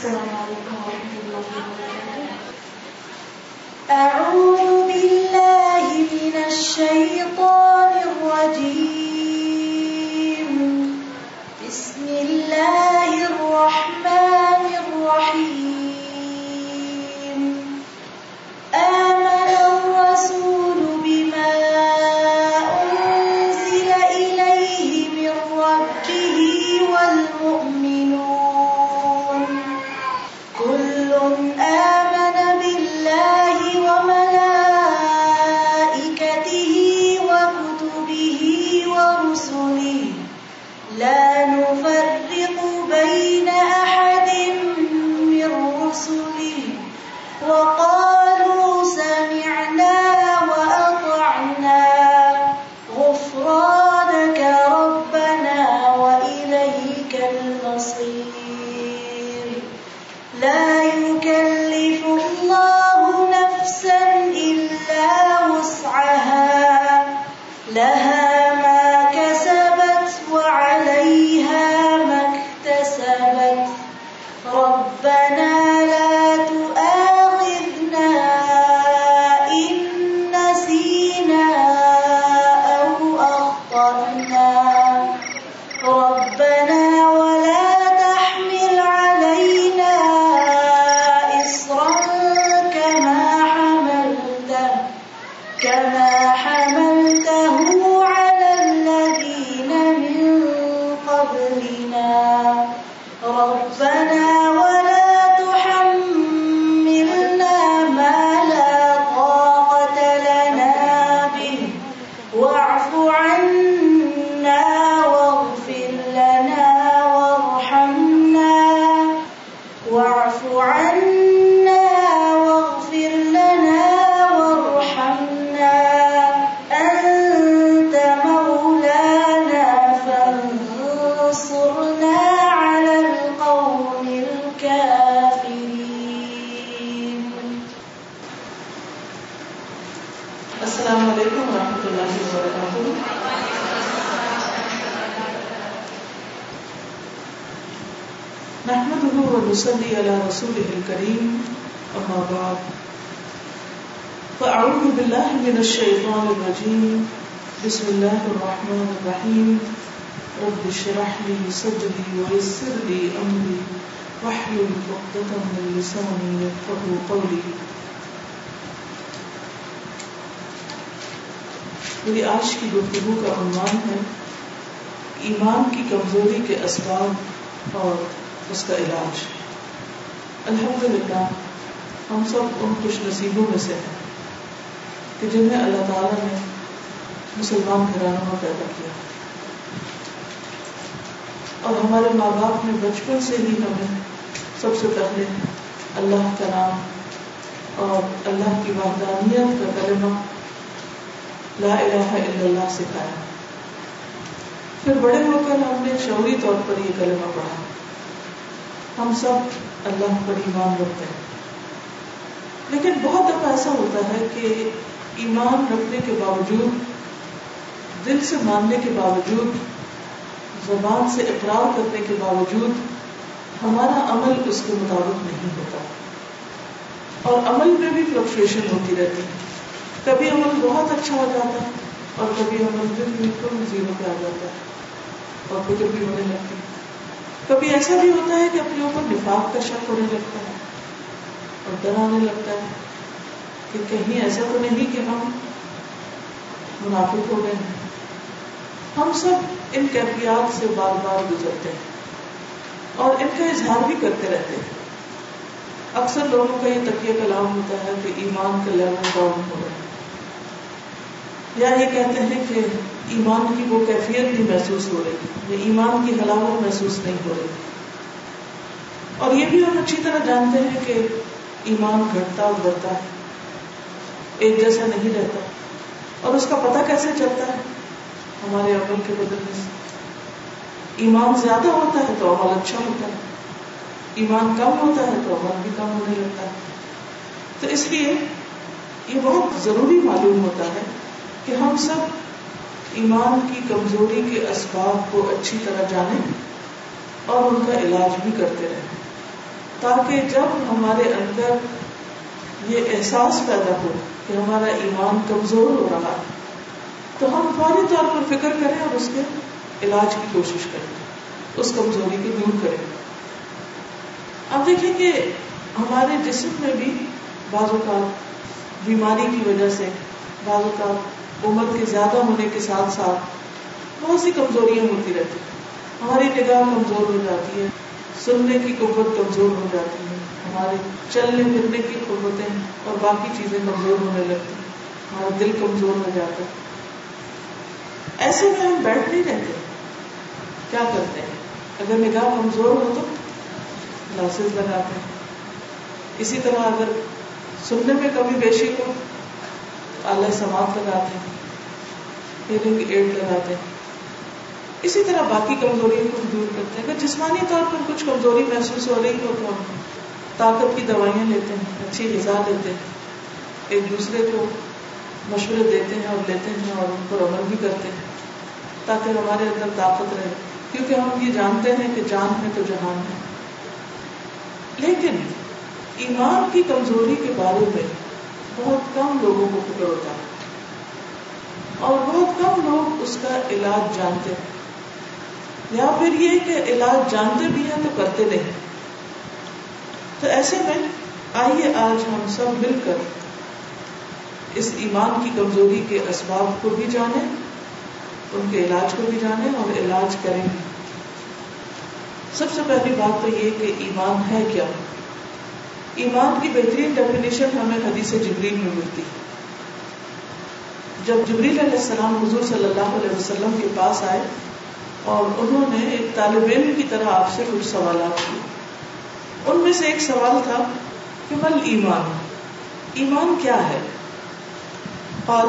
السلام علیکم. ورحمۃ اللہ وبرکاتہ أعوذ بالله من الشيطان الرجيم. بسم الله من الشيطان الرجيم. بسم الله الرحمن الرحيم. رب اشرح لي صدري ويسر لي أمري. واحلل عقدة من لساني يفقهوا قولي. میری آج کی گفتگو کا عنوان ہے، ایمان کی کمزوری کے اسباب اور اس کا علاج۔ الحمد للہ ہم سب ان خوش نصیبوں میں سے ہیں۔ کہ جنہیں اللہ تعالیٰ نے مسلمان گھرانوں میں پیدا کیا۔ اور ہمارے ماں باپ نے بچپن سے ہی ہمیں سب سے پہلے اللہ کا نام اور اللہ کی وحدانیت کا کلمہ لا الہ الا اللہ سکھایا۔ پھر بڑے ہو کر ہم نے شعوری طور پر یہ کلمہ پڑھا۔ ہم سب اللہ پر ایمان رکھتے ہیں۔ لیکن بہت دفعہ ایسا ہوتا ہے کہ ایمان رکھنے کے باوجود، دل سے ماننے کے باوجود، زبان سے اقرار کرنے کے باوجود ہمارا عمل اس کے مطابق نہیں ہوتا۔ اور عمل میں بھی فلکچویشن ہوتی رہتی ہے۔ کبھی عمل بہت اچھا ہو جاتا ہے اور کبھی عمل دل بالکل زیرو پہ آ جاتا ہے اور فکر بھی ہونے لگتی ہے۔ کبھی ایسا بھی ہوتا ہے کہ اپنے اوپر نفاق کا شک ہونے لگتا ہے اور ڈر آنے لگتا ہے۔ کہ کہیں ایسا تو نہیں کہ ہم منافق ہو گئے ہیں۔ ہم سب ان کیفیات سے بار بار گزرتے ہیں اور ان کا اظہار بھی کرتے رہتے ہیں۔ اکثر لوگوں کا یہ تکیہ کلام ہوتا ہے کہ ایمان کا لیول ڈاؤن ہو رہا ہے یا یہ کہتے ہیں کہ ایمان کی وہ کیفیت نہیں محسوس ہو رہی یا ایمان کی حلاوت محسوس نہیں ہو رہی۔ اور یہ بھی ہم اچھی طرح جانتے ہیں کہ ایمان گھٹتا اور بڑھتا ہے۔ ایک جیسا نہیں رہتا۔ اور اس کا پتہ کیسے چلتا ہے؟ ہمارے عمل کے بدلنے سے ایمان زیادہ ہوتا ہے تو عمل اچھا ہوتا ہے۔ ایمان کم ہوتا ہے تو عمل بھی کم ہونے لگتا ہے۔ تو اس لیے یہ بہت ضروری معلوم ہوتا ہے کہ ہم سب ایمان کی کمزوری کے اسباب کو اچھی طرح جانیں اور ان کا علاج بھی کرتے رہیں۔ تاکہ جب ہمارے اندر یہ احساس پیدا ہو کہ ہمارا ایمان کمزور ہو رہا ہے۔ تو ہم فوری طور پر فکر کریں اور اس کے علاج کی کوشش کریں۔ اس کمزوری کو دور کریں۔ اب دیکھیں کہ ہمارے جسم میں بھی بعض اوقات بیماری کی وجہ سے، بعض اوقات عمر کے زیادہ ہونے کے ساتھ ساتھ بہت سی کمزوریاں ہوتی رہتی ہیں۔ ہماری نگاہ کمزور ہو جاتی ہے، سننے کی قوت کمزور ہو جاتی ہے۔ ہمارے چلنے پھرنے کی قوتیں اور باقی چیزیں کمزور ہونے لگتی ہیں۔ ہمارا دل کمزور ہو جاتا ہے۔ ایسے میں ہم بیٹھ نہیں رہتے۔ کیا کرتے ہیں؟ اگر نگاہ کمزور ہو تو گلاسز لگاتے ہیں۔ اسی طرح اگر سننے میں کمی بیشی ہو تو اعلی سماعت لگاتے ہیں۔ ہیرنگ ایڈ لگاتے ہیں۔ اسی طرح باقی کمزوریوں کو دور کرتے ہیں۔ اگر جسمانی طور پر کچھ کمزوری محسوس ہو رہی ہو تو ہم طاقت کی دوائیاں لیتے ہیں، اچھی غذا لیتے ہیں، ایک دوسرے کو مشورے دیتے ہیں اور لیتے ہیں اور ان پر عمل بھی کرتے ہیں تاکہ ہمارے اندر طاقت رہے۔ کیونکہ ہم یہ جانتے ہیں کہ جان ہے تو جہان ہے۔ لیکن ایمان کی کمزوری کے بارے میں بہت کم لوگوں کو فکر ہوتا ہے۔ اور بہت کم لوگ اس کا علاج جانتے ہیں۔ یا پھر یہ کہ علاج جانتے بھی ہیں تو کرتے نہیں۔ تو ایسے میں آئیے آج ہم سب مل کر اس ایمان کی کمزوری کے اسباب کو بھی جانیں، ان کے علاج کو بھی جانیں اور علاج کریں۔ سب سے پہلی بات تو یہ کہ ایمان ہے کیا؟ ایمان کی بہترین ڈیفینیشن ہمیں حدیث جبریل میں ملتی۔ جب جبریل علیہ السلام حضور صلی اللہ علیہ وسلم کے پاس آئے اور انہوں نے ایک طالب علم کی طرح آپ سے کچھ سوالات کیے۔ ان میں سے ایک سوال تھا کہ مل ایمان؟ ایمان کیا ہے؟ قال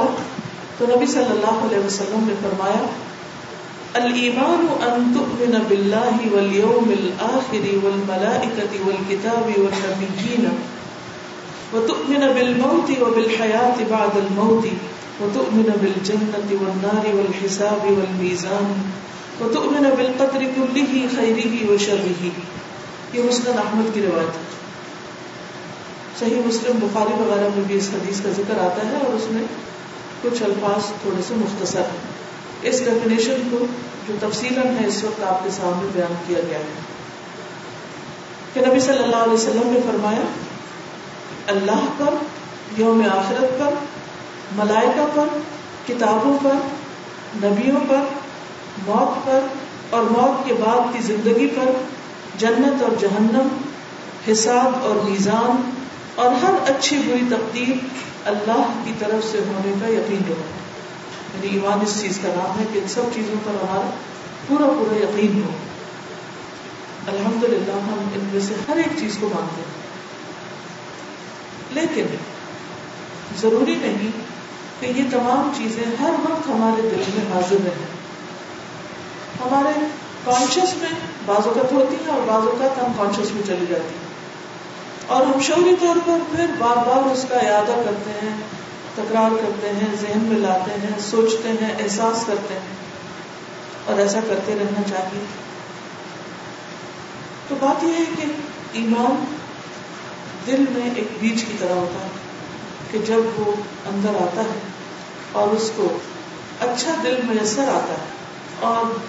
تو نبی صلی اللہ علیہ وسلم نے فرمایا، الایمان ان تؤمن بالله واليوم الاخر والملائكه والكتاب والنبيين وتؤمن بالموت وبالحياه بعد الموت وتؤمن بالجنه والنار والحساب والميزان وتؤمن بالقدر كله خيره وشره یہ مسلم احمد کی روایت ہے۔ صحیح مسلم بخاری وغیرہ میں بھی اس حدیث کا ذکر آتا ہے اور اس میں کچھ الفاظ تھوڑے سے مختصر ہیں۔ اس ڈیفینیشن کو جو تفصیل ہے، اس وقت آپ کے سامنے بیان کیا گیا ہے۔ کہ نبی صلی اللہ علیہ وسلم نے فرمایا، اللہ پر، یوم آخرت پر، ملائکہ پر، کتابوں پر، نبیوں پر، موت پر اور موت کے بعد کی زندگی پر جنت اور جہنم، حساب اور میزان اور ہر اچھی بری تقدیر اللہ کی طرف سے ہونے کا یقین رکھنا یعنی ایمان اس چیز کا نام ہے کہ ان سب چیزوں پر ہمارا پورا پورا یقین ہو۔ الحمد للہ ہم ان میں سے ہر ایک چیز کو مانتے ہیں۔ لیکن ضروری نہیں کہ یہ تمام چیزیں ہر وقت ہمارے دل میں حاضر رہیں۔ ہمارے کانشیس میں بعض اوقات ہوتی ہے اور بعض اوقات ہم کانشیس میں چلی جاتی ہیں۔ اور ہم شعوری طور پر پھر بار بار اس کا ارادہ کرتے ہیں، تکرار کرتے ہیں، ذہن میں لاتے ہیں، سوچتے ہیں، احساس کرتے ہیں۔ اور ایسا کرتے رہنا چاہیے۔ تو بات یہ ہے کہ ایمان دل میں ایک بیج کی طرح ہوتا ہے کہ جب وہ اندر آتا ہے اور اس کو اچھا دل میسر آتا ہے اور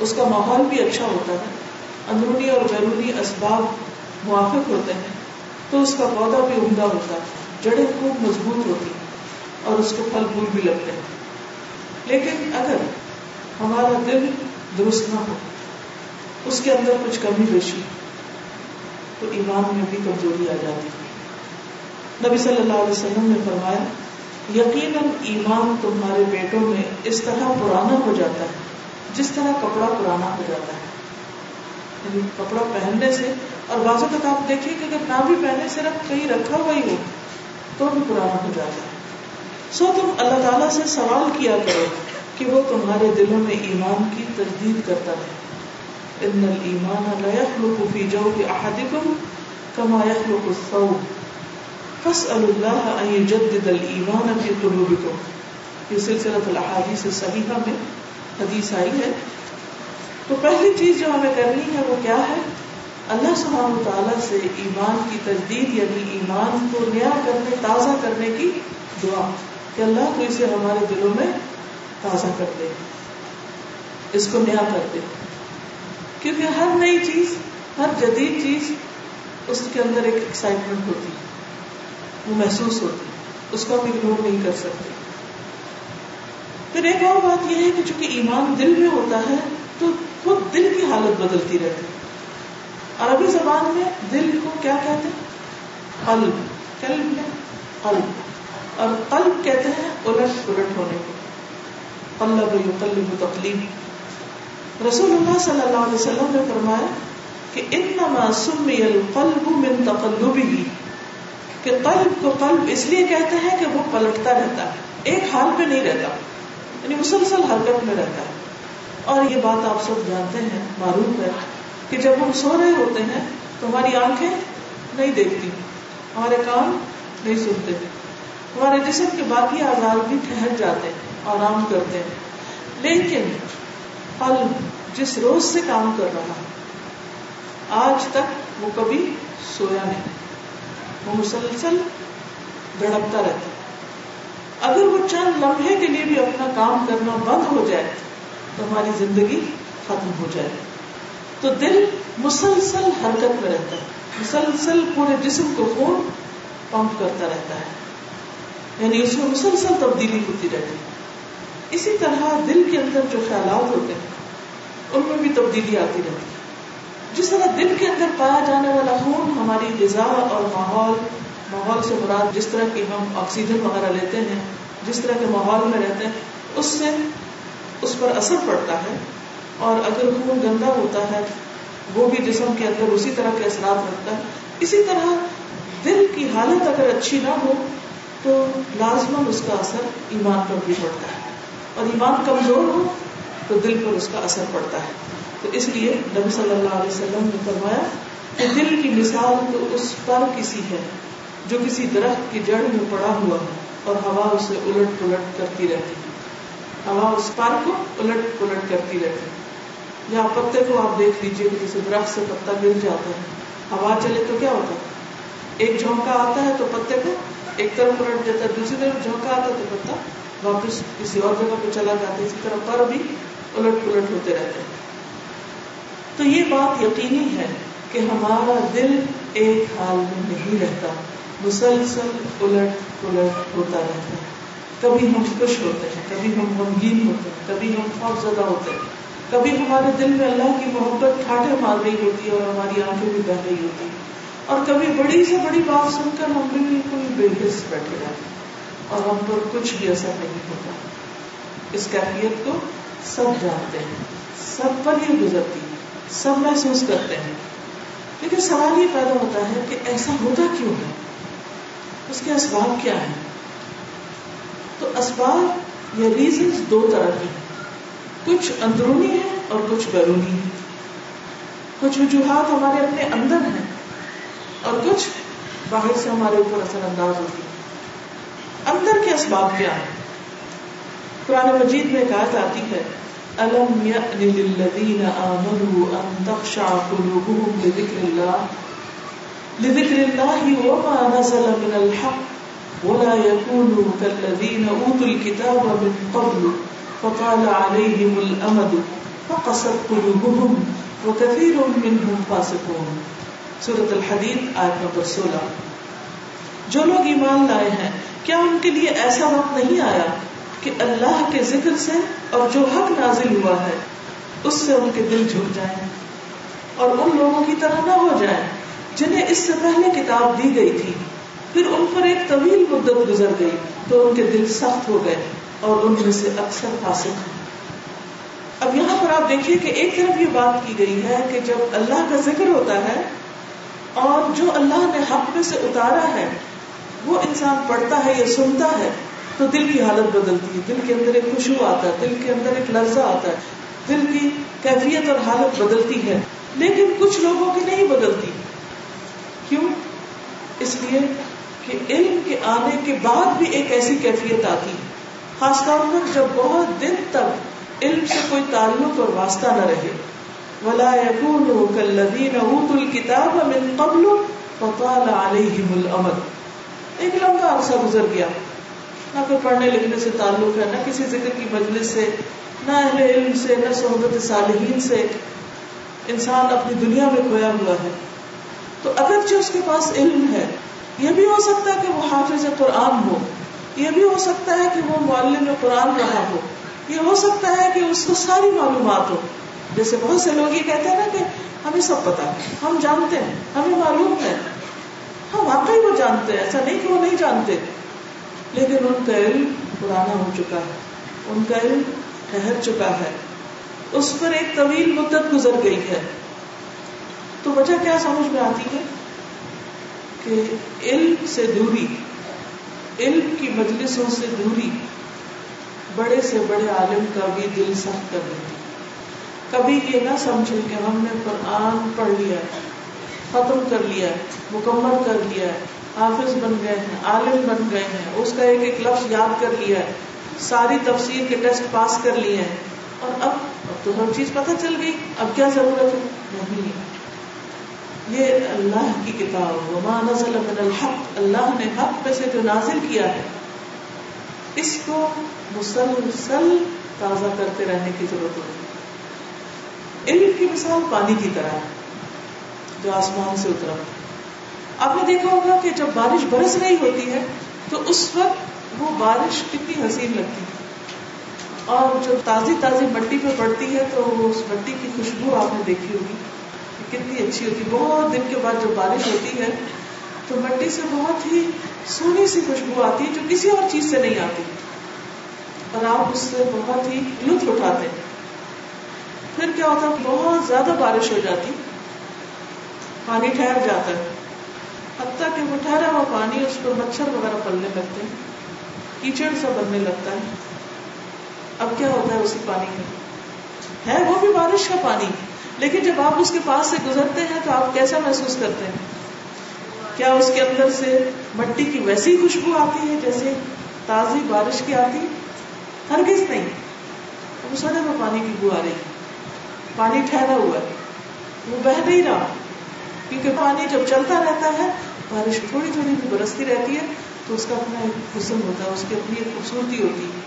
اس کا ماحول بھی اچھا ہوتا ہے۔ اندرونی اور بیرونی اسباب موافق ہوتے ہیں۔ تو اس کا پودا بھی عمدہ ہوتا ہے۔ جڑیں خوب مضبوط ہوتی ہیں اور اس کو پھل پھول بھی لگتے ہیں۔ لیکن اگر ہمارا دل درست نہ ہو، اس کے اندر کچھ کمی بیشی تو ایمان میں بھی کمزوری آ جاتی ہے۔ نبی صلی اللہ علیہ وسلم نے فرمایا، یقیناً ایمان تمہارے بیٹوں میں اس طرح پرانا ہو جاتا ہے۔ جس طرح کپڑا پرانا ہو جاتا ہے۔ یعنی کپڑا پہننے سے، اور بازو تک آپ دیکھیے کہ اگر نہ بھی پہنے، صرف کہیں رکھا ہوا ہی ہو، تو بھی پرانا ہو جاتا ہے۔ سو تم اللہ تعالیٰ سے سوال کیا کرو کہ وہ تمہارے دلوں میں ایمان کی تجدید کرتا ہے۔ ان الایمان لا يخلق في جوف احدكم كما يخلق الثوب۔ فاسأل الله ان يجدد الايمان في قلوبكم یہ سلسلہ الاحادیث الصحیحہ میں حدیث آئی ہے۔ تو پہلی چیز جو ہمیں کرنی ہے وہ کیا ہے؟ اللہ سبحانہ تعالیٰ سے ایمان کی تجدید یعنی ایمان کو نیا کرنے، تازہ کرنے کی دعا کہ اللہ تو اسے ہمارے دلوں میں تازہ کر دے، اس کو نیا کر دے۔ کیونکہ ہر نئی چیز، ہر جدید چیز اس کے اندر ایک ایکسائٹمنٹ ہوتی وہ محسوس ہوتی اس کو ہم اگنور نہیں کر سکتے۔ پھر ایک اور بات یہ ہے کہ چونکہ ایمان دل میں ہوتا ہے، تو خود دل کی حالت بدلتی رہتی ہے۔ عربی زبان میں دل کو کیا کہتے ہیں؟ قلب۔ قلب قلب۔ اور قلب کہتے ہیں الٹ پلٹ ہونے کو۔ قلب یقلب تقلیب رسول اللہ صلی اللہ علیہ وسلم نے فرمایا کہ انما سمی القلب من تقلبه، کہ قلب کو قلب اس لیے کہتے ہیں کہ وہ پلٹتا رہتا ہے، ایک حال پہ نہیں رہتا۔ یعنی مسلسل حرکت میں رہتا ہے۔ اور یہ بات آپ سب جانتے ہیں معروف ہے کہ جب ہم سو رہے ہوتے ہیں تو ہماری آنکھیں نہیں دیکھتی، ہمارے کام نہیں سنتے۔ ہمارے جسم کے باقی آزاد بھی ٹھہر جاتے ہیں، آرام کرتے ہیں۔ لیکن قلب جس روز سے کام کر رہا ہے، آج تک وہ کبھی سویا نہیں۔ وہ مسلسل دھڑکتا رہتا اگر وہ چند لمحے کے لیے بھی اپنا کام کرنا بند ہو جائے تو ہماری زندگی ختم ہو جائے۔ تو دل مسلسل حرکت میں رہتا ہے۔ مسلسل پورے جسم کو خون پمپ کرتا رہتا ہے۔ یعنی اس میں مسلسل تبدیلی ہوتی رہتی ہے۔ اسی طرح دل کے اندر جو خیالات ہوتے ہیں، ان میں بھی تبدیلی آتی رہتی ہے۔ جس طرح دل کے اندر پایا جانے والا خون ہماری غذا اور ماحول ماحول سے مراد جس طرح کی ہم آکسیجن وغیرہ لیتے ہیں، جس طرح کے ماحول میں رہتے ہیں، اس سے اس پر اثر پڑتا ہے۔ اور اگر خون گندا ہوتا ہے، وہ بھی جسم کے اندر اسی طرح کے اثرات رکھتا ہے۔ اسی طرح دل کی حالت اگر اچھی نہ ہو، تو لازمن اس کا اثر ایمان پر بھی پڑتا ہے۔ اور ایمان کمزور ہو، تو دل پر اس کا اثر پڑتا ہے۔ تو اس لیے نبی صلی اللہ علیہ وسلم نے فرمایا کہ دل کی مثال تو اس پر کسی ہے۔ جو کسی درخت کی جڑ میں پڑا ہوا اور ہوا اسے الٹ پلٹ کرتی رہتی ہوا اس پر کو الٹ پلٹ کرتی رہتی یا پتے کو آپ دیکھ لیجیے کہ جسے درخت سے پتا گر جاتا ہے۔ ہوا چلے تو کیا ہوتا ہے؟ ایک جھونکا آتا ہے تو پتے کو ایک طرف پلٹ جاتا ہے، دوسری طرف جھونکا آتا ہے تو پتا واپس کسی اور جگہ پہ چلا جاتا ہے۔ اسی طرح پر بھی الٹ پلٹ ہوتے رہتے ہیں۔ تو یہ بات یقینی ہے کہ ہمارا دل ایک حال میں نہیں رہتا۔ مسلسل الٹ پلٹ ہوتا رہتا ہے۔ کبھی ہم خوش ہوتے ہیں، کبھی ہم غمگین ہوتے ہیں، کبھی ہم خوف زدہ ہوتے ہیں۔ کبھی ہمارے دل میں اللہ کی محبت ٹھاٹے مار رہی ہوتی ہے اور ہماری آنکھیں بھی بہ رہی ہوتی ہیں۔ اور کبھی بڑی سے بڑی بات سن کر ہم بھی بالکل بے حص بیٹھے رہتے ہیں اور ہم پر کچھ بھی اثر نہیں ہوتا۔ اس کیفیت کو سب جانتے ہیں، سب پر یہ گزرتی ہے، سب محسوس کرتے ہیں۔ لیکن سوال یہ پیدا ہوتا ہے کہ ایسا ہوتا کیوں ہے؟ اس کے اسباب کیا ہیں؟ تو اسباب یا ریزنس دو طرح کے ہیں۔ کچھ اندرونی ہیں اور کچھ بیرونی ہیں۔ کچھ وجوہات ہمارے اپنے اندر ہیں اور کچھ باہر سے ہمارے اوپر اثر انداز ہوتی ہے اندر کے اسباب کیا ہیں؟ قرآن مجید میں کہا آتی ہے، الم يأن للذين آمنوا أن تخشع قلوبهم لذكر الله لذكر الله وما نزل من الحق ولا يكونوا كالذين أوتوا الكتاب من قبل فطال عليهم الأمد فقست قلوبهم وكثير منهم فاسقون. سورة الحديد، آیت نمبر سولہ. جو لوگ ایمان لائے ہیں، کیا ان کے لیے ایسا وقت نہیں آیا کہ اللہ کے ذکر سے اور جو حق نازل ہوا ہے، اس سے ان کے دل جھک جائیں اور ان لوگوں کی طرح نہ ہو جائیں؟ جنہیں اس سے پہلے کتاب دی گئی تھی۔ پھر ان پر ایک طویل مدت گزر گئی تو ان کے دل سخت ہو گئے اور ان میں سے اکثر فاسق۔ اب یہاں پر آپ دیکھیے کہ ایک طرف یہ بات کی گئی ہے کہ جب اللہ کا ذکر ہوتا ہے اور جو اللہ نے حق میں سے اتارا ہے، وہ انسان پڑھتا ہے یا سنتا ہے، تو دل کی حالت بدلتی ہے۔ دل کے اندر ایک خوشبو آتا ہے، دل کے اندر ایک لرزہ آتا ہے۔ دل کی کیفیت اور حالت بدلتی ہے۔ لیکن کچھ لوگوں کی نہیں بدلتی۔ کیوں؟ اس لیے کہ علم کے آنے کے بعد بھی ایک ایسی کیفیت آتی ہے۔ خاص طور پر جب بہت دن تک علم سے کوئی تعلق اور واسطہ نہ رہے۔ ولا يكونوا كالذين اوتوا الكتاب من قبل فطال عليهم الامد ایک لمبا عرصہ گزر گیا۔ نہ کوئی پڑھنے لکھنے سے تعلق ہے، نہ کسی ذکر کی مجلس سے، نہ اہل علم سے، نہ صحبت صالحین سے۔ انسان اپنی دنیا میں کھویا ہوا ہے۔ تو اگر جو اس کے پاس علم ہے، یہ بھی ہو سکتا ہے کہ وہ حافظ قرآن ہو، یہ بھی ہو سکتا ہے کہ وہ معلم قرآن رہا ہو، یہ ہو سکتا ہے کہ اس کو ساری معلومات ہو۔ جیسے بہت سے لوگ یہ کہتے ہیں نا کہ ہمیں سب پتا ہم جانتے ہیں، ہمیں معلوم ہے۔ ہم واقعی وہ جانتے ہیں، ایسا نہیں کہ وہ نہیں جانتے۔ لیکن ان کا علم پرانا ہو چکا ہے، ان کا علم ٹھہر چکا ہے۔ اس پر ایک طویل مدت گزر گئی ہے۔ تو وجہ کیا سمجھ میں آتی ہے کہ علم سے دوری، علم کی مجلسوں سے دوری بڑے سے بڑے عالم کا بھی دل سخت کر دیتی کبھی یہ نہ سمجھے کہ ہم نے قرآن پڑھ لیا ہے، ختم کر لیا ہے، مکمل کر لیا ہے، حافظ بن گئے ہیں، عالم بن گئے ہیں، اس کا ایک ایک لفظ یاد کر لیا ہے، ساری تفسیر کے ٹیسٹ پاس کر لیے ہیں۔ اور اب اب تو ہر چیز پتہ چل گئی، اب کیا ضرورت ہے؟ نہیں۔ یہ اللہ کی کتاب، وما نزل من الحق، اللہ نے حق میں سے جو نازل کیا ہے، اس کو مسلسل تازہ کرتے رہنے کی ضرورت ہوتی علم کی مثال پانی کی طرح ہے، جو آسمان سے اترا۔ آپ نے دیکھا ہوگا کہ جب بارش برس رہی ہوتی ہے، تو اس وقت وہ بارش کتنی حسین لگتی ہے۔ اور جو تازی تازی مٹی پہ پڑتی ہے، تو اس مٹی کی خوشبو آپ نے دیکھی ہوگی۔ کتنی اچھی ہوتی بہت دن کے بعد جب بارش ہوتی ہے، تو مٹی سے بہت ہی سونی سی خوشبو آتی ہے جو کسی اور چیز سے نہیں آتی۔ اور آپ اس سے بہت ہی لطف اٹھاتے ہیں۔ پھر کیا ہوتا بہت زیادہ بارش ہو جاتی۔ پانی ٹھہر جاتا ہے۔ حتیٰ کہ وہ ٹھہرا ہوا پانی اس پر مچھر وغیرہ پلنے لگتے ہیں۔ کیچڑ سا بننے لگتا ہے۔ اب کیا ہوتا ہے اسی پانی میں؟ ہے وہ بھی بارش کا پانی۔ لیکن جب آپ اس کے پاس سے گزرتے ہیں تو آپ کیسا محسوس کرتے ہیں؟ کیا اس کے اندر سے مٹی کی ویسی خوشبو آتی ہے جیسے تازی بارش کی آتی ہرگز نہیں۔ وہ سڑے میں پانی کی بو آ رہی پانی ٹھہرا ہوا ہے۔ وہ بہ نہیں رہا۔ کیونکہ پانی جب چلتا رہتا ہے، بارش تھوڑی تھوڑی بھی برستی رہتی ہے، تو اس کا اپنا ایک حسن ہوتا ہے، اس کی اپنی ایک خوبصورتی ہوتی ہے۔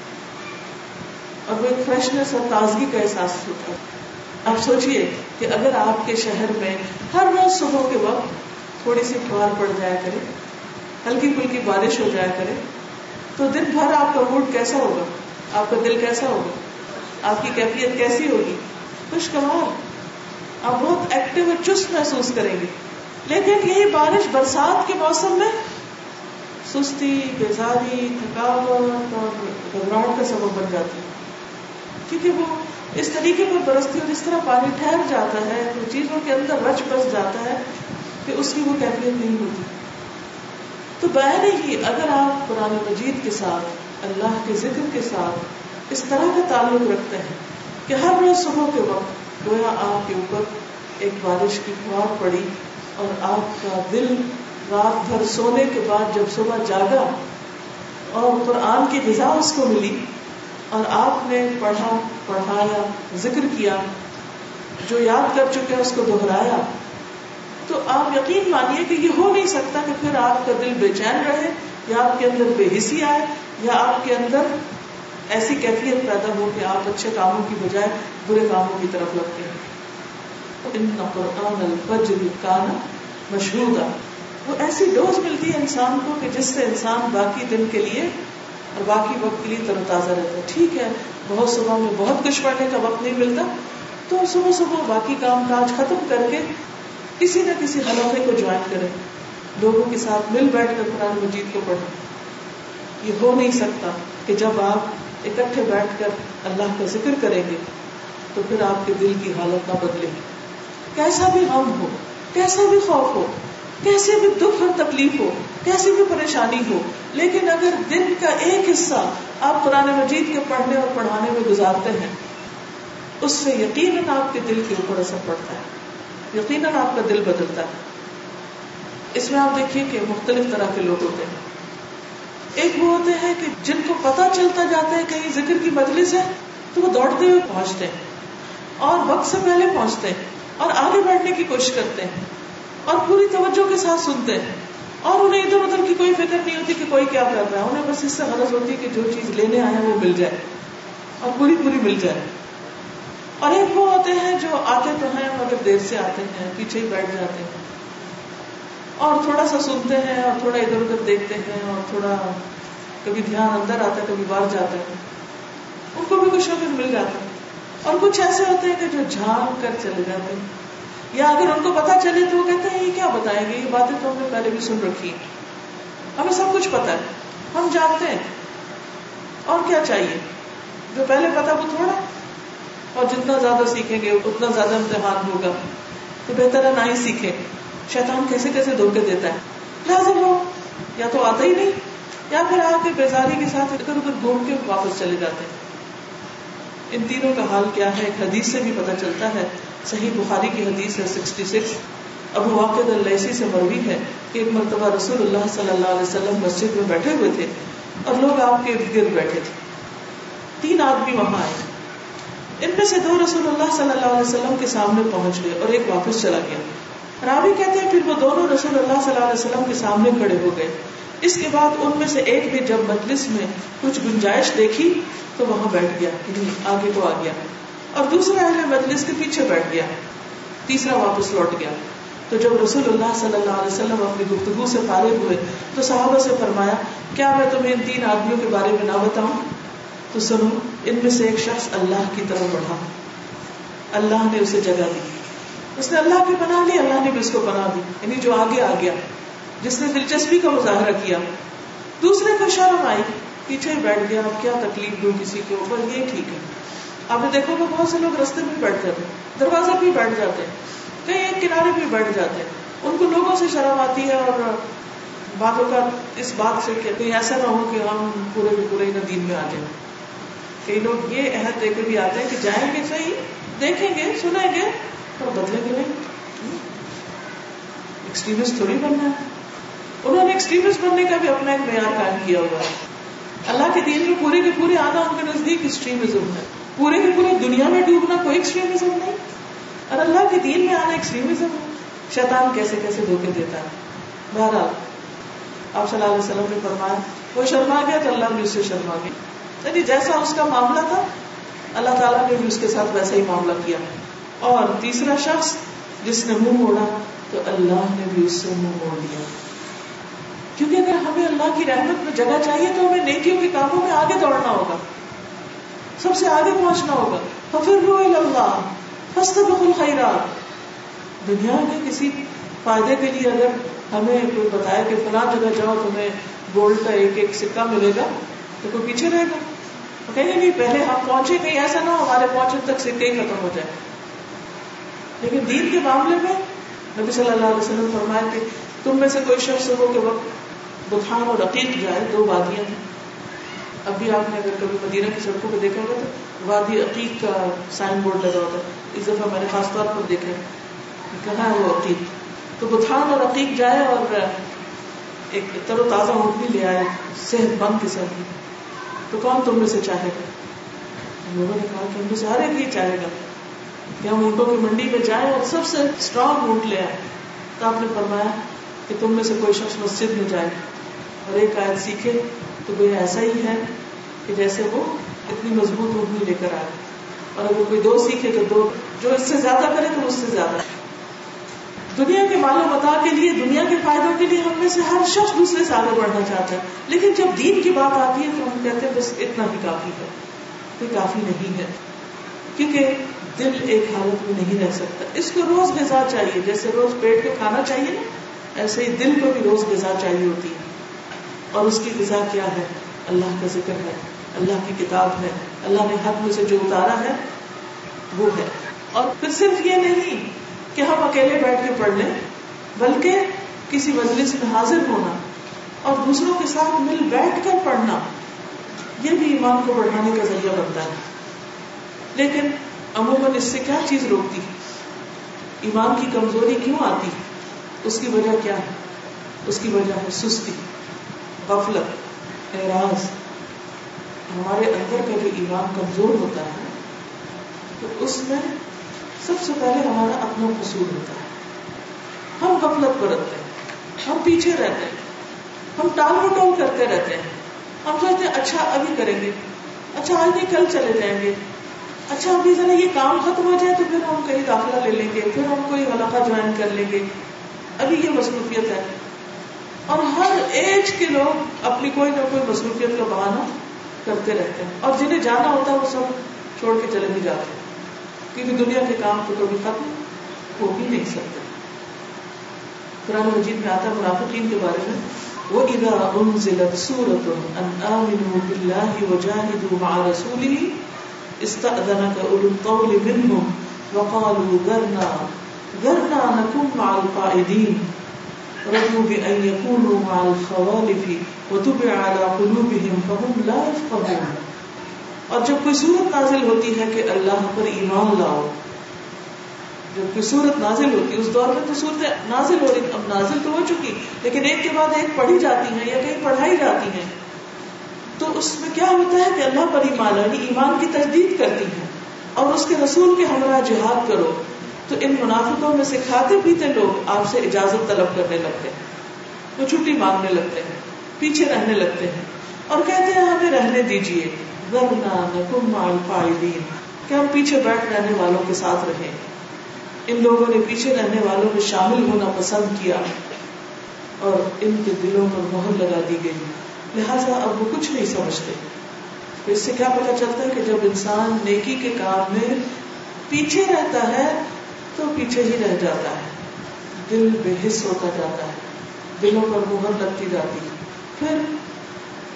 اور وہ ایک فریشنس اور تازگی کا احساس ہوتا ہے۔ آپ سوچئے کہ اگر آپ کے شہر میں ہر روز صبح کے وقت تھوڑی سی فوار پڑ جایا کرے، ہلکی پھلکی بارش ہو جایا کرے، تو دن بھر آپ کا موڈ کیسا ہوگا؟ آپ کا دل کیسا ہوگا؟ آپ کی کیفیت کیسی ہوگی؟ خوشگوار۔ آپ بہت ایکٹیو اور چست محسوس کریں گے۔ لیکن یہی بارش برسات کے موسم میں سستی، بیزاری، تھکاوٹ اور گھبراہٹ کا سبب بن جاتی ہے۔ کیونکہ وہ اس طریقے پر برستی اور اس طرح پانی ٹھہر جاتا ہے، تو چیزوں کے اندر رچ بس جاتا ہے کہ اس کی وہ کیفیت نہیں ہوتی۔ تو بہر ہی اگر آپ قرآن مجید کے ساتھ، اللہ کے ذکر کے ساتھ اس طرح کا تعلق رکھتے ہیں کہ ہر روز صبح کے وقت گویا آپ کے اوپر ایک بارش کی فوار پڑی اور آپ کا دل رات بھر سونے کے بعد جب صبح جاگا اور قرآن کی غذا اس کو ملی اور آپ نے پڑھا پڑھایا، ذکر کیا، جو یاد کر چکے، اس کو دہرایا۔ تو آپ یقین مانیے کہ یہ ہو نہیں سکتا کہ پھر آپ کا دل بے چین رہے، یا آپ کے اندر بے حسی آئے، یا آپ کے اندر ایسی کیفیت پیدا ہو کہ آپ اچھے کاموں کی بجائے برے کاموں کی طرف لگتے ہیں۔ ان قرآن الفجر کانا مشہور وہ ایسی ڈوز ملتی ہے انسان کو کہ جس سے انسان باقی دن کے لیے اور باقی وقت کے لیے تر تازہ رہتا ہے۔ ٹھیک ہے، بہت صبح میں بہت کچھ پڑھنے کا وقت نہیں ملتا۔ تو صبح صبح باقی کام کاج ختم کر کے کسی نہ کسی حلقے کو جوائن کرے لوگوں کے ساتھ مل بیٹھ کر قرآن مجید کو پڑھیں۔ یہ ہو نہیں سکتا کہ جب آپ اکٹھے بیٹھ کر اللہ کا ذکر کریں گے تو پھر آپ کے دل کی حالت نہ بدلے گی۔ کیسا بھی غم ہو، کیسا بھی خوف ہو کیسے بھی دکھ اور تکلیف ہو کیسی بھی پریشانی ہو، لیکن اگر دن کا ایک حصہ آپ قرآن مجید کے پڑھنے اور پڑھانے میں گزارتے ہیں، اس سے یقیناً آپ کے دل کے اوپر اثر پڑتا ہے، یقیناً آپ کا دل بدلتا ہے۔ اس میں آپ دیکھیے کہ مختلف طرح کے لوگ ہوتے ہیں۔ ایک وہ ہوتے ہیں کہ جن کو پتا چلتا جاتا ہے کہیں ذکر کی مجلس ہے، تو وہ دوڑتے ہوئے پہنچتے ہیں اور وقت سے پہلے پہنچتے ہیں اور آگے بیٹھنے کی کوشش کرتے ہیں۔ اور پوری توجہ کے ساتھ سنتے ہیں۔ اور انہیں ادھر ادھر کی کوئی فکر نہیں ہوتی کہ کوئی کیا کر رہا ہے۔ انہیں بس اس سے غلط ہوتی ہے کہ جو چیز لینے آئے وہ مل جائے۔ اور پوری پوری مل جائے۔ اور ایک وہ ہوتے ہیں جو آتے تو ہیں مگر دیر سے آتے ہیں، پیچھے ہی بیٹھ جاتے ہیں۔ اور تھوڑا سا سنتے ہیں اور تھوڑا ادھر ادھر دیکھتے ہیں اور تھوڑا کبھی دھیان اندر آتا ہے، کبھی باہر جاتا ہے۔ ان کو بھی کچھ نہ کچھ مل جاتا ہے۔ اور کچھ ایسے ہوتے ہیں کہ جو جھانک کر چلے جاتے ہیں۔ یا اگر ان کو پتا چلے تو وہ کہتے ہیں، یہ کیا بتائیں گے یہ باتیں تو ہم نے پہلے بھی سن رکھی ہمیں سب کچھ پتا ہے۔ ہم جانتے ہیں۔ اور کیا چاہیے؟ جو پہلے پتا وہ تھوڑا اور جتنا زیادہ سیکھیں گے، اتنا زیادہ امتحان ہوگا۔ تو بہتر ہے نہ ہی سیکھیں۔ شیطان کیسے کیسے دھوکے دیتا ہے۔ لازم ہو یا تو آتا ہی نہیں، یا پھر آ کے بیزاری کے ساتھ ادھر ادھر گھوم کے واپس چلے جاتے ہیں۔ ان تینوں کا حال کیا ہے؟ ایک حدیث سے بھی پتہ چلتا ہے، صحیح بخاری کی حدیث ہے سکسٹی سکس ابو واقع السی سے مروی ہے کہ ایک مرتبہ رسول اللہ صلی اللہ علیہ وسلم مسجد میں بیٹھے ہوئے تھے اور لوگ آپ کے ارد گرد بیٹھے تھے۔ تین آدمی وہاں آئے۔ ان میں سے دو رسول اللہ صلی اللہ علیہ وسلم کے سامنے پہنچ گئے اور ایک واپس چلا گیا۔ راوی کہتے ہیں پھر وہ دونوں رسول اللہ صلی اللہ علیہ وسلم کے سامنے کھڑے ہو گئے۔ اس کے بعد ان میں سے ایک نے جب مجلس میں کچھ گنجائش دیکھی تو وہاں بیٹھ گیا یعنی آگے کو آ گیا۔ اور دوسرا اہل مجلس کے پیچھے بیٹھ گیا۔ تیسرا واپس لوٹ گیا۔ تو جب رسول اللہ صلی اللہ علیہ وسلم اپنی گفتگو سے فارغ ہوئے تو صحابہ سے فرمایا، کیا میں تمہیں ان تین آدمیوں کے بارے میں نہ بتاؤں؟ تو سنو، ان میں سے ایک شخص اللہ کی طرف بڑھا۔ اللہ نے اسے جگہ دی۔ اس نے اللہ کی بنا لی، اللہ نے بھی اس کو بنا دی یعنی جو آگے آ گیا۔ جس نے دلچسپی کا مظاہرہ کیا، دوسرے کو شرم آئی، پیچھے بیٹھ گیا، اب کیا تکلیف دوں کسی کو بس یہ ٹھیک ہے۔ آپ نے دیکھو کہ بہت سے لوگ رستے میں بیٹھ جاتے ہیں دروازے بھی بیٹھ جاتے ہیں کہیں ایک کنارے بھی بیٹھ جاتے۔ ہیں ان کو لوگوں سے شرم آتی ہے اور باتوں کا اس بات سے کہ کہیں ایسا نہ ہو کہ ہم پورے کے پورے دین میں آ جائیں۔ کئی لوگ یہ عہد دے کے بھی آتے ہیں کہ جائیں گے صحیح، دیکھیں گے، سنیں گے اور بدلیں گے نہیں۔ ایکسٹریمسٹ تھوڑی بننا ہے۔ انہوں نے ایکسٹریمسٹ بننے کا بھی اپنا ایک معیار قائم کیا ہوا ہے۔ اللہ کے دین میں پورے کے پورے آنا ان کے نزدیک ایکسٹریمزم ہے۔ پورے کے پورے دنیا میں ڈوبنا کوئی ایکسٹریمزم نہیں۔ اور اللہ کے دین میں آنا ایکسٹریمزم ہے۔ شیطان کیسے کیسے دھوکے دیتا ہے۔ بہرحال، آپ صلی اللہ علیہ وسلم نے فرمایا، وہ شرما گیا تو اللہ بھی اس سے شرما گیا۔ یعنی جیسا اس کا معاملہ تھا، اللہ تعالیٰ نے بھی اس کے ساتھ ویسا ہی معاملہ کیا۔ اور تیسرا شخص جس نے منہ موڑا، تو اللہ نے بھی اس سے منہ موڑ دیا کیونکہ اگر ہمیں اللہ کی رحمت میں جگہ چاہیے تو ہمیں نیکیوں کے کاموں میں آگے دوڑنا ہوگا۔ سب سے آگے پہنچنا ہوگا۔ پھر رو اللہ فسط بخل خیرات دنیا میں کسی فائدے کے لیے اگر ہمیں کوئی بتایا کہ فلاں جگہ جاؤ تمہیں گولڈ کا ایک ایک سکہ ملے گا تو کوئی پیچھے رہے گا۔ کہیں نہیں، پہلے ہم پہنچے کہیں ایسا نہ ہو ہمارے پہنچنے تک سکے ہی ختم ہو جائے۔ لیکن دین کے معاملے میں نبی صلی اللہ علیہ وسلم فرمایا کہ تم میں سے کوئی شخص ہو کے وقت بخان اور عقیق جائے، دو وادیاں ہیں۔ ابھی آپ نے اگر کبھی مدینہ کی سڑکوں پہ دیکھا ہوگا تو وادی عقیق کا سائن بورڈ لگا ہوتا ہے۔ اس دفعہ میں نے خاص طور پر دیکھا کہاں ہے وہ عقیق؟ تو بخان اور عقیق جائے اور ایک تر و تازہ اونٹ بھی لے آئے، صحت مند قسم کی تو کون تم میں سے چاہے گا؟ لوگوں نے کہا کہ ہم میں سے ہر ایک ہی چاہے گا۔ کہ ہم اونٹوں کی منڈی میں جائیں اور سب سے اسٹرانگ اونٹ لے آئے تو آپ نے فرمایا کہ تم میں سے کوئی شخص مسجد میں جائے۔ اور ایک آیت سیکھے تو کوئی ایسا ہی ہے کہ جیسے وہ اتنی مضبوط اونٹنی لے کر آئے اور اگر کوئی دو سیکھے تو دو، جو اس سے زیادہ کرے تو اس سے زیادہ دنیا کے مال و متا کے لیے، دنیا کے فائدوں کے لیے ہم میں سے ہر شخص دوسرے سے آگے بڑھنا چاہتا ہے۔ لیکن جب دین کی بات آتی ہے تو ہم کہتے ہیں بس اتنا ہی کافی ہے۔ کوئی کافی نہیں ہے۔ کیونکہ دل ایک حالت میں نہیں رہ سکتا۔ اس کو روز غذا چاہیے۔ جیسے روز پیٹ کو کھانا چاہیے ایسے ہی دل کو بھی روز غذا چاہیے ہوتی ہے۔ اور اس کی غذا کیا ہے؟ اللہ کا ذکر ہے، اللہ کی کتاب ہے، اللہ نے حق میں سے جو اتارا ہے، وہ ہے۔ اور پھر صرف یہ نہیں کہ ہم اکیلے بیٹھ کے پڑھ لیں، بلکہ کسی مجلس میں حاضر ہونا اور دوسروں کے ساتھ مل بیٹھ کر پڑھنا، یہ بھی ایمان کو بڑھانے کا ذریعہ بنتا ہے۔ لیکن عموماً اس سے کیا چیز روکتی؟ ایمان کی کمزوری کیوں آتی؟ اس کی وجہ کیا ہے؟ اس کی وجہ ہے سستی۔ غفلت، اعراض۔ ہمارے اندر کا جو ایمان کمزور ہوتا ہے، تو اس میں سب سے پہلے ہمارا اپنا قصور ہوتا ہے۔ ہم غفلت برتتے ہیں، ہم پیچھے رہتے ہیں، ہم ٹال مٹول کرتے رہتے ہیں۔ ہم سوچتے ہیں اچھا ابھی کریں گے۔ اچھا آج نہیں، کل چلے جائیں گے۔ اچھا ابھی ذرا یہ کام ختم ہو جائے تو پھر ہم کہیں داخلہ لے لیں گے، پھر ہم کوئی علاقہ جوائن کر لیں گے۔ ابھی یہ مصروفیت ہے۔ اور ہر ایج کے لوگ اپنی کوئی نہ کوئی مصروفیت کا بہانہ کرتے رہتے ہیں۔ اور جنہیں جانا ہوتا ہے وہ سب چھوڑ کے چلے بھی جاتے ہیں۔ کیونکہ دنیا کے کام تو کبھی ختم ہو بھی نہیں سکتے۔ قرآن مجید میں آتا ہے منافقین کے بارے میں، وَإِذَا أُنزِلَتْ سُورَةٌ أَنْ آمِنُوا بِاللَّهِ وَجَاهِدُوا مَعَ رَسُولِهِ اسْتَأْذَنَكَ أُولُو الطَّوْلِ مِنْهُمْ وَقَالُوا ذَرْنَا ذَرْنَا نَكُنْ مَعَ الْقَائِدِينَ رَضُوا بِأَنْ يَكُونُوا مَعَ الْخَوَالِفِ وَطُبِعَ عَلَى قُلُوبِهِمْ فَهُمْ لَا يَفْقَهُونَ۔ اور جب کوئی صورت نازل ہوتی ہے کہ اللہ پر ایمان لاؤ، جب کوئی صورت نازل ہوتی ہے اس دور میں تو صورت نازل ہو رہی، اب نازل تو ہو چکی، لیکن ایک کے بعد ایک پڑھی جاتی ہیں یا کہیں پڑھائی جاتی ہیں، تو اس میں کیا ہوتا ہے کہ اللہ پر ایمان یعنی ایمان کی تجدید کرتی ہے اور اس کے رسول کے ہمراہ جہاد کرو۔ تو ان منافقوں میں سے کھاتے پیتے لوگ آپ سے اجازت طلب کرنے لگتے ہیں۔ وہ چھٹی مانگنے لگتے ہیں، پیچھے رہنے لگتے ہیں۔ اور کہتے ہیں، ہمیں رہنے دیجیے ورنہ نکم مال پائدین کہ ہم پیچھے بیٹھ رہنے والوں کے ساتھ رہیں؟ ان لوگوں نے پیچھے رہنے والوں میں شامل ہونا پسند کیا اور ان کے دلوں پر مہر لگا دی گئی۔ لہٰذا اب وہ کچھ نہیں سمجھتے۔ تو اس سے کیا پتا چلتا ہے کہ جب انسان نیکی کے کام میں پیچھے رہتا ہے تو پیچھے ہی رہ جاتا ہے۔ دل بے حص ہوتا جاتا ہے۔ دلوں پر مہر لگتی جاتی ہے۔ پھر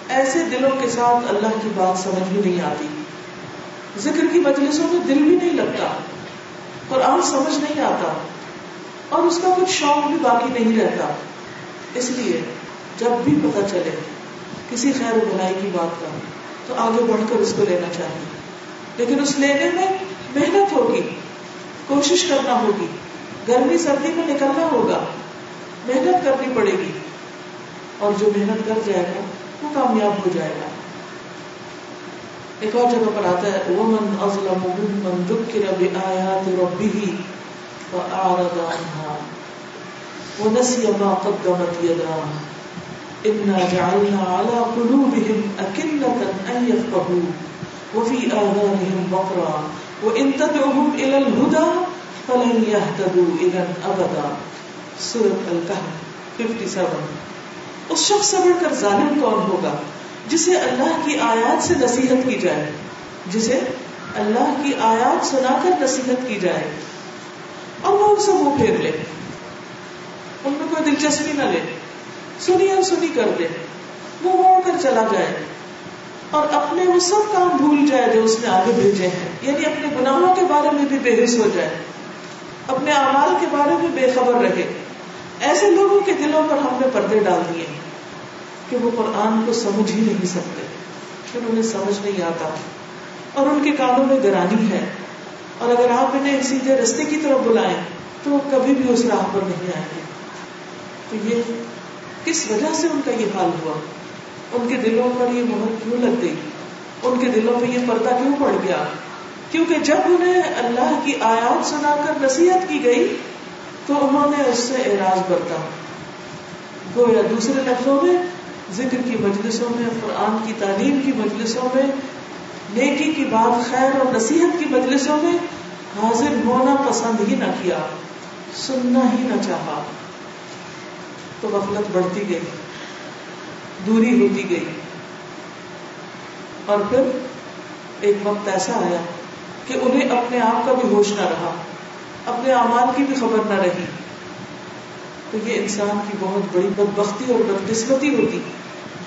ایسے دلوں کے ساتھ اللہ کی بات سمجھ بھی نہیں آتی۔ ذکر کی مجلسوں میں دل بھی نہیں لگتا۔ قرآن سمجھ نہیں آتا۔ اور اس کا کچھ شوق بھی باقی نہیں رہتا۔ اس لیے جب بھی پتا چلے کسی خیر و بنائی کی بات کا، تو آگے بڑھ کر اس کو لینا چاہیے۔ لیکن اس لینے میں محنت ہوگی۔ کوشش کرنا ہوگی۔ گرمی سردی میں نکلنا ہوگا۔ محنت کرنی پڑے گی۔ اور جو محنت کر جائے گا، وہ کامیاب ہو جائے گا۔ ایک اور جگہ پر آتا ہے، ومن اظلم ممن ذکر بآیات ربه فأعرض عنها ونسي ما قدمت يداه إنا جعلنا على قلوبهم أكنة أن يفقهوا وفي آذانهم وقرا وإن تدعهم إلى الهدى فلن يهتدوا إذا أبدا۔ سورة الكهف 57 اس شخص سے بڑھ کر، ظالم کون ہوگا؟ جسے اللہ کی آیات سے نصیحت کی جائے۔ جسے اللہ کی آیات سنا کر نصیحت کی جائے۔ اور وہ ان سے منہ پھیر لے۔ ان میں کوئی دلچسپی نہ لے۔ سنی اور سنی کر دے۔ منہ موڑ کر چلا جائے۔ اور اپنے وہ سب کام بھول جائے جو اس نے آگے بھیجے ہیں۔ یعنی اپنے گناہوں کے بارے میں بھی بے حص ہو جائے۔ اپنے اعمال کے بارے میں بے خبر رہے۔ ایسے لوگوں کے دلوں پر ہم نے پردے ڈال دیے کہ وہ قرآن کو سمجھ ہی نہیں سکتے۔ پھر انہیں سمجھ نہیں آتا۔ اور ان کے کانوں میں گرانی ہے۔ اور اگر آپ انہیں سیدھے رستے کی طرف بلائیں تو وہ کبھی بھی اس راہ پر نہیں آئیں گے۔ تو یہ کس وجہ سے ان کا یہ حال ہوا؟ ان کے دلوں پر یہ مہر کیوں لگ گئی؟ ان کے دلوں پہ یہ پردہ کیوں پڑ گیا؟ کیونکہ جب انہیں اللہ کی آیات سنا کر نصیحت کی گئی، تو انہوں نے اس سے اعراض برتا۔ گویا دوسرے لفظوں میں، ذکر کی مجلسوں میں، قرآن کی تعلیم کی مجلسوں میں، نیکی کی بات خیر اور نصیحت کی مجلسوں میں حاضر ہونا پسند ہی نہ کیا، سننا ہی نہ چاہا۔ تو غفلت بڑھتی گئی۔ دوری ہوتی گئی۔ اور پھر ایک وقت ایسا آیا کہ انہیں اپنے آپ کا بھی ہوش نہ رہا، اپنے اعمال کی بھی خبر نہ رہی۔ تو یہ انسان کی بہت بڑی بدبختی اور بدقسمتی ہوتی۔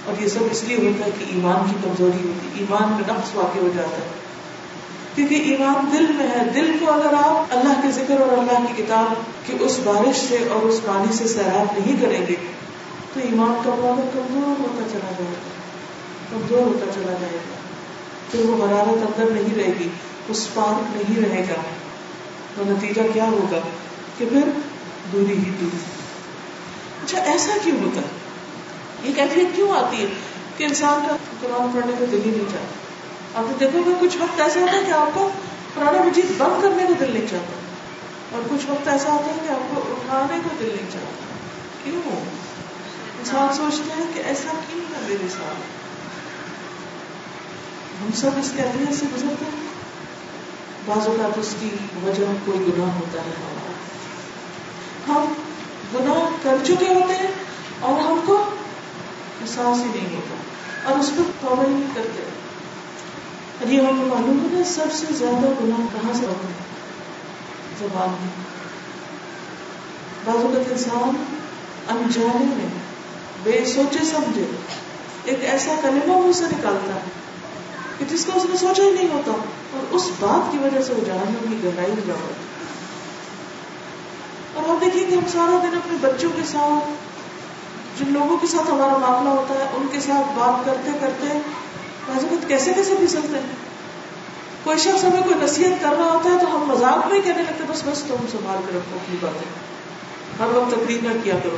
اور یہ سب اس لیے ہوتا ہے کہ ایمان کی کمزوری ہوتی، ایمان میں نقص واقع ہو جاتا۔ ہے کیونکہ ایمان دل میں ہے، دل کو اگر آپ اللہ کے ذکر اور اللہ کی کتاب کی اس بارش سے اور اس پانی سے سیراب نہیں کریں گے تو ایمان کا پاور کمزور ہوتا چلا جائے گا۔ کمزور ہوتا چلا جائے گا۔ پھر وہ حرارت اندر نہیں رہے گی، اس پارک نہیں رہے گا۔ تو نتیجہ کیا ہوگا؟ کہ پھر دوری ہی دوری۔ اچھا ایسا کیوں ہوتا؟ ہے یہ کیفیت کیوں آتی ہے کہ انسان کا قرآن پڑھنے کا دل ہی نہیں چاہتا؟ آپ دیکھو گے کچھ وقت ایسا ہوتا ہے کہ آپ کو قرآن مجید بند کرنے کا دل نہیں چاہتا۔ اور کچھ وقت ایسا ہوتا ہے کہ آپ کو اٹھانے کو دل نہیں چاہتا۔ کیوں؟ اچھا انسان سوچتے ہیں کہ ایسا کیوں ہے میرے ساتھ؟ ہم سب اس کیفیت سے گزرتے ہیں۔ بعض اوقات اس کی وجہ کوئی گناہ ہوتا ہے۔ ہمارا ہم گناہ کر چکے ہوتے ہیں اور ہم کو احساس ہی نہیں ہوتا اور اس پر توبہ ہی نہیں کرتے اور یہ ہمیں معلوم ہے سب سے زیادہ گناہ کہاں سے ہوتے ہیں؟ زبان میں۔ بعض اوقات انسان انجانے میں بے سوچے سمجھے۔ ایک ایسا کلمہ منہ سے نکالتا ہے کہ جس کو اس نے سوچا ہی نہیں ہوتا اور اس بات کی وجہ سے وہ جہنم کی گہرائی میں جا اور آپ دیکھیے کہ ہم سارا دن اپنے بچوں کے ساتھ، جن لوگوں کے ساتھ ہمارا معاملہ ہوتا ہے، ان کے ساتھ بات کرتے کرتے بعض کیسے کیسے پھسلتے ہیں؟ کوئی شخص ہمیں کوئی نصیحت کر رہا ہوتا ہے تو ہم مذاق میں ہی کہنے لگتے بس بس تم سنبھال کے رکھو اپنی باتیں۔ ہر وقت تقریر نہ کیا کرو۔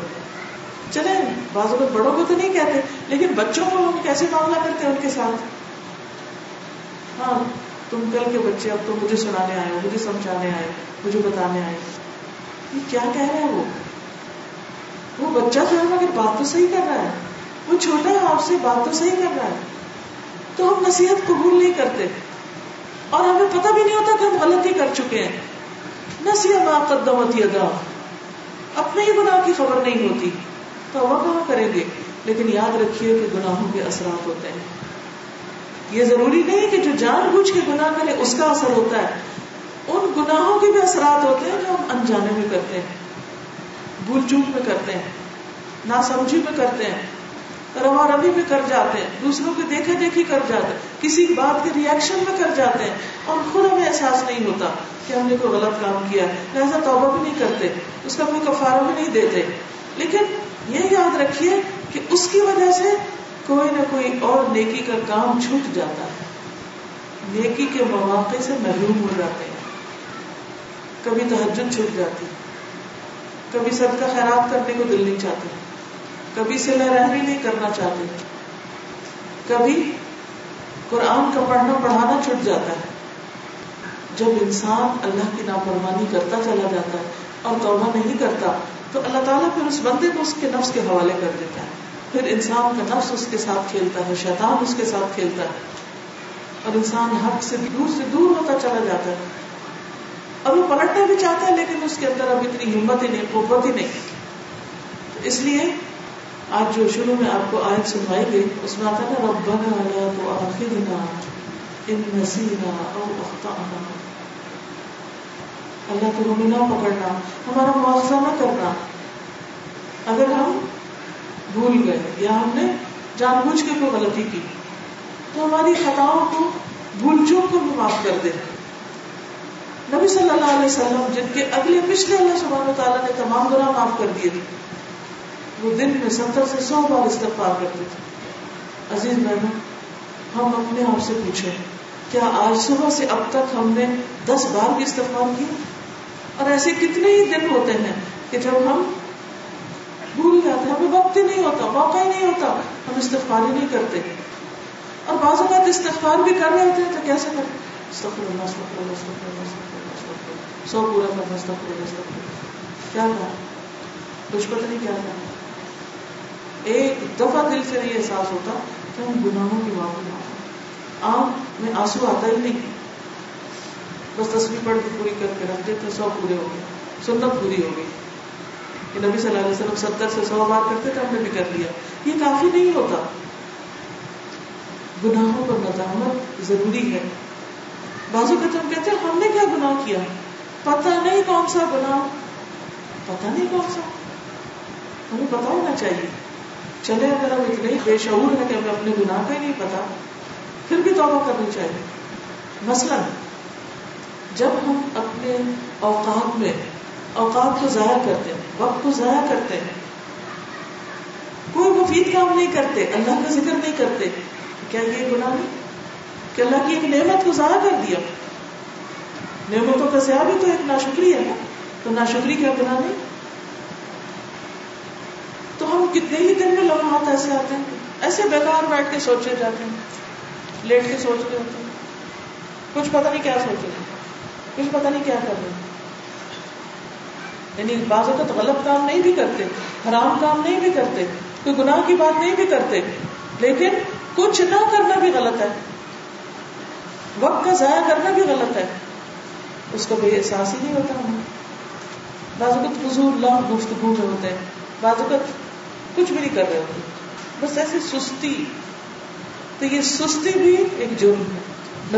چلے بعض اوقات بڑوں کو تو نہیں کہتے، لیکن بچوں کو ہم کیسے معاملہ کرتے ہیں ان کے ساتھ؟ ہاں تم کل کے بچے، اب تو مجھے سنانے آئے مجھے سمجھانے آئے، مجھے بتانے آئے۔ یہ کیا کہہ رہے ہیں وہ؟ وہ بچہ جو ہے مگر بات تو صحیح کر رہا ہے، وہ چھوٹا ہے، آپ سے بات تو صحیح کر رہا ہے، تو ہم نصیحت قبول نہیں کرتے۔ اور ہمیں پتہ بھی نہیں ہوتا کہ ہم غلطی کر چکے ہیں۔ نصیحت آپ قدمت ادا اپنے ہی گناہ کی خبر نہیں ہوتی۔ تو وہ کہاں کریں گے؟ لیکن یاد رکھیے کہ گناہوں کے اثرات ہوتے ہیں۔ یہ ضروری نہیں کہ جو جان بوجھ کے گناہ کرے، اس کا اثر ہوتا ہے۔ ان گناہوں کے بھی اثرات ہوتے ہیں جو ہم انجانے میں کرتے ہیں۔ بھول چوک میں کرتے ہیں۔ نا سمجھی میں کرتے ہیں۔ روا روی میں کر جاتے ہیں۔ دوسروں کے دیکھے دیکھی کر جاتے ہیں۔ کسی بات کے ریئیکشن میں کر جاتے ہیں۔ اور خود ہمیں احساس نہیں ہوتا کہ ہم نے کوئی غلط کام کیا لہٰذا توبہ بھی نہیں کرتے۔ اس کا کوئی کفارہ بھی نہیں دیتے۔ لیکن یہ یاد رکھیے کہ اس کی وجہ سے کوئی نہ کوئی اور نیکی کا کام چھوٹ جاتا ہے۔ نیکی کے مواقع سے محروم ہو جاتے ہیں۔ کبھی تحجد چھوٹ جاتی کبھی سب کا خیرات کرنے کو دل نہیں چاہتے۔ کبھی سلا رحمی نہیں کرنا چاہتے۔ کبھی قرآن کا پڑھنا پڑھانا چھٹ جاتا ہے۔ جب انسان اللہ کی نافرمانی کرتا چلا جاتا ہے اور توبہ نہیں کرتا تو اللہ تعالیٰ پھر اس بندے کو اس کے نفس کے حوالے کر دیتا ہے۔ پھر انسان کا نفس اس کے ساتھ کھیلتا ہے، شیطان اس کے ساتھ کھیلتا ہے۔ اور انسان حق سے دور سے دور ہوتا چلا جاتا ہے۔ اور وہ پلٹنا بھی چاہتا ہے، لیکن اس کے اندر اب اتنی ہمت ہی نہیں، قوت ہی نہیں۔ اس لیے آج جو شروع میں آپ کو آیت سنوائی گئی، اس میں آتا ہے نا، ربنا لا تؤاخذنا ان نسینا او اخطانا اللہ تو ہمیں نہ پکڑنا، ہمارا مواخذہ نہ کرنا۔ اگر ہم بھول گئے یا ہم نے جان بوجھ کے کوئی غلطی کی، تو ہماری خطاؤں کو بھول چوک کو بھی معاف کر دے۔ نبی صلی اللہ علیہ وسلم، جن کے اگلے پچھلے اللہ سبحانہ تعالیٰ نے تمام گناہ معاف کر دیے تھے، وہ دن میں ستر سے سو بار استغفار کرتے تھے۔ عزیز بہنوں، ہم اپنے آپ سے پوچھیں، کیا آج صبح سے اب تک ہم نے دس بار بھی استغفار کیا؟ اور ایسے کتنے ہی دن ہوتے ہیں کہ جب ہم بھول جاتے ہمیں وقت ہی نہیں ہوتا، موقع ہی نہیں ہوتا، ہم استغفار ہی نہیں کرتے۔ اور بعض اوقات استغفار بھی کر رہے ہوتے ہیں تو کیسے کرتے استغفر اللہ استغفر اللہ استغفر اللہ استغفر اللہ استغفر اللہ۔ سو پورا کرنا، استغفر اللہ استغفر اللہ۔ کیا کہا؟ کچھ پتہ نہیں کیا کہا؟ ایک دفعہ دل سے نہیں احساس ہوتا کہ ہم گناہوں کی معافی مانگیں آنکھ میں آنسو آتا ہی نہیں۔ بس تصویر پڑھ کے پوری کر کے رکھ دیتے سو پورے ہو گئے سنت پوری ہو گئی کہ نبی صلی اللہ علیہ وسلم ستر سے سو بار کرتے تھے ہم نے بھی کر لیا۔ یہ کافی نہیں ہوتا۔ گناہوں پر ندامت ضروری ہے۔ بازو کا تم کہتے ہیں، ہم نے کیا گناہ کیا؟ پتہ نہیں کون سا گناہ۔ پتہ نہیں کون سا۔ ہمیں پتا ہونا چاہیے۔ چلے اگر ہم اتنے بے شعور ہے کہ ہمیں اپنے گناہ کا ہی نہیں پتا پھر بھی توبہ کرنی چاہیے۔ مثلا جب ہم اپنے اوقات میں اوقات کو ضائع کرتے ہیں، وقت کو ضائع کرتے ہیں، کوئی مفید کام نہیں کرتے، اللہ کا ذکر نہیں کرتے، کیا یہ گناہ نہیں کہ اللہ کی ایک نعمت کو ضائع کر دیا؟ نعمتوں کا ضیاع بھی تو ایک ناشکری ہے نا؟ تو ناشکری کیا گناہ نہیں؟ تو ہم کتنے ہی دن میں لمحات ایسے آتے ہیں، ایسے بیکار بیٹھ کے سوچے جاتے ہیں، لیٹ کے سوچ رہے ہوتے ہیں، کچھ پتہ نہیں کیا سوچ رہے ہیں۔ کچھ پتہ نہیں کیا کر رہے یعنی بعض اوقات غلط کام نہیں بھی کرتے، حرام کام نہیں بھی کرتے، کوئی گناہ کی بات نہیں بھی کرتے، لیکن کچھ نہ کرنا بھی غلط ہے۔ وقت کا ضائع کرنا بھی غلط ہے۔ اس کا بے احساس ہی نہیں ہوتا ہمیں۔ بعض اوقات فضول اللہ گفتگو میں ہوتے ہیں، بعض اوقات کچھ بھی نہیں کر رہے ہوتے۔ بس ایسی سستی۔ تو یہ سستی بھی ایک جرم ہے۔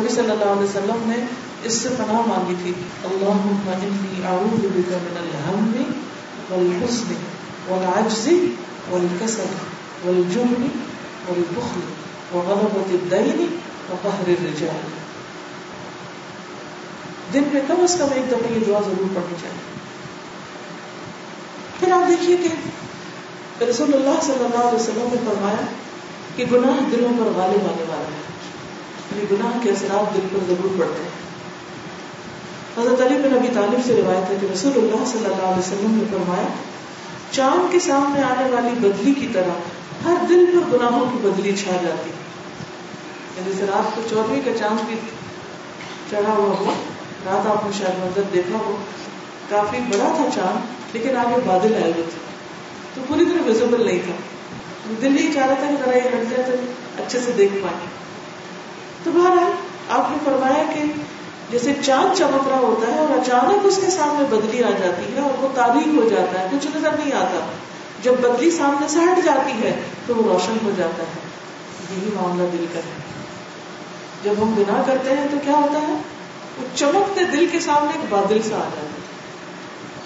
نبی صلی اللہ علیہ وسلم نے اس سے پناہ مانگی تھی۔ اللہم انی اعوذ بک من الہم والحزن والعجز والکسل والجبن والبخل وغلبت الدین وقہر الرجال۔ دن میں کم از کم ایک دفعہ یہ دعا ضرور پڑھنی چاہیے۔ پھر آپ دیکھیے کہ رسول اللہ صلی اللہ علیہ وسلم نے فرمایا کہ گناہ دلوں پر غالب آنے والا ہے۔ یعنی گناہ کے اثرات دل پر ضرور پڑتے ہیں۔ حضرت علی بن ابی طالب سے روایت ہے کہ رسول اللہ صلی اللہ علیہ وسلم نے فرمایا، چاند کے سامنے آنے والی بدلی کی طرح ہر دل پر گناہوں کی بدلی چھا جاتی۔ یعنی جیسے رات کو چودہویں کا چاند بھی چڑھا ہوا ہو، رات آپ نے شاید منظر دیکھا ہو۔ کافی بڑا تھا چاند، لیکن آگے بادل آئے ہوئے تھے۔ تو پوری طرح ویزیبل نہیں تھا۔ دل ہی چاہ رہا تھا کہ ذرا یہ ہٹ جائے تو اچھے سے دیکھ پائے تو بہرحال آپ نے فرمایا کہ جیسے چاند چمک رہا ہوتا ہے اور اچانک اس کے سامنے بدلی آ جاتی ہے اور وہ تاریخ ہو جاتا ہے، کچھ نظر نہیں آتا۔ جب بدلی سامنے سے ہٹ جاتی ہے تو وہ روشن ہو جاتا ہے۔ یہی معاملہ دل کا ہے۔ جب ہم گناہ کرتے ہیں تو کیا ہوتا ہے؟ وہ چمکتے دل کے سامنے ایک بادل سا آ جاتا ہے۔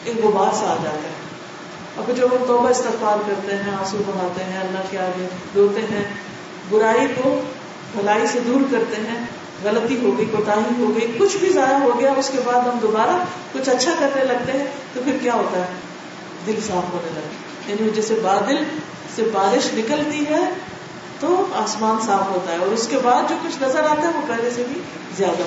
ایک غبار سا آ جاتا ہے۔ اور پھر جب ہم توبہ استغفار کرتے ہیں، آنسو بناتے ہیں، اللہ کے آگے روتے ہیں، برائی کو بھلائی سے دور کرتے ہیں غلطی ہو گئی کوتا ہو گئی، کچھ بھی ضائع ہو گیا، اس کے بعد ہم دوبارہ کچھ اچھا کرنے لگتے ہیں، تو پھر کیا ہوتا ہے؟ دل صاف ہونے لگتا یعنی جیسے بادل سے بارش نکلتی ہے، تو آسمان صاف ہوتا ہے۔ اور اس کے بعد جو کچھ نظر آتا ہے، وہ پہلے سے بھی زیادہ۔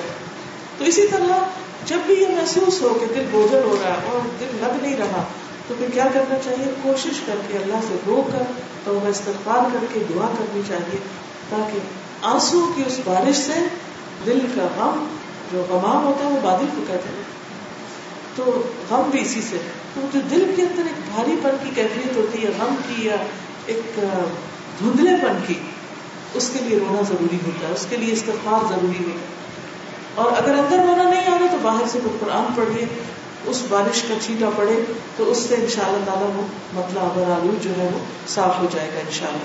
تو اسی طرح جب بھی یہ محسوس ہو کہ دل بوجھل ہو رہا ہے اور دل لگ نہیں رہا، تو پھر کیا کرنا چاہیے؟ کوشش کر کے اللہ سے رو کر تو وہ استغفار کر کے دعا کرنی چاہیے، تاکہ آنسو کی اس بارش سے دل کا غم جو غمام ہوتا ہے وہ بادل کو کہتے ہیں۔ تو غم بھی اسی سے تو جو دل کے اندر ایک بھاری پن کی کیفیت ہوتی ہے غم کی، یا ایک دھندلے پن کی، اس کے لیے رونا ضروری ہوتا ہے، اس کے لیے استغفار ضروری ہوتا ہے۔ اور اگر اندر رونا نہیں آ رہا تو باہر سے کوئی قرآن پڑھیے اس بارش کا چھیٹا پڑے، تو اس سے ان شاء اللہ تعالیٰ وہ مطلب آلود جو ہے وہ صاف ہو جائے گا ان شاء اللہ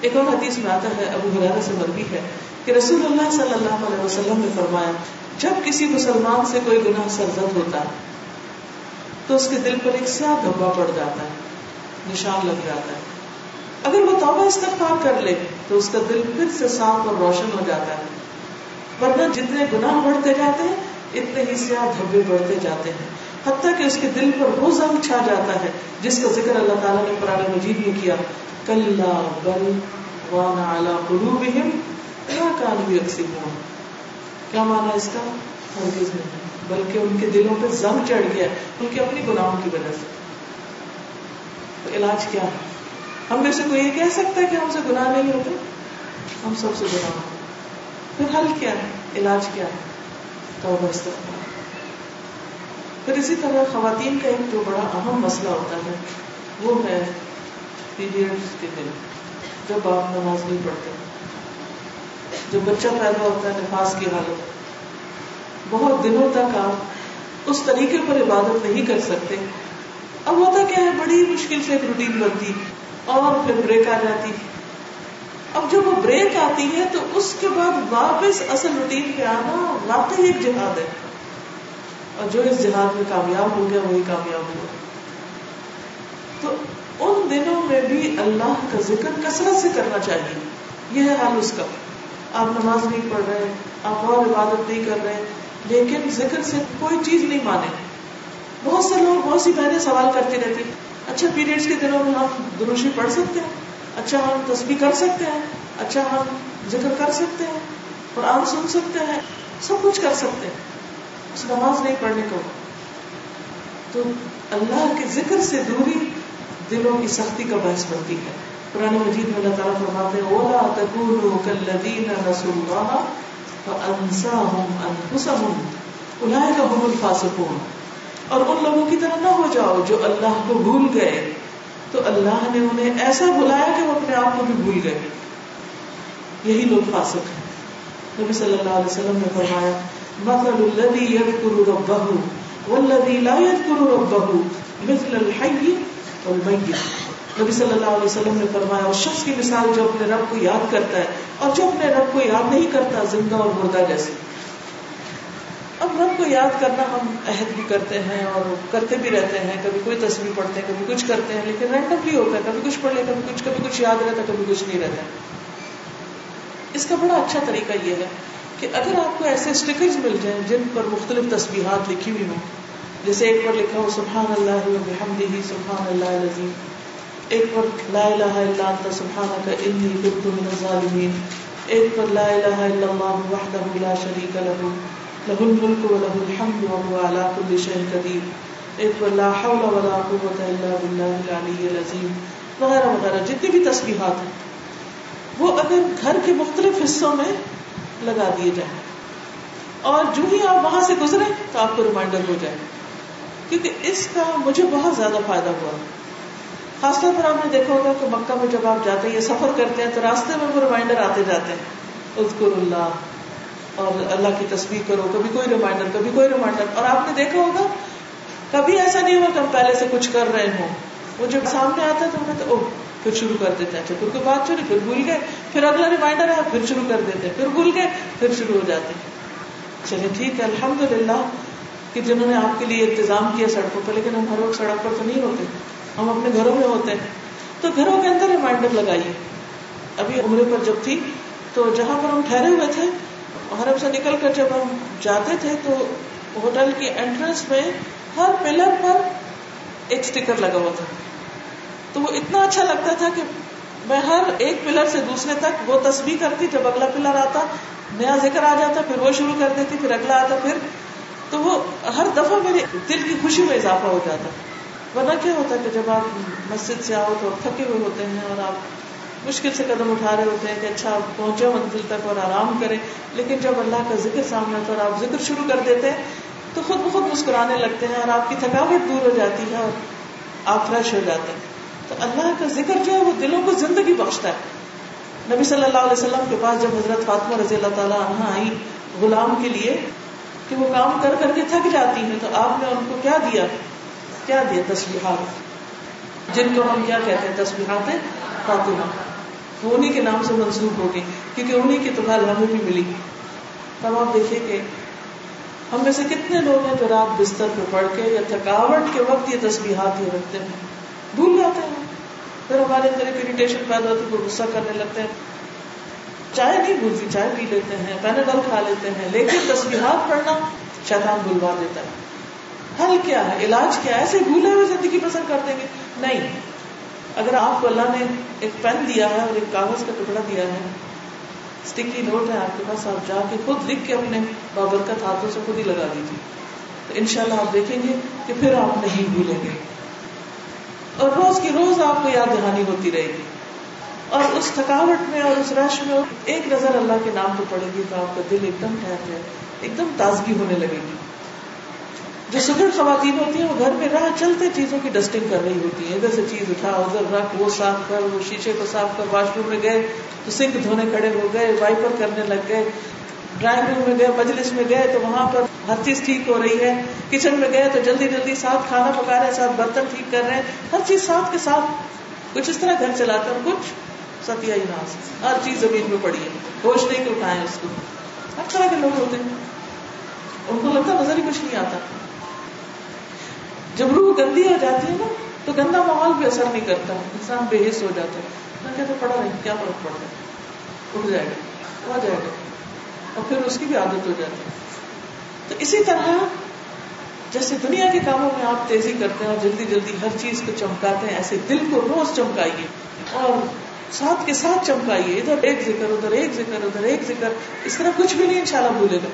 ایک اور حدیث میں آتا ہے، ابو حرارہ سے مربی ہے۔ کہ رسول اللہ صلی اللہ علیہ وسلم نے فرمایا، جب کسی مسلمان سے کوئی گناہ سرزد ہوتا ہے تو اس کے دل پر ایک سیاہ دھبا پڑ جاتا ہے، نشان لگ جاتا ہے۔ اگر وہ توبہ استغفار کر لے، تو اس کا دل پھر سے صاف اور روشن ہو جاتا ہے۔ ورنہ جتنے گناہ بڑھتے جاتے ہیں، اتنے ہی سیاہ دھبے بڑھتے جاتے ہیں۔ حتیٰ کہ اس کے دل پر وہ زنگ چھا جاتا ہے، جس کا ذکر اللہ تعالیٰ نے قرآن مجید میں کیا۔ کل بل وانا اعلیٰ قلوبہم کیا کان بھی ہوا۔ کیا مانا اس کا؟ ہرگز نہیں۔ بلکہ ان کے دلوں پہ زنگ چڑھ گیا۔ ان کی اپنی گناہوں کی وجہ سے۔ تو علاج کیا ہے؟ ہم میں سے کوئی یہ کہہ سکتا ہے کہ ہم سے گناہ نہیں ہوتے؟ ہم سب سے گناہ ہوتے پھر حل کیا ہے؟ علاج کیا ہے؟ توبہ استغفار پھر اسی طرح خواتین کا ایک جو بڑا اہم مسئلہ ہوتا ہے۔ وہ ہے پیریڈس کے دن۔ جب آپ نماز نہیں پڑھتے۔ جب بچہ پیدا ہوتا ہے نفاس کی حالت بہت دنوں تک آپ اس طریقے پر عبادت نہیں کر سکتے۔ اب ہوتا کیا ہے، بڑی مشکل سے ایک روٹین بنتی، اور پھر بریک آ جاتی۔ اب جب وہ بریک آتی ہے تو اس کے بعد واپس اصل روٹین پہ آنا واقعی ایک جہاد ہے۔ اور جو اس جہاد میں کامیاب ہو گیا وہی کامیاب ہوا تو ان دنوں میں بھی اللہ کا ذکر کثرت سے کرنا چاہیے۔ یہ ہے حال اس کا۔ آپ نماز نہیں پڑھ رہے آپ اور عبادت نہیں کر رہے لیکن ذکر سے کوئی چیز نہیں مانے۔ بہت سے لوگ بہت سی بہنیں سوال کرتے رہتے اچھا پیریڈس کے دنوں میں ہم دروشی پڑھ سکتے ہیں اچھا ہم تصویر کر سکتے ہیں اچھا ہم ذکر کر سکتے ہیں، قرآن سن سکتے ہیں، سب کچھ کر سکتے ہیں۔ اس نماز نہیں پڑھنے کو۔ تو اللہ کے ذکر سے دوری دلوں کی سختی کا باعث بنتی ہے۔ قرآن مجید میں اللہ تعالیٰ فرماتے ہیں اولا تکونوا کالذین نسوا اللہ فانساهم انفسهم اولئک هم الفاسقون اور ان لوگوں کی طرح نہ ہو جاؤ جو اللہ کو بھول گئے۔ تو اللہ نے انہیں ایسا بلایا کہ وہ اپنے آپ کو بھی بھول گئے۔ یہی لوگ فاسق ہیں۔ نبی صلی اللہ علیہ وسلم نے فرمایا، مثل الذي يذكر ربه والذي لا يذكر ربه مثل الحي والمیت۔ نبی صلی اللہ علیہ وسلم نے فرمایا اس شخص کی مثال جو اپنے رب کو یاد کرتا ہے اور جو اپنے رب کو یاد نہیں کرتا، زندہ اور مردہ جیسے۔ اب رب کو یاد کرنا ہم عہد بھی کرتے ہیں اور کرتے بھی رہتے ہیں، کبھی کوئی تصویر پڑھتے ہیں، کبھی کچھ کرتے ہیں، لیکن رینڈملی ہوتا ہے۔ کبھی کچھ پڑھ لے، کبھی کچھ کبھی کچھ یاد رہتا ہے، کبھی کچھ نہیں رہتا اس کا بڑا اچھا طریقہ یہ ہے کہ اگر آپ کو ایسے اسٹیکرز مل جائیں جن پر مختلف تصویرات لکھی ہوئی ہوں، جیسے ایک پر لکھا ہو، سبحان اللہ بحمدہ، سبحان اللہ العظیم۔ ایک پر لا الہ الا انت سبحانک انی کنت من الظالمین. ایک پر لا الہ الا اللہ وحدہ لا شریک لہ له الملك وله الحمد وهو على كل شيء قدير ایک پر لا حول ولا قوة الا بالله العلي العظيم وغیرہ وغیرہ، جتنی بھی تسبیحات ہیں، وہ اگر گھر کے مختلف حصوں میں لگا دیے جائیں اور جو ہی آپ وہاں سے گزرے تو آپ کو ریمائنڈر ہو جائے، کیونکہ اس کا مجھے بہت زیادہ فائدہ ہوا۔ خاص طور پر آپ نے دیکھا ہوگا کہ مکہ میں جب آپ جاتے ہیں سفر کرتے ہیں تو راستے میں وہ ریمائنڈر آتے جاتے ہیں۔ اذکر اللہ۔ اور اللہ کی تصویر کرو، کبھی کوئی ریمائنڈر، کبھی کوئی ریمائنڈر۔ اور آپ نے دیکھا ہوگا، کبھی ایسا نہیں ہوا کہ ہم پہلے سے کچھ کر رہے ہوں۔ وہ جب سامنے آتا تو ہمیں تو پھر شروع کر دیتے ہیں۔ اچھا پھر کوئی بات چلی پھر بھول گئے۔ پھر اگلا ریمائنڈر ہے پھر شروع کر دیتے ہیں۔ پھر بھول گئے، پھر شروع ہو جاتے ہیں۔ چلیے ٹھیک ہے الحمد للہ کہ جنہوں نے آپ کے لیے انتظام کیا سڑکوں پر، لیکن ہم ہر وقت سڑک پر تو نہیں ہوتے۔ ہم اپنے گھروں میں ہوتے ہیں۔ تو گھروں کے اندر ریمائنڈر لگائیے۔ ابھی عمرے پر جب تھی، تو جہاں پر ہم ٹھہرے ہوئے تھے، حرم سے نکل کر جب ہم جاتے تھے، تو ہوٹل کی انٹرنس میں ہر پلر پر ایک اسٹیکر لگا ہوا تھا۔ تو وہ اتنا اچھا لگتا تھا کہ میں ہر ایک پلر سے دوسرے تک وہ تصویر کرتی، جب اگلا پلر آتا، نیا ذکر آ جاتا، پھر وہ شروع کر دیتی، پھر اگلا آتا، پھر تو وہ ہر دفعہ میرے دل کی خوشی میں اضافہ ہو جاتا۔ ورنہ کیا ہوتا ہے کہ جب آپ مسجد سے آؤ تو تھکے ہوئے ہوتے ہیں اور آپ مشکل سے قدم اٹھا رہے ہوتے ہیں کہ اچھا پہنچے منزل تک اور آرام کریں۔ لیکن جب اللہ کا ذکر سامنے ہوتا ہے اور آپ ذکر شروع کر دیتے ہیں تو خود بخود مسکرانے لگتے ہیں اور آپ کی تھکاوٹ دور ہو جاتی ہے اور آپ فریش ہو جاتے ہیں۔ تو اللہ کا ذکر جو ہے وہ دلوں کو زندگی بخشتا ہے۔ نبی صلی اللہ علیہ وسلم کے پاس جب حضرت فاطمہ رضی اللہ تعالیٰ عنہ آئی غلام کے لیے کہ وہ کام کر کر کے تھک جاتی ہیں تو آپ نے ان کو کیا دیا؟ کیا دیا تصویرات جن کو ہم کیا کہتے ہیں تصویرات فاطمہ۔ وہ انہیں کے نام سے منسوخ ہوگی کیونکہ انہیں کی تو ہمیں بھی ملی۔ تب آپ دیکھیے کہ ہم میں سے کتنے لوگ ہیں جو رات بستر پہ پڑھ کے یا تھکاوٹ کے وقت یہ تصویرات یہ رکھتے ہیں۔ بھول جاتے ہیں۔ پھر ہمارے اندر ایک اریٹیشن پیدا ہوتی ہے غصہ کرنے لگتے ہیں۔ چائے نہیں بھولتی، چائے پی لیتے ہیں پیناڈول کھا لیتے ہیں، لیکن تصویرات پڑھنا شیطان بلوا دیتا ہے۔ حل کیا ہے؟ علاج کیا ہے؟ ایسے بھولے ہوئے زندگی پسند کر دیں گے۔ نہیں۔ اگر آپ کو اللہ نے ایک پین دیا ہے اور ایک کاغذ کا ٹکڑا دیا ہے اسٹکی نوٹ ہے آپ کے پاس، آپ جا کے خود لکھ کے اپنے بابرکت ہاتھوں سے خود ہی لگا دیجیے تو ان شاء اللہ آپ دیکھیں گے کہ پھر آپ نہیں بھولیں گے۔ اور روز کی روز آپ کو یاد دہانی ہوتی رہے گی۔ اور اس تھکاوٹ میں اور اس رش میں ایک نظر اللہ کے نام پہ پڑے گی تو آپ کا دل ایک دم ٹھہر جائے، ایک دم تازگی ہونے لگے گی۔ جو سگڑ خواتین ہوتی ہیں، وہ گھر میں راہ چلتے چیزوں کی ڈسٹنگ کر رہی ہوتی ہے ادھر سے چیز اٹھا، ادھر رکھ، وہ صاف کر، وہ شیشے کو صاف کر واش روم میں گئے تو سنک دھونے کھڑے ہو گئے وائپر کرنے لگ گئے ڈرائنگ روم میں گئے، مجلس میں گئے تو وہاں پر ہر چیز ٹھیک ہو رہی ہے۔ کچن میں گئے تو جلدی جلدی ساتھ کھانا پکا رہے ہیں، ساتھ برتن ٹھیک کر رہے ہیں۔ ہر چیز ساتھ کے ساتھ کچھ اس طرح گھر چلا کر، کچھ ستیا ہی ناس ہر چیز زمین میں پڑی ہے۔ ہوش نہیں کہ اٹھائے اس کو۔ ہر طرح کے لوگ ہوتے ہیں۔ ان کو لگتا نظر ہی کچھ نہیں آتا۔ جب روح گندی ہو جاتی ہے نا، تو گندا ماحول بھی اثر نہیں کرتا، انسان بے حص ہو جاتا ہے۔ میں کہتے پڑا نہیں، کیا فرق پڑتا ہے؟ اٹھ جائے گا، آ جائے گا۔ اور پھر اس کی بھی عادت ہو جاتی ہے۔ تو اسی طرح جیسے دنیا کے کاموں میں آپ تیزی کرتے ہیں اور جلدی جلدی ہر چیز کو چمکاتے ہیں، ایسے دل کو روز چمکائیے۔ اور ساتھ کے ساتھ چمکائیے، ادھر ایک ذکر، ادھر ایک ذکر، ادھر ایک ذکر۔ اس طرح کچھ بھی نہیں، انشاءاللہ بھولے گا۔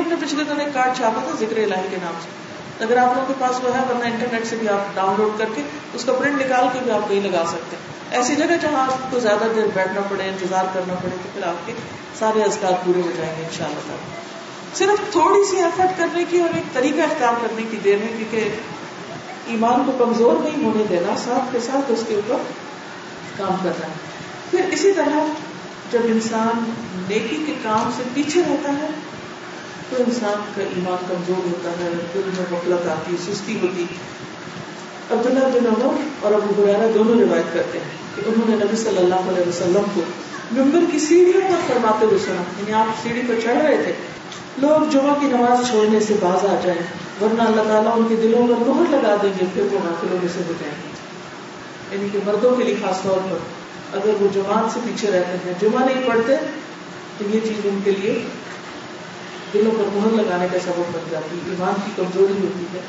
ہم نے پچھلے دن ایک کارڈ چھاپا تھا، ذکر الہی کے نام سے۔ اگر آپ لوگوں کے پاس وہ ہے، ورنہ انٹرنیٹ سے بھی آپ ڈاؤن لوڈ کر کے اس کا پرنٹ نکال کے بھی آپ کہیں لگا سکتے۔ ہیں ایسی جگہ جہاں آپ کو زیادہ دیر بیٹھنا پڑے، انتظار کرنا پڑے، تو پھر آپ کے سارے ازکار پورے ہو جائیں گے ان شاء اللہ تعالیٰ۔ صرف تھوڑی سی ایفرٹ کرنے کی اور ایک طریقہ اختیار کرنے کی دیر ہے، کیونکہ ایمان کو کمزور نہیں ہونے دینا، ساتھ کے ساتھ اس کے اوپر کام کرنا ہے۔ پھر اسی طرح جب انسان نیکی کے کام سے پیچھے رہتا ہے تو انسان کا ایمان کمزور ہوتا ہے، دل میں غفلت آتی ہے، سستی ہوتی عبداللہ بن عمر اور ابو حرارہ دونوں روایت کرتے ہیں کہ انہوں نے نبی صلی اللہ علیہ وسلم کو ممبر کی سیڑھیوں پر فرماتے ہوئے سنا یعنی آپ سیڑھی پر چڑھ رہے تھے۔ لوگ جمعہ کی نماز چھوڑنے سے باز آ جائیں، ورنہ اللہ تعالیٰ ان کے دلوں پر مہر لگا دیں گے، پھر وہ نافلوں میں سے ہو جائیں گے۔ یعنی کہ مردوں کے لیے خاص طور پر اگر وہ جماعت سے پیچھے رہتے ہیں، جمعہ نہیں پڑھتے، تو یہ چیز ان کے لیے دلوں پر مہر لگانے کا سبب بن جاتی ہے۔ ایمان کی کمزوری ہوتی ہے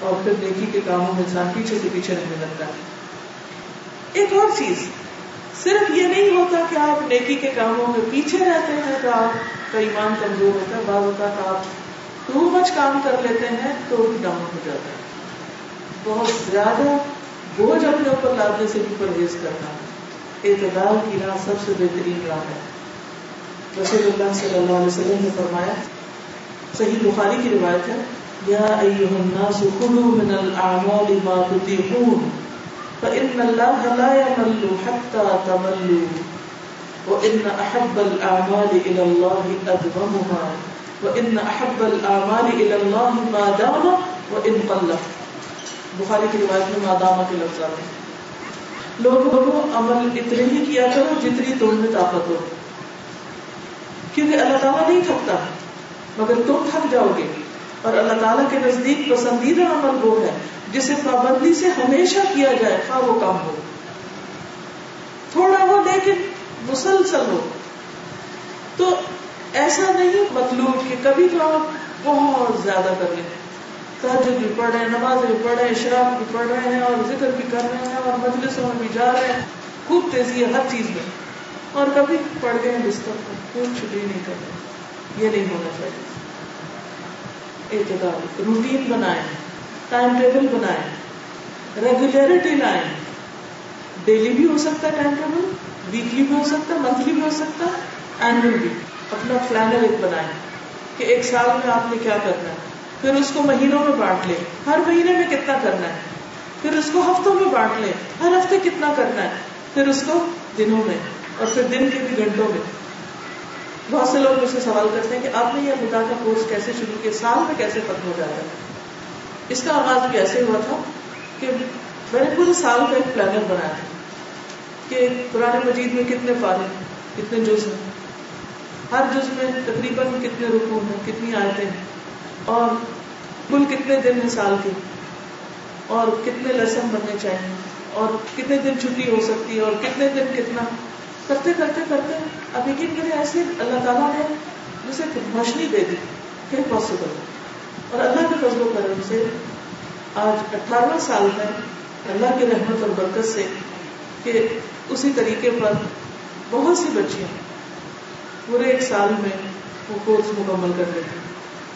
اور پھر نیکی کے کاموں میں انسان پیچھے سے پیچھے رہنے لگتا ہے۔ ایک اور چیز، صرف یہ نہیں ہوتا کہ آپ نیکی کے کاموں میں پیچھے رہتے ہیں تو آپ کا ایمان کمزور ہوتا ہے۔ بعض اوقات آپ ٹو مچ کام کر لیتے ہیں تو بھی ڈاؤن ہو جاتا ہے۔ بہت زیادہ بوجھ اپنے اوپر لادنے سے بھی پرہیز کرنا اعتدال کی راہ سب سے بہترین راہ ہے۔ رسول اللہ صلی اللہ علیہ وسلم نے فرمایا صحیح بخاری کی روایت ہے، یا ایوہ الناس خلو من الاعمال ما تطیقون فإن الله لا يمل حتى تملوا، وإن أحب الأعمال إلى الله أدومها وإن أحب الأعمال إلى الله ما دام، وإن قل بخاری کی روایت میں مادامہ کے لفظ آتے ہیں۔ لوگوں، عمل اتنے ہی کیا کرو جتنی تم میں طاقت ہو۔ کیونکہ اللہ تعالیٰ نہیں تھکتا۔ مگر تم تھک جاؤ گے۔ اور اللہ تعالیٰ کے نزدیک پسندیدہ عمل وہ ہے، جسے پابندی سے ہمیشہ کیا جائے خواہ وہ کم ہو۔ تھوڑا ہو لیکن مسلسل ہو۔ تو ایسا نہیں مطلوب کہ کبھی تو آپ بہت زیادہ کر لیں۔ تحجد بھی پڑھ رہے ہیں، نماز بھی پڑھ رہے ہیں، شراب بھی پڑھ رہے ہیں اور ذکر بھی کر رہے ہیں اور مجلسوں میں بھی جا رہے ہیں۔ خوب تیزی ہے ہر چیز میں۔ اور کبھی پڑھ گئے بستر پر کچھ بھی نہیں کر رہے۔ یہ نہیں ہونا چاہیے۔ اعتدال روٹین بنائیں، ٹائم ٹیبل بنائیں، ریگولیرٹی لائیں۔ ڈیلی بھی ہو سکتا ہے ٹائم ٹیبل، ویکلی بھی ہو سکتا ہے، منتھلی بھی ہو سکتا ہے اینوئل بھی۔ اپنا پلانر ایک بنائیں کہ ایک سال میں آپ نے کیا کرنا ہے۔ پھر اس کو مہینوں میں بانٹ لیں۔ ہر مہینے میں کتنا کرنا ہے؟ پھر اس کو ہفتوں میں بانٹ لیں۔ ہر ہفتے کتنا کرنا ہے؟ پھر اس کو دنوں میں اور پھر دن کے بھی گھنٹوں میں۔ بہت سے لوگ مجھ سے سوال کرتے ہیں کہ آپ نے یہ خدا کا کورس کیسے شروع کیا؟ سال میں کیسے ختم ہو جاتا ہے؟ اس کا آغاز بھی ایسے ہوا تھا کہ میں نے پورے سال کا ایک پلانر بنایا تھا کہ قرآن مجید میں کتنے پارے کتنے جز ہیں۔ ہر جز میں تقریباً کتنے رکو ہیں، کتنی آیتیں ہیں۔ اور کل کتنے دن ہیں سال کے؟ اور کتنے لیسن بننے چاہیے؟ اور کتنے دن چھٹی ہو سکتی ہے؟ اور کتنے دن کتنا کرتے کرتے کرتے، اب یقین کریں ایسے اللہ تعالیٰ نے جسے روشنی دے دی، پھر پاسبل اور اللہ کے فضل و کرم سے آج اٹھارہ سال میں اللہ کی رحمت اور برکت سے کہ اسی طریقے پر بہت سی بچیاں پورے ایک سال میں وہ کورس مکمل کر لیتے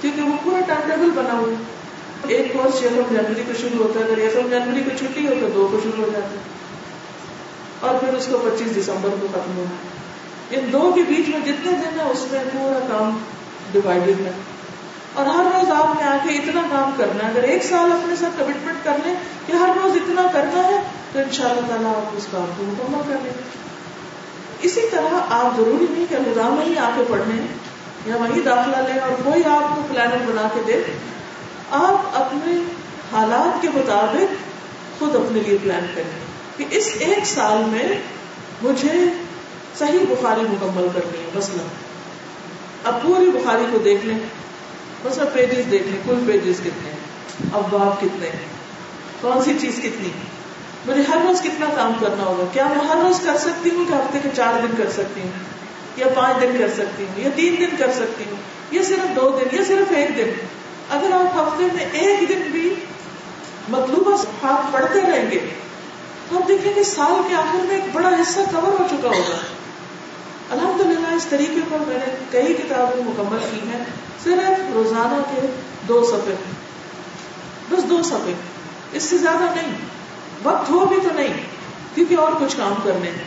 کیونکہ وہ پورا ٹائم ٹیبل بنا ہوا ایک کورس یکم جنوری کو شروع ہوتا ہے، اگر یکم جنوری کو چھٹی ہو تو دو کو شروع ہو جاتا ہے۔ اور پھر اس کو پچیس دسمبر کو ختم ہونا ان دو کے بیچ میں جتنے دن ہے اس میں پورا کام ڈیوائڈیڈ ہے۔ اور ہر روز آپ نے آ کے اتنا کام کرنا ہے۔ اگر ایک سال اپنے ساتھ کمٹمنٹ کر لیں کہ ہر روز اتنا کرنا ہے، تو ان شاء اللہ تعالیٰ آپ اس کام کو مکمل کر لیں اسی طرح آپ ضروری نہیں کہ نظام میں ہی آ کے پڑھنے یا وہی داخلہ لیں اور کوئی آپ کو پلانر بنا کے دے۔ آپ اپنے حالات کے مطابق خود اپنے لیے پلان کریں۔ کہ اس ایک سال میں مجھے صحیح بخاری مکمل کرنی ہے مسئلہ اب پوری بخاری کو دیکھ لیں مسئلہ پیجز دیکھ لیں کل پیجز کتنے ہیں۔ اب باب کتنے ہیں؟ کون سی چیز کتنی؟ مجھے ہر روز کتنا کام کرنا ہوگا؟ کیا میں ہر روز کر سکتی ہوں کہ ہفتے کے چار دن کر سکتی ہوں؟ یا پانچ دن کر سکتی ہوں؟ یا تین دن کر سکتی ہوں؟ یا صرف دو دن؟ یا صرف ایک دن؟ اگر آپ ہفتے میں ایک دن بھی مطلوبہ ہاتھ پڑھتے رہیں گے تو ہم دیکھیں گے سال کے آخر میں ایک بڑا حصہ کور ہو چکا ہوگا۔ الحمد للہ اس طریقے پر میں نے کئی کتابیں مکمل کی ہیں۔ صرف روزانہ کے دو صفحے بس دو صفحے اس سے زیادہ نہیں۔ وقت ہو بھی تو نہیں، کیونکہ اور کچھ کام کرنے ہیں۔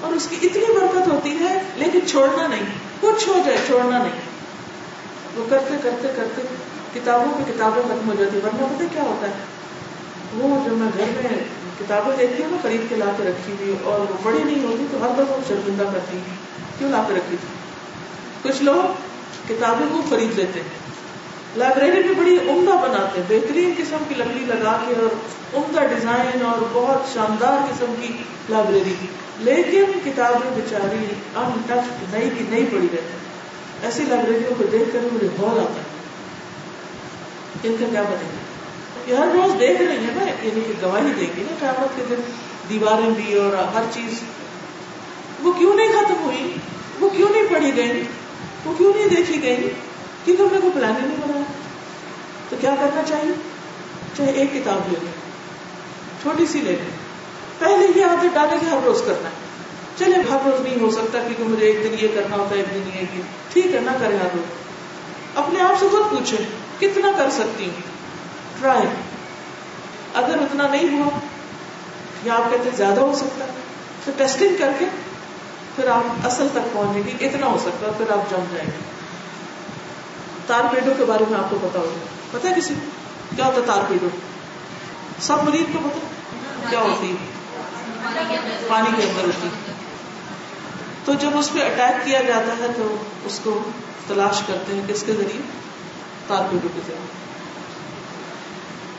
اور اس کی اتنی برکت ہوتی ہے، لیکن چھوڑنا نہیں۔ کچھ ہو جائے، چھوڑنا نہیں۔ وہ کرتے کرتے کرتے کتابوں پہ کتابیں ختم ہو جاتی ورنہ پتہ کیا ہوتا ہے؟ وہ جو میں گھر میں کتابیں دیکھتی ہوں نا خرید کے لا کے رکھی ہوئی، اور وہ بڑی نہیں ہوتی تو ہر دفعہ شرمندہ کرتی کیوں لا کے رکھی تھی؟ کچھ لوگ کتابیں کو خرید لیتے ہیں۔ لائبریری بھی بڑی عمدہ بناتے ہیں، بہترین قسم کی لکڑی لگا کے اور عمدہ ڈیزائن اور بہت شاندار قسم کی لائبریری۔ لیکن کتابیں بیچاری ان ٹچ نئی کی نئی پڑی رہتی ایسی لائبریریوں کو دیکھ کر مجھے بہت آتا ہے۔ ان کا کیا بنے؟ گا یہ ہر روز دیکھ رہی ہیں نا یعنی کہ گواہی دیں گی نا قیامت کے دن دیواریں بھی اور ہر چیز۔ وہ کیوں نہیں ختم ہوئی؟ وہ کیوں نہیں پڑھی گئی؟ وہ کیوں نہیں دیکھی گئی؟ کیونکہ ہم نے کوئی پلان ہی نہیں بنایا تو کیا کرنا چاہیے؟ چاہے ایک کتاب لے لیں، چھوٹی سی لے لیں۔ پہلے یہ عادت ڈالے کہ ہر روز کرنا۔ ہے چلے، ہر روز نہیں ہو سکتا کیونکہ مجھے ایک دن یہ کرنا ہوتا ہے، ایک دن یہ۔ ٹھیک ہے، نہ کرے ہر روز۔ اپنے آپ سے خود پوچھے کتنا کر سکتی ہوں ٹرائی اگر اتنا نہیں ہوا، یا آپ کہتے زیادہ ہو سکتا ہے۔ تو ٹیسٹنگ کر کے پھر آپ اصل تک پہنچے گی اتنا ہو سکتا ہے، پھر آپ جم جائیں گے۔ تار پیڈوں کے بارے میں آپ کو پتا ہوگا۔ پتا ہے کسی کیا ہوتا ہے تار پیڈو سب مریض کو پتا کیا ہوتی پانی کے اندر ہوتی تو جب اس پہ اٹیک کیا جاتا ہے تو اس کو تلاش کرتے ہیں کس کے ذریعے تار پیڈو کے ذریعے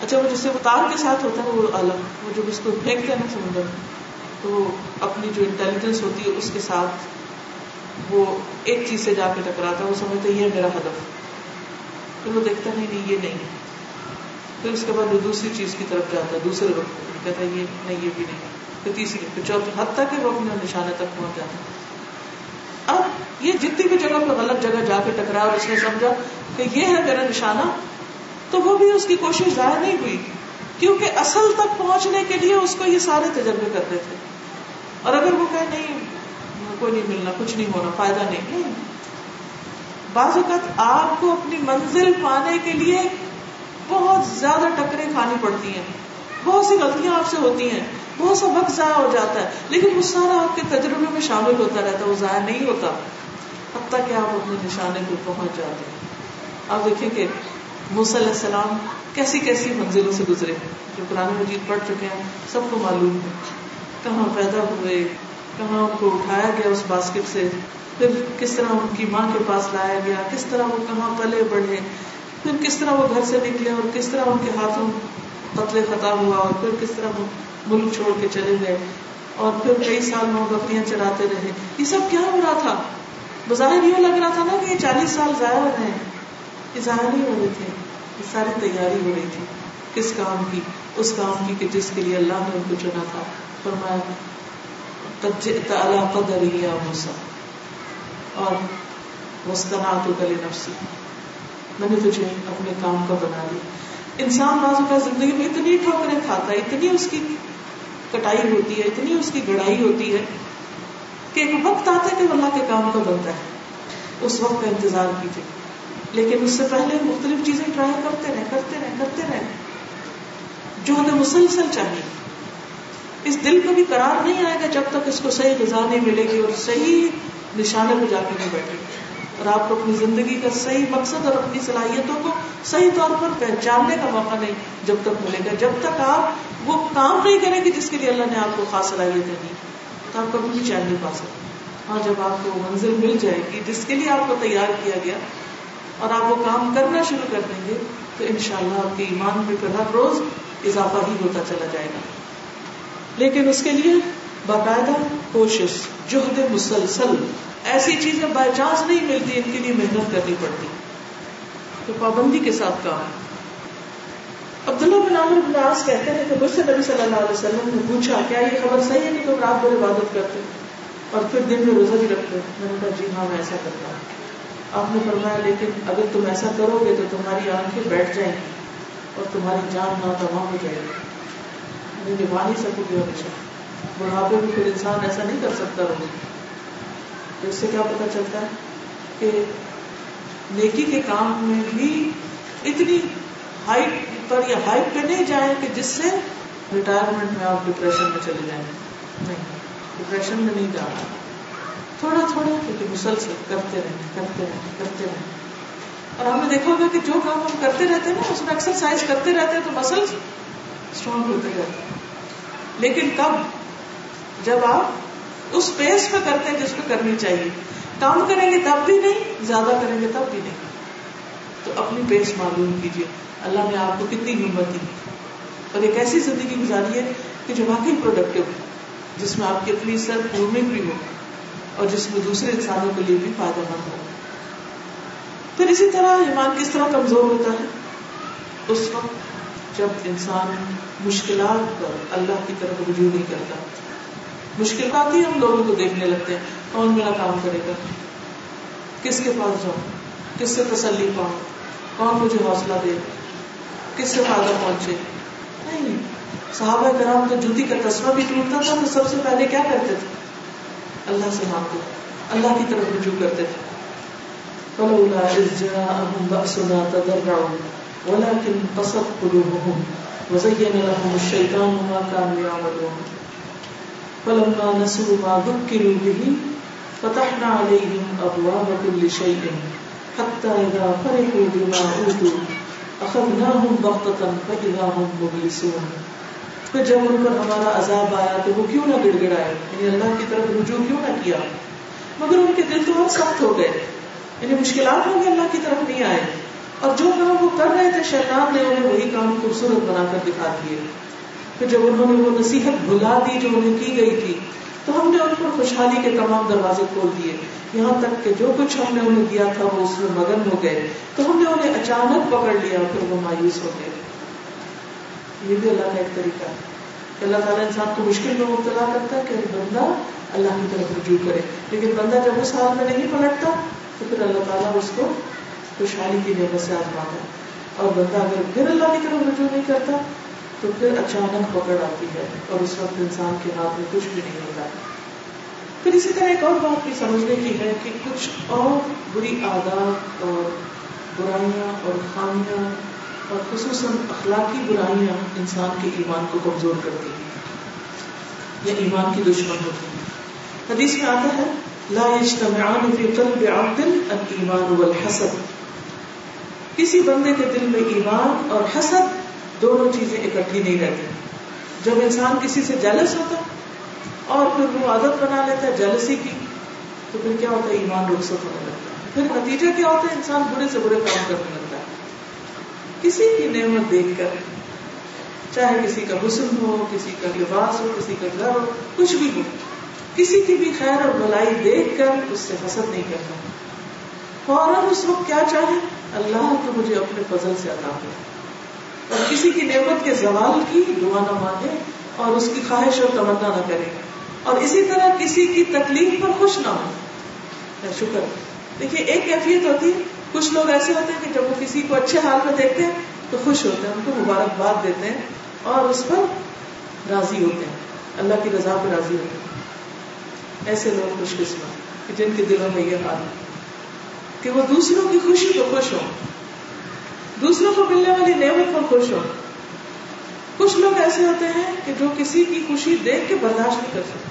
اچھا وہ جس سے وہ تار کے ساتھ ہوتا ہے، وہ الگ، وہ جب اس کو پھینکتے ہیں نا سمندر، تو اپنی جو انٹیلیجنس ہوتی ہے، اس کے ساتھ وہ ایک چیز سے جا کے ٹکراتا ہے، وہ سمجھتا ہے، یہ میرا ہدف۔ پھر وہ دیکھتا نہیں نہیں، یہ نہیں پھر اس کے بعد وہ دوسری چیز کی طرف جاتا ہے، دوسرے وقت کہتا ہے، یہ نہیں، یہ بھی نہیں پھر تیسری، پھر چوتھی، حد تک وہ اپنے نشانے تک پہنچ جاتا ہے۔ اب یہ جتنی بھی جگہ پہ غلط جگہ جا کے ٹکرا اور اس نے سمجھا کہ یہ ہے میرا نشانہ تو وہ بھی اس کی کوشش ضائع نہیں ہوئی، کیونکہ اصل تک پہنچنے کے لیے اس کو یہ سارے تجربے کرتے تھے۔ اور اگر وہ کہ نہیں، کوئی نہیں ملنا، کچھ نہیں ہونا، فائدہ نہیں۔ نہیں۔ بعض اوقات آپ کو اپنی منزل پانے کے لیے بہت زیادہ ٹکریں کھانی پڑتی ہیں۔ بہت سی غلطیاں آپ سے ہوتی ہیں۔ بہت سا وقت ضائع ہو جاتا ہے۔ لیکن وہ سارا آپ کے تجربے میں شامل ہوتا رہتا ہے، وہ ضائع نہیں ہوتا۔ اب تک کہ آپ اپنے نشانے پہ پہنچ جاتے ہیں۔ آپ دیکھیں کہ علیہ السلام کیسی کیسی منزلوں سے گزرے جو قرآن مجید پڑھ چکے ہیں، سب کو معلوم ہے۔ کہاں پیدا ہوئے، کہاں ان کو اٹھایا گیا اس باسکٹ سے؟ پھر کس طرح ان کی ماں کے پاس لایا گیا؟ کس طرح وہ کہاں پلے بڑھے؟ پھر کس طرح وہ گھر سے نکلے اور کس طرح ان کے ہاتھوں قتل خطا ہوا اور پھر کس طرح وہ ملک چھوڑ کے چلے گئے؟ اور پھر کئی سال وہ بکریاں چراتے رہے۔ یہ سب کیا ہو رہا تھا؟ بظاہر یہ لگ رہا تھا نا کہ یہ چالیس سال ضائع ہو رہے ہیں۔ ظاہر نہیں ہو رہے تھے یہ ساری تیاری ہو رہی تھی، کس کام کی، اس کام کی کہ جس کے لیے اللہ نے ان کو چنا تھا۔ فرمایا قدر یا موسا اور مستنا تو کل نفسی۔ میں نے تجھے اپنے کام کا بنا لیا انسان بازو کا زندگی میں اتنی ٹھوکریں کھاتا ہے، اتنی اس کی کٹائی ہوتی ہے، اتنی اس کی گڑائی ہوتی ہے کہ ایک وقت آتا ہے کہ اللہ کے کام کا بنتا ہے۔ اس وقت کا انتظار کیجیے۔ لیکن اس سے پہلے مختلف چیزیں ٹرائی کرتے رہے کرتے رہے کرتے رہے۔ جو ہمیں مسلسل چاہیے۔ اس دل کو بھی قرار نہیں آئے گا جب تک اس کو صحیح غذا نہیں ملے گی اور صحیح نشانے پہ جا کے نہیں بیٹھے گی۔ اور آپ کو اپنی زندگی کا صحیح مقصد اور اپنی صلاحیتوں کو صحیح طور پر پہچاننے کا موقع نہیں جب تک ملے گا۔ جب تک آپ وہ کام نہیں کریں گے جس کے لیے اللہ نے آپ کو خاص صلاحیتیں دی۔ تو آپ کبھی بھی چین نہیں پا سکتے۔ ہاں جب آپ کو منزل مل جائے گی جس کے لیے آپ کو تیار کیا گیا اور آپ وہ کام کرنا شروع کر دیں گے تو انشاءاللہ آپ کے ایمان میں پھر ہر روز اضافہ ہی ہوتا چلا جائے گا۔ لیکن اس کے لیے باقاعدہ کوشش، جہد مسلسل، ایسی چیزیں بائی چانس نہیں ملتی، ان کے لیے محنت کرنی پڑتی۔ تو پابندی کے ساتھ کام۔ ہے عبداللہ بن عامر بن عاص کہتے ہیں کہ مجھ سے نبی صلی اللہ علیہ وسلم نے پوچھا، کیا یہ خبر صحیح ہے کہ تم رات بھر عبادت کرتے؟ اور پھر دن میں روزہ بھی رکھتے؟ میں نے کہا جی ہاں میں ایسا کرتا ہوں۔ آپ نے فرمایا، لیکن اگر تم ایسا کرو گے تو تمہاری آنکھیں بیٹھ جائیں گی اور تمہاری جان نہ تمام ہو جائے گی. نبھا نہیں سکو گے ہمیشہ بڑھاپے میں پھر انسان ایسا نہیں کر سکتا روز تو اس سے کیا پتا چلتا ہے کہ نیکی کے کام میں بھی اتنی ہائٹ پر یا ہائٹ پہ نہیں جائیں کہ جس سے ریٹائرمنٹ میں آپ ڈپریشن میں چلے جائیں۔ نہیں ڈپریشن میں نہیں جانا تھوڑا تھوڑا کیونکہ مسلسل کرتے رہے کرتے رہے کرتے رہے اور ہم نے دیکھا ہوگا کہ جو کام ہم کرتے رہتے ہیں نا، اس میں ایکسرسائز کرتے رہتے ہیں تو مسل اسٹرانگ ہوتے رہتے ہیں۔ لیکن کب؟ جب آپ اس پیس پہ کرتے ہیں جس پہ کرنی چاہیے۔ کام کریں گے تب بھی نہیں، زیادہ کریں گے تب بھی نہیں۔ تو اپنی پیس معلوم کیجیے۔ اللہ نے آپ کو کتنی ہمت دی۔ اور ایک ایسی زندگی گزاری ہے کہ جو واقعی پروڈکٹیو ہے، جس میں آپ کی اپنی سر پورننگ بھی ہو۔ اور جس میں دوسرے انسانوں کے لیے بھی فائدہ مند ہو۔ پھر اسی طرح ایمان کس طرح کمزور ہوتا ہے؟ اس وقت جب انسان مشکلات پر اللہ کی طرف رجوع نہیں کرتا۔ مشکلات ہی ہم لوگوں کو دیکھنے لگتے ہیں۔ کون میرا کام کرے گا؟ کس کے پاس جاؤں؟ کس سے تسلی پاؤں؟ کون مجھے حوصلہ دے؟ کس سے فائدہ پہنچے؟ نہیں۔ صحابہ کرام تو جوتی کا تسمہ بھی ٹوٹتا تھا تو سب سے پہلے کیا کرتے تھے؟ اللہ سے مانگتے اللہ کی طرف رجوع کرتے تھے۔ فلولا إذ جاءهم بأسنا تضرعوا ولكن قصت قلوبهم وزين لهم الشيطان ما كانوا يعملون۔ فلما نسوا ما ذكروا به فتحنا عليهم أبواب كل شيء حتى إذا فرحوا بما أوتوا أخذناهم بغتة فإذا هم مبلسون۔ پھر جب ان پر ہمارا عذاب آیا تو وہ کیوں نہ گڑ گڑائے یعنی اللہ کی طرف رجوع کیوں نہ کیا؟ مگر ان کے دل تو بہت سخت ہو گئے۔ یعنی مشکلات ہوں گے اللہ کی طرف نہیں آئے۔ اور جو کام وہ کر رہے تھے، شیطان نے انہیں وہی کام خوبصورت بنا کر دکھا دیے۔ پھر جب انہوں نے وہ نصیحت بھلا دی جو انہیں کی گئی تھی، تو ہم نے ان پر خوشحالی کے تمام دروازے کھول دیے۔ یہاں تک کہ جو کچھ ہم نے انہیں دیا تھا، وہ اس میں مگن ہو گئے۔ تو ہم نے انہیں اچانک پکڑ لیا، پھر وہ مایوس ہو گئے۔ یہ بھی اللہ کا ایک طریقہ ہے کہ اللہ تعالیٰ انسان کو مشکل میں مبتلا کرتا ہے کہ بندہ اللہ کی طرف رجوع کرے۔ لیکن بندہ جب اس حال میں نہیں پلٹتا، تو پھر اللہ تعالیٰ اس کو خوشحالی کی نعمت سے آزماتا ہے۔ اور بندہ اگر پھر اللہ کی طرف رجوع نہیں کرتا، تو پھر اچانک پکڑ آتی ہے اور اس وقت انسان کے ہاتھ میں کچھ بھی نہیں ہوتا۔ پھر اسی طرح ایک اور بات بھی سمجھنے کی ہے کہ کچھ اور بری عادات اور برائیاں اور خامیاں اور خصوصاً اخلاقی برائیاں انسان کے ایمان کو کمزور کرتی ہیں یا ایمان کی دشمن ہوتی ہیں۔ حدیث میں آتا ہے، لا يجتمعان في قلب عبد الايمان والحسد۔ کسی بندے کے دل میں ایمان اور حسد دونوں چیزیں اکٹھی نہیں رہتی۔ جب انسان کسی سے جلس ہوتا اور پھر وہ عادت بنا لیتا ہے جلسی کی، تو پھر کیا ہوتا ہے؟ ایمان رخصت ہونے لگتا ہے۔ پھر نتیجہ کیا ہوتا ہے انسان برے سے برے کام کرنے لگتا ہے۔ کسی کی نعمت دیکھ کر، چاہے کسی کا حسن ہو، کسی کا لباس ہو، کسی کا گھر ہو، کچھ بھی ہو، کسی کی بھی خیر اور بلائی دیکھ کر اس سے حسد نہیں کرنا۔ فوراً اس وقت کیا چاہے؟ اللہ تو مجھے اپنے فضل سے عطا ہو اور کسی کی نعمت کے زوال کی دعا نہ مانگے اور اس کی خواہش اور تمنا نہ کرے۔ اور اسی طرح کسی کی تکلیف پر خوش نہ ہو۔ شکر۔ دیکھیے، ایک کیفیت ہوتی ہے۔ کچھ لوگ ایسے ہوتے ہیں کہ جب وہ کسی کو اچھے حال میں دیکھتے ہیں تو خوش ہوتے ہیں، ان کو مبارکباد دیتے ہیں اور اس پر راضی ہوتے ہیں۔ اللہ کی رضا پہ راضی ہوتے ہیں۔ ایسے لوگ خوش قسمت کہ جن کے دلوں میں یہ حال ہے کہ وہ دوسروں کی خوشی کو خوش ہو دوسروں کو ملنے والی نعمت پر خوش ہو کچھ لوگ ایسے ہوتے ہیں کہ جو کسی کی خوشی دیکھ کے برداشت نہیں کر سکتے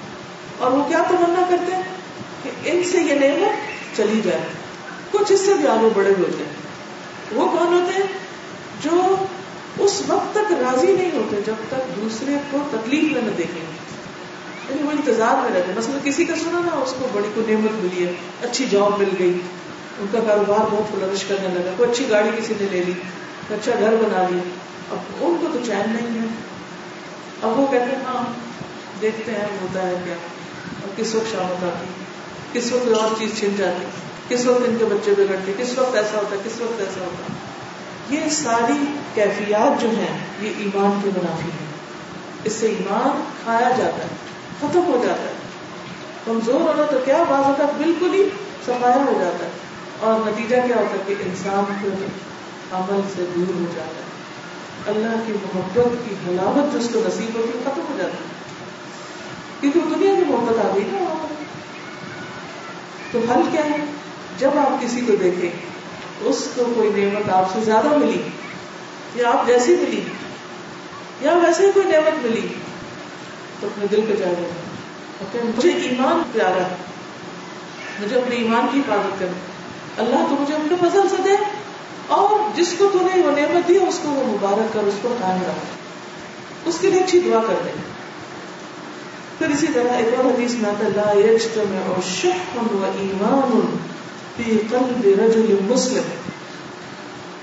اور وہ کیا تمنا کرتے ہیں کہ ان سے یہ نعمت چلی جائے۔ کچھ اس سے بھی آگے بڑے ہوتے ہیں۔ وہ کون ہوتے ہیں؟ جو اس وقت تک راضی نہیں ہوتے، جب تک دوسرے کو تکلیف میں نہ دیکھیں یعنی وہ انتظار میں رہتے۔ مثلا کسی کا سنا نا، اس کو بڑی کو نعمت ملی ہے، اچھی جاب مل گئی۔ ان کا کاروبار بہت فلرش کرنے لگا۔ کوئی اچھی گاڑی کسی نے لے لی اچھا گھر بنا لیا۔ اب ان کو تو چین نہیں ہے۔ اب وہ کہتے ہیں ہاں دیکھتے ہیں، ہوتا ہے کیا۔ اور کس وقت شامت آتی کس وقت اور چیز چھن جاتی؟ کس وقت ان کے بچے بگڑتے کس وقت ایسا ہوتا ہے کس وقت ایسا ہوتا۔ ہے یہ ساری کیفیات جو ہیں، یہ ایمان کے منافی ہیں۔ اس سے ایمان کھایا جاتا ہے، ختم ہو جاتا ہے۔ کمزور ہونا تو کیا بعض اوقات بالکل ہی سفایا ہو جاتا ہے۔ اور نتیجہ کیا ہوتا ہے کہ انسان پھر عمل سے دور ہو جاتا ہے۔ اللہ کی محبت کی حلاوت جو اس کو نصیب ہوتی ہے ختم ہو جاتی۔ ہے کیونکہ دنیا کی محبت آ گئی نا تو حل کیا ہے؟ جب آپ کسی کو دیکھیں، اس کو کوئی نعمت آپ سے زیادہ ملی، یا آپ جیسی ملی، یا ویسے کوئی نعمت ملی، تو اپنے دل پہ جا رہے مجھے ایمان پیارا ہے، مجھے اپنے ایمان کی حفاظت کرے اللہ تو مجھے اپنے فضل سے دے، اور جس کو تو نے وہ نعمت دی، اس کو وہ مبارک کر اس کو قائم رکھ اس کے لیے اچھی دعا کر دیں۔ پھر اسی طرح ایک اور حدیث میں آتا لا یجتمع شح و ایمان فی قلب رجل مسلم.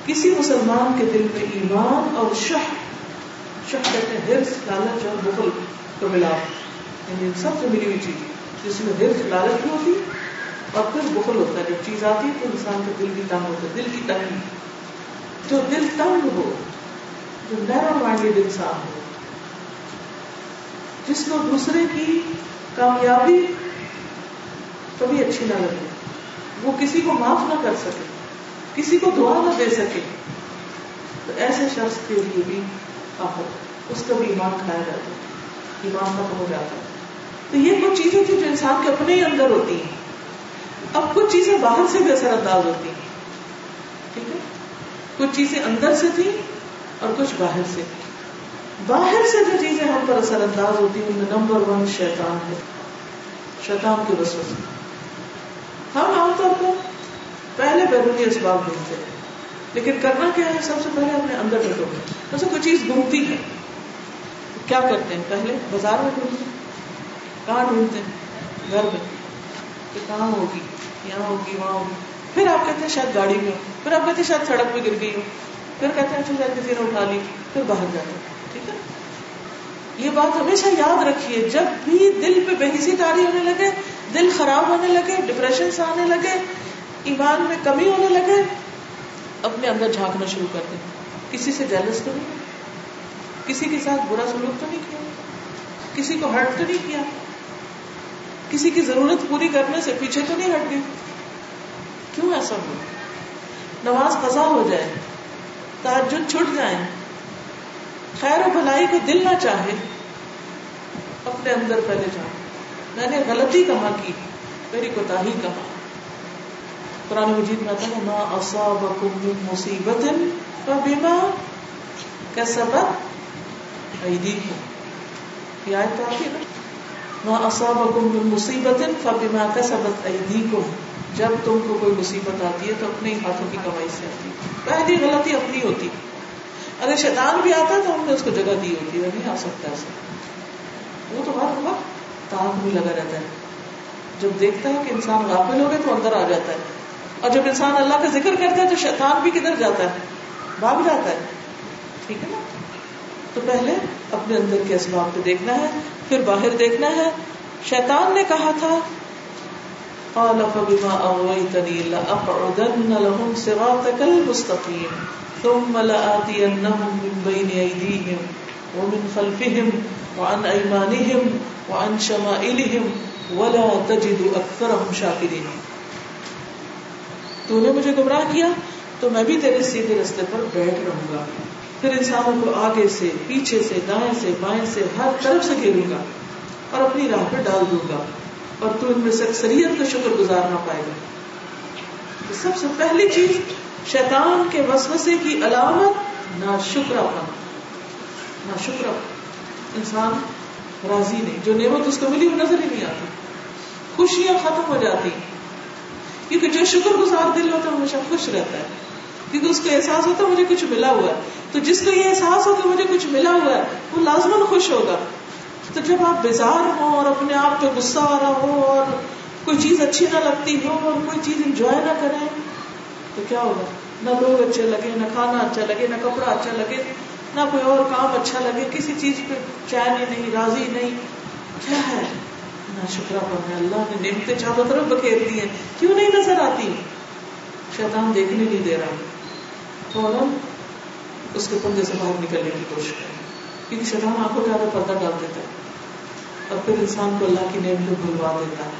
کسی مسلمان کے دل میں ایمان اور شح شح کہتے ہیں حرص، لالچ اور بخل کا ملاپ. یعنی سب سے ملی ہوئی چیز. جس میں حرص، لالچ بھی ہوتی اور پھر بخل ہوتا ہے. جب چیز آتی ہے تو انسان کا دل بھی تنگ ہوتا ہے، دل کی تنگی. جو دل تنگ ہو، جو نیرو مائنڈیڈ انسان ہو، جس کو دوسرے کی کامیابی کبھی اچھی نہ لگے. وہ کسی کو معاف نہ کر سکے، کسی کو دعا نہ دے سکے۔ تو ایسے شخص کے لیے بھی آفت اس کا بھی ایمان کھایا جاتا ہے، ایمان ختم ہو جاتا ہے۔ تو یہ کچھ چیزیں تھیں جو انسان کے اپنے ہی اندر ہوتی ہیں۔ اب کچھ چیزیں باہر سے بھی اثر انداز ہوتی ہیں۔ ٹھیک ہے؟ کچھ چیزیں اندر سے تھیں اور کچھ باہر سے۔ تھی باہر سے جو چیزیں ہم پر اثر انداز ہوتی ہیں ان میں نمبر ون شیطان ہے، شیطان کے وسو سے ہم عام طور پر پہلے بیرونی اسباب ڈھونڈتے ہیں لیکن کرنا کیا ہے؟ سب سے پہلے اپنے اندر ڈھونڈو گے جیسے کوئی چیز گھومتی ہے۔ کیا کرتے ہیں؟ پہلے بازار میں ڈھونڈتے ہیں۔ کہاں ڈھونڈتے ہیں؟ گھر میں۔ کہ کہاں ہوگی؟ یہاں ہوگی، وہاں ہوگی۔ پھر آپ کہتے ہیں شاید گاڑی میں۔ ہو پھر آپ کہتے ہیں شاید سڑک پہ گر گئی۔ ہو پھر کہتے ہیں اچھا شاید کسی نے اٹھا لی۔ پھر باہر جاتے ہیں۔ ٹھیک ہے؟ یہ بات ہمیشہ یاد رکھیے۔ جب بھی دل پہ بحثی تاری ہونے لگے دل خراب ہونے لگے ڈپریشن سے آنے لگے، ایمان میں کمی ہونے لگے، اپنے اندر جھانکنا شروع کر دیں کسی سے جیلس تو نہیں، کسی کے ساتھ برا سلوک تو نہیں کیا، کسی کو ہرٹ تو نہیں کیا، کسی کی ضرورت پوری کرنے سے پیچھے تو نہیں ہٹ گئی کیوں ایسا ہو نماز قضا ہو جائے تاجد چھٹ جائیں خیر و بھلائی کو دل نہ چاہے، اپنے اندر پہلے جاؤ میں نے غلطی کہاں کی؟ میری کوتا ہی کہا قرآن مجید میں آتا ہے، ما اصابکم من مصیبت فبما کسبت ایدیکم. یہ آیت تو ہے ما اصابکم من مصیبت فبما کسبت ایدیکم. جب تم کو کوئی مصیبت آتی ہے تو اپنے ہی ہاتھوں کی کمائی سے آتی ہے۔ پہلی غلطی اپنی ہوتی اگر شیطان بھی آتا تو ہم نے اس کو جگہ دی ہوتی ہے، نہیں آ سکتا ایسا۔ وہ تو ہر وقت تاک بھی لگا رہتا ہے۔ جب دیکھتا ہے کہ انسان غافل ہو گئے تو اندر آ جاتا ہے۔ اور جب انسان اللہ کا ذکر کرتا ہے تو شیطان بھی کدھر جاتا ہے؟ بھاگ جاتا ہے۔ ٹھیک ہے نا؟ تو پہلے اپنے اندر کے اسباب کو دیکھنا ہے، پھر باہر دیکھنا ہے۔ شیطان نے کہا تھا، قال فبما اغويتني لاقعدن لهم صراطك المستقيم ثم لآتينهم من بين ايديهم ومن خلفهم وعن ايمانهم وعن شمائلهم ولا تجد اكثرهم شاكرين. تو نے مجھے گمراہ کیا تو میں بھی تیرے سیدھے رستے پر بیٹھ رہوں گا۔ پھر انسانوں کو آگے سے، پیچھے سے، دائیں سے، بائیں سے، ہر طرف سے گھیروں گا اور اپنی راہ پہ ڈال دوں گا اور تو ان میں سے اکثریت کا شکر گزار نہ پائے گا۔ سب سے پہلی چیز، شیطان کے وسوسے کی علامت نہ شکر پن نہ شکر انسان راضی نہیں، جو نعمت اس کو ملی وہ نظر ہی نہیں آتی۔ خوشیاں ختم ہو جاتی۔ کیونکہ جو شکر گزار دل ہوتا ہے ہمیشہ خوش رہتا ہے۔ کیونکہ اس کو احساس ہوتا ہے مجھے کچھ ملا ہوا ہے۔ تو جس کو یہ احساس ہو کہ مجھے کچھ ملا ہوا ہے، وہ لازمن خوش ہوگا۔ تو جب آپ بیزار ہو اور اپنے آپ پہ غصہ آ رہا ہو اور کوئی چیز اچھی نہ لگتی ہو اور کوئی چیز انجوائے نہ کریں، تو کیا ہوگا؟ نہ لوگ اچھے لگے نہ کھانا اچھا لگے، نہ کپڑا اچھا لگے۔ نہ کوئی اور کام اچھا لگے، کسی چیز پہ چین ہی نہیں، راضی نہیں۔ کیا ہے؟ نہ شکرا پڑنا اللہ نے نعمتیں چاروں طرف بکھیر دی ہیں، کیوں نہیں نظر آتی؟ شیطان دیکھنے نہیں دے رہا۔ فوراً اس کے پردے سے باہر نکلنے کی کوشش کرے کیونکہ شیطان آنکھوں کے آگے پردہ ڈال دیتا ہے۔ اور پھر انسان کو اللہ کی نعمتیں بھلوا دیتا ہے۔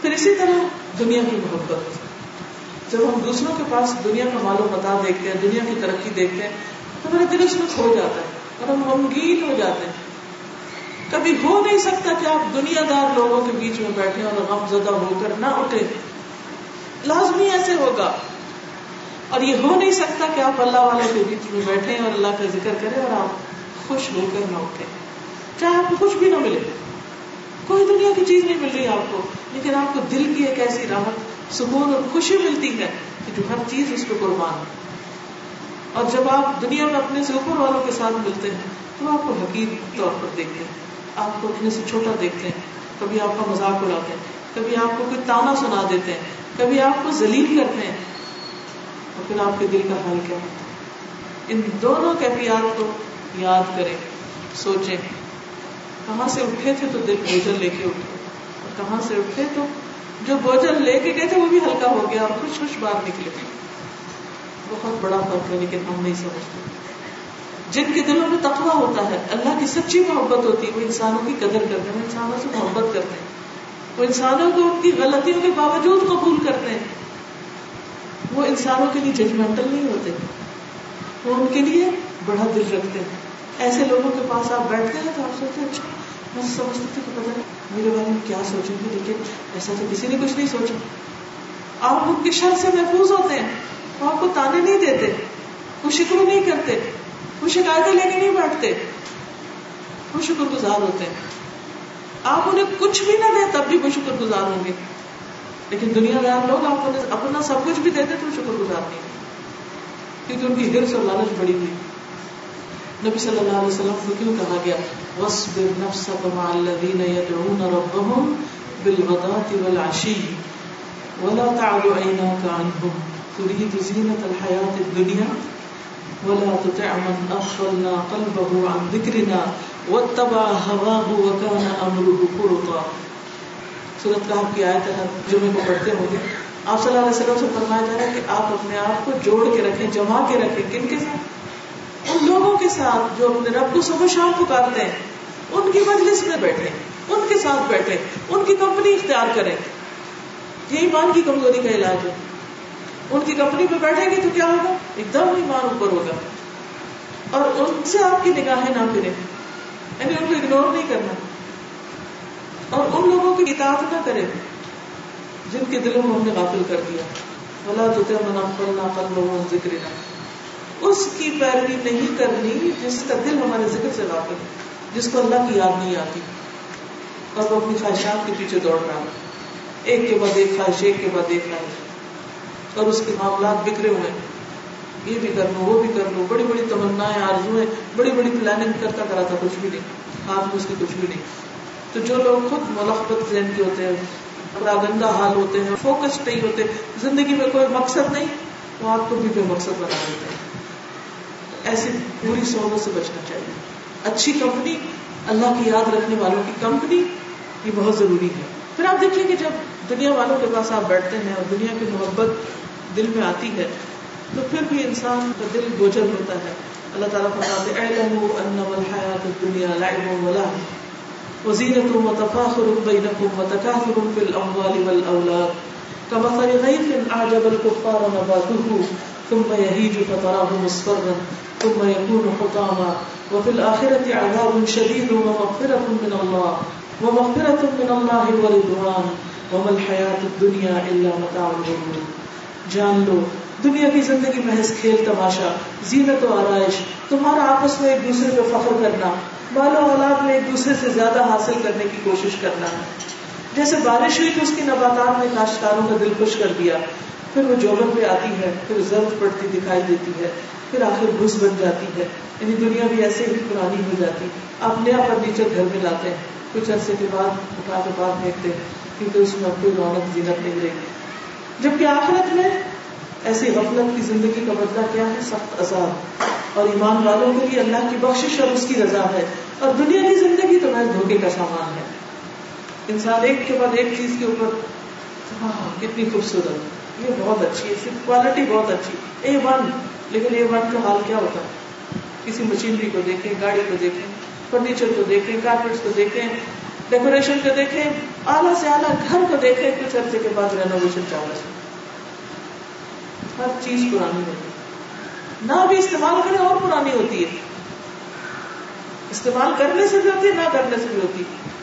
پھر اسی طرح دنیا کی محبت۔ جب ہم دوسروں کے پاس دنیا کا مال و متا دیکھتے ہیں، دنیا کی ترقی دیکھتے ہیں تو میرا دل اس میں کھو جاتا ہے اور ہم غمگین ہو جاتے ہیں۔ کبھی ہو نہیں سکتا کہ آپ دنیا دار لوگوں کے بیچ میں بیٹھے اور غم زدہ ہو کر نہ اٹھے۔ لازمی ایسے ہوگا۔ اور یہ ہو نہیں سکتا کہ آپ اللہ والے کے بیچ میں بیٹھے اور اللہ کا ذکر کریں اور آپ خوش ہو کر نہ اٹھے۔ چاہے آپ کو کچھ بھی نہ ملے۔ کوئی دنیا کی چیز نہیں مل رہی آپ کو، لیکن آپ کو دل کی ایک ایسی راحت، سکون اور خوشی ملتی ہے کہ جو ہر چیز اس پہ قربان اور جب آپ دنیا میں اپنے سے اوپر والوں کے ساتھ ملتے ہیں، تو آپ کو حقیقی طور پر دیکھتے ہیں۔ آپ کو اپنے سے چھوٹا دیکھتے ہیں۔ کبھی آپ کا مذاق اڑاتے ہیں، کبھی آپ کو کوئی تانا سنا دیتے ہیں، کبھی آپ کو ذلیل کرتے ہیں۔ اور پھر آپ کے دل کا حال کیا ہوتا ہے؟ ان دونوں کیفیات کو یاد کریں، سوچیں۔ کہاں سے اٹھے تھے تو دل بوجھل لے کے اٹھے، اور کہاں سے اٹھے تو جو بوجھل لے کے گئے تھے وہ بھی ہلکا ہو گیا اور خوش خوش باہر نکلے۔ تھے بہت بڑا فرق ہے، لیکن ہم نہیں سمجھتے۔ جن کے دلوں میں تقوی ہوتا ہے، اللہ کی سچی محبت ہوتی ہے، وہ انسانوں کی قدر کرتے ہیں وہ انسانوں سے محبت کرتے ہیں۔ وہ انسانوں کو ان کی غلطیوں کے باوجود قبول کرتے ہیں۔ وہ انسانوں کے لیے ججمنٹل نہیں ہوتے۔ وہ ان کے لیے بڑا دل رکھتے ہیں۔ ایسے لوگوں کے پاس آپ بیٹھتے ہیں تو آپ سوچتے ہیں اچھا میں سمجھتے تھے کہ پتا میرے بارے میں کیا سوچیں گے، لیکن ایسا تو کسی نے کچھ نہیں سوچا۔ آپ ان کے شر سے محفوظ ہوتے ہیں۔ وہ آپ کو تانے نہیں دیتے، وہ شکر نہیں کرتے، وہ شکایتیں لے کے نہیں بیٹھتے، وہ شکر گزار ہوتے ہیں۔ آپ انہیں کچھ بھی نہ دیں تب بھی وہ شکر گزار ہوں گے۔ لیکن دنیا دار لوگ آپ کو اپنا سب کچھ بھی دیتے تو شکر گزار نہیں کیونکہ ان کی ہرس اور لالچ بڑی ہوئی۔ نبی صلی اللہ علیہ وسلم کو کیوں کہا گیا؟ وَاصْبِرْ نَفْسَكَ مَعَ الَّذِينَ يَدْعُونَ رَبَّهُمْ بِالْغَدَاةِ وَالْعَشِيِّ وَلَا تَعْدُ عَيْنَاكَ عَنْهُمْ تُرِيدُ زِينَةَ الْحَيَاةِ الدُّنْيَا وَلَا تُطِعْ مَنْ أَغْفَلْنَا قَلْبَهُ عَنْ ذِكْرِنَا وَاتَّبَعَ هَوَاهُ وَكَانَ أَمْرُهُ فُرُطًا سورۃ کہف کی آیت ہے جمعے کو پڑھتے ہوں گے۔ آپ صلی اللہ علیہ وسلم سے فرمایا جا رہا ہے کہ آپ اپنے آپ کو جوڑ کے رکھیں، جما کے رکھیں۔ کن کے ساتھ؟ ان لوگوں کے ساتھ جو اپنے رب کو صبح شام پکارتے ہیں۔ ان کی مجلس میں بیٹھے ان کے ساتھ بیٹھے ان کی کمپنی اختیار کریں۔ یہ ایمان کی کمزوری کا علاج ہے۔ ان کی کمپنی پہ بیٹھیں گے تو کیا ہوگا؟ ایک دم ایمان اوپر ہوگا۔ اور ان سے آپ کی نگاہیں نہ پھرے یعنی ان کو اگنور نہیں کرنا۔ اور ان لوگوں کی اطاعت نہ کرے جن کے دلوں میں ہم نے غافل کر دیا۔ بلا تو منافل نہ لوگوں ذکر نہ اس کی پیروی نہیں کرنی جس کا دل ہمارے ذکر سے واقف ہے، جس کو اللہ کی یاد نہیں آتی۔ اور وہ اپنی خواہشات کے پیچھے دوڑ رہا ہے۔ ایک کے بعد ایک، خواہش ایک کے بعد ایک، خواہش۔ اور اس کے معاملات بکھرے ہوئے یہ بھی کر لو، وہ بھی کر لو، بڑی بڑی تمنا آرزویں بڑی بڑی پلاننگ کرتا کرا تھا، کچھ بھی نہیں۔ ہاتھ میں اس کی کچھ بھی نہیں۔ تو جو لوگ خود ملخبت ذہن کے ہوتے ہیں، پراگندہ حال ہوتے ہیں فوکس نہیں ہوتے، زندگی میں کوئی مقصد نہیں، وہ آپ کو بھی کوئی مقصد بنا دیتے ہیں۔ ایسی بری سوچوں سے بچنا چاہیے۔ اچھی کمپنی اللہ کی یاد رکھنے والوں کی کمپنی یہ بہت ضروری ہے۔ پھر آپ دیکھیں کہ جب دنیا والوں کے پاس آپ بیٹھتے ہیں اور دنیا کی محبت دل میں آتی ہے، تو پھر بھی انسان کا دل بوجھل ہوتا ہے۔ اللہ تعالیٰ فرماتے اعلموا انما الحیات الدنیا لعب و لہو وزینت و تفاخر بینکم و تکاثر فی الاموال والاولاد۔ کمثل غیث اعجب الكفار نباته، ثم يهيج فتراه مصفرا، ثم يكون حطاما۔ وفي الآخرة عذاب شديد ومغفرة من الله ومغفرة من الله ورضوان وما الحياة الدنيا إلا متاع الغرور۔ جان لو۔ دنیا کی زندگی محض کھیل، تماشا، زینت و آرائش۔ تمہارا آپس میں ایک دوسرے پہ فخر کرنا بال و اولاد میں ایک دوسرے سے زیادہ حاصل کرنے کی کوشش کرنا۔ جیسے بارش ہوئی تو اس کی نباتات نے کاشتکاروں کا دل خوش کر دیا۔ پھر وہ جوبن پہ آتی ہے، پھر زرد پڑتی دکھائی دیتی ہے، پھر آخر گھس بن جاتی ہے۔ یعنی دنیا بھی ایسے ہی پرانی ہو جاتی۔ آپ نیا فرنیچر گھر میں لاتے ہیں۔ کچھ عرصے کے بعد، اٹھا کے بعد پھینکتے ہیں، کیونکہ اس میں کوئی رونق زینت نہیں رہی۔ جبکہ آخرت میں ایسی غفلت کی زندگی کا بدلہ کیا ہے؟ سخت عذاب۔ اور ایمان والوں کے لیے اللہ کی بخشش اور اس کی رضا ہے۔ اور دنیا کی زندگی تو محض دھوکے کا سامان ہے۔ انسان ایک کے بعد ایک چیز کے اوپر ہاں کتنی خوبصورت۔ یہ بہت اچھی ہے، صرف کوالٹی بہت اچھی۔ اے ون لیکن اے ون کا حال کیا ہوتا؟ ہے کسی مشینری کو دیکھیں، گاڑی کو دیکھیں، فرنیچر کو دیکھیں کارپیٹ کو دیکھیں ڈیکوریشن کو دیکھیں، اعلیٰ سے اعلیٰ گھر کو دیکھیں، کچھ عرصے کے بعد رینوویشن چاہیے ہر چیز پرانی ہوتی ہے۔ نہ بھی استعمال کریں، اور پرانی ہوتی ہے۔ استعمال کرنے سے بھی ہوتی ہے، نہ کرنے سے بھی ہوتی ہے۔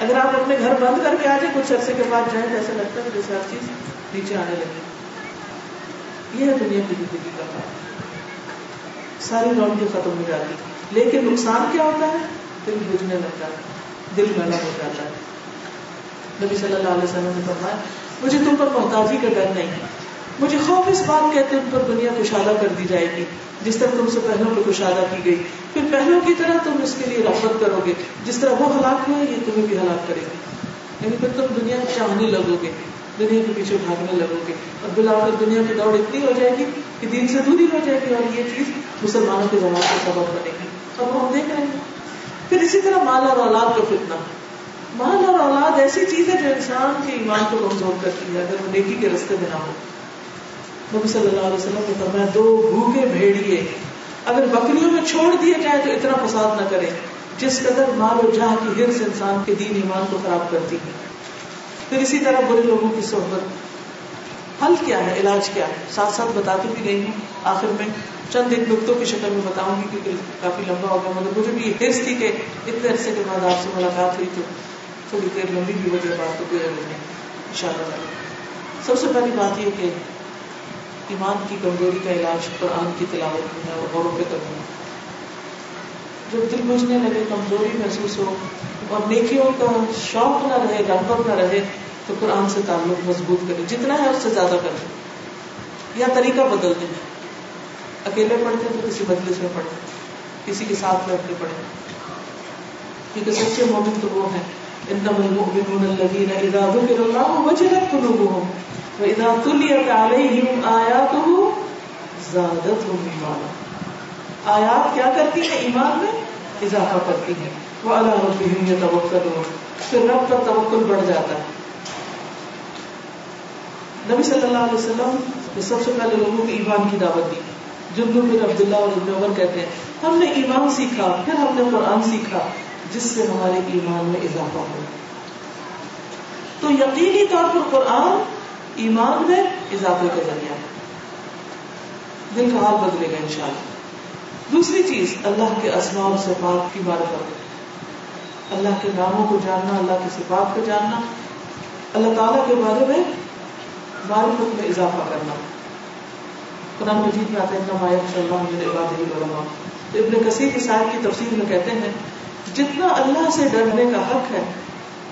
اگر آپ اپنے گھر بند کر کے آ جائیں، کچھ عرصے کے بعد جائیں، تو ایسا لگتا ہے جیسے ہر چیز نیچے آنے لگے یہ ہے دنیا کی زندگی کا کام۔ ساری رونقیں ختم ہو جاتی لیکن نقصان کیا ہوتا ہے؟ دل بجنے لگتا ہے۔ دل میلا ہو جاتا ہے۔ نبی صلی اللہ علیہ وسلم نے فرمایا، مجھے تم پر محتاجی کا ڈر نہیں ہے۔ مجھے خوف اس بات کہ تم پر دنیا کشادہ کر دی جائے گی۔ جس طرح تم سے پہلوں پہ کشادہ کی گئی، پھر پہلوں کی طرح تم اس کے لیے رغبت کرو گے۔ جس طرح وہ ہلاک ہوئے یہ تمہیں بھی ہلاک کرے گی۔ یعنی پھر تم دنیا چاہنے لگو گے، دنیا کے پیچھے بھاگنے لگو گے۔ اور بلا کر دنیا کی دوڑ اتنی ہو جائے گی کہ دین سے دوری ہو جائے گی اور یہ چیز مسلمانوں کے زمانے کا سبب بنے گی۔ اور وہ ہم دیکھ رہے ہیں۔ پھر اسی طرح مال اور اولاد کا فتنہ۔ مال اور اولاد ایسی چیز ہے جو انسان کے ایمان کو کمزور کرتی ہے، اگر وہ نیکی کے رستے میں نہ ہو۔ نبی صلی اللہ علیہ وسلم نے فرمایا، دو بھوکے بھیڑیے اگر بکریوں میں چھوڑ دیے جائے تو اتنا فساد نہ کرے جس قدر مال و جہاں کی ہرس انسان کے دین ایمان کو خراب کرتی ہے۔ پھر اسی طرح برے لوگوں کی صحبت۔ حل کیا ہے؟ علاج کیا ہے؟ ساتھ ساتھ بتاتی بھی گئی ہوں آخر میں۔ چند ایک نقطوں کی شکل میں بتاؤں گی کیونکہ کافی لمبا ہو گیا مگر مجھے بھی حرص تھی کہ اتنے عرصے کے بعد آپ سے ملاقات ہوئی تو تھوڑی دیر لمبی بھی وجہ بات کو ان شاء اللہ سب سے پہلی بات یہ کہ ایمان کی کمزوری کا علاج قرآن کی تلاوت میں اور غوروں پہ کروں جب دل بجنے لگے، کمزوری محسوس ہو اور نیکیوں کا شوق نہ رہے رغبت نہ رہے، تو قرآن سے تعلق مضبوط کرے، جتنا ہے اس سے زیادہ کرے۔ یا طریقہ بدل دیں۔ اکیلے پڑھتے تو کسی مجلس میں پڑھیں کسی کے ساتھ بیٹھ کے پڑھیں کیونکہ سچے مومن تو وہ ہیں۔ انما المؤمنون الذين اذا ذكر الله وجلت قلوبهم واذا تليت عليهم اياته زادتهم ایمانا۔ آیات کیا کرتی ہیں؟ ایمان میں اضافہ کرتی ہیں۔ وہ اللہ ربهم يتوکلون پھر رب کا توکل بڑھ جاتا ہے۔ نبی صلی اللہ علیہ وسلم نے سب سے پہلے لوگوں کو ایمان کی دعوت دی۔ جنگوں میں عبداللہ اور ابن عمر کہتے ہیں، ہم نے ایمان سیکھا، پھر ہم نے قرآن سیکھا، جس سے ہمارے ایمان میں اضافہ ہو تو یقینی طور پر قرآن ایمان میں اضافے کا ذریعہ ہے۔ دل کا حال بدلے گا انشاءاللہ۔ دوسری چیز، اللہ کے اسماء اور صفات کی معرفت اللہ کے ناموں کو جاننا، اللہ کے صفات کو جاننا، اللہ تعالیٰ کے بارے میں معرفت میں اضافہ کرنا۔ قرآن مجید میں آتے ہیں نمایت اللہ عباد العلماء تو ابن کثیر کی صاحب کی تفسیر میں کہتے ہیں جتنا اللہ سے ڈرنے کا حق ہے،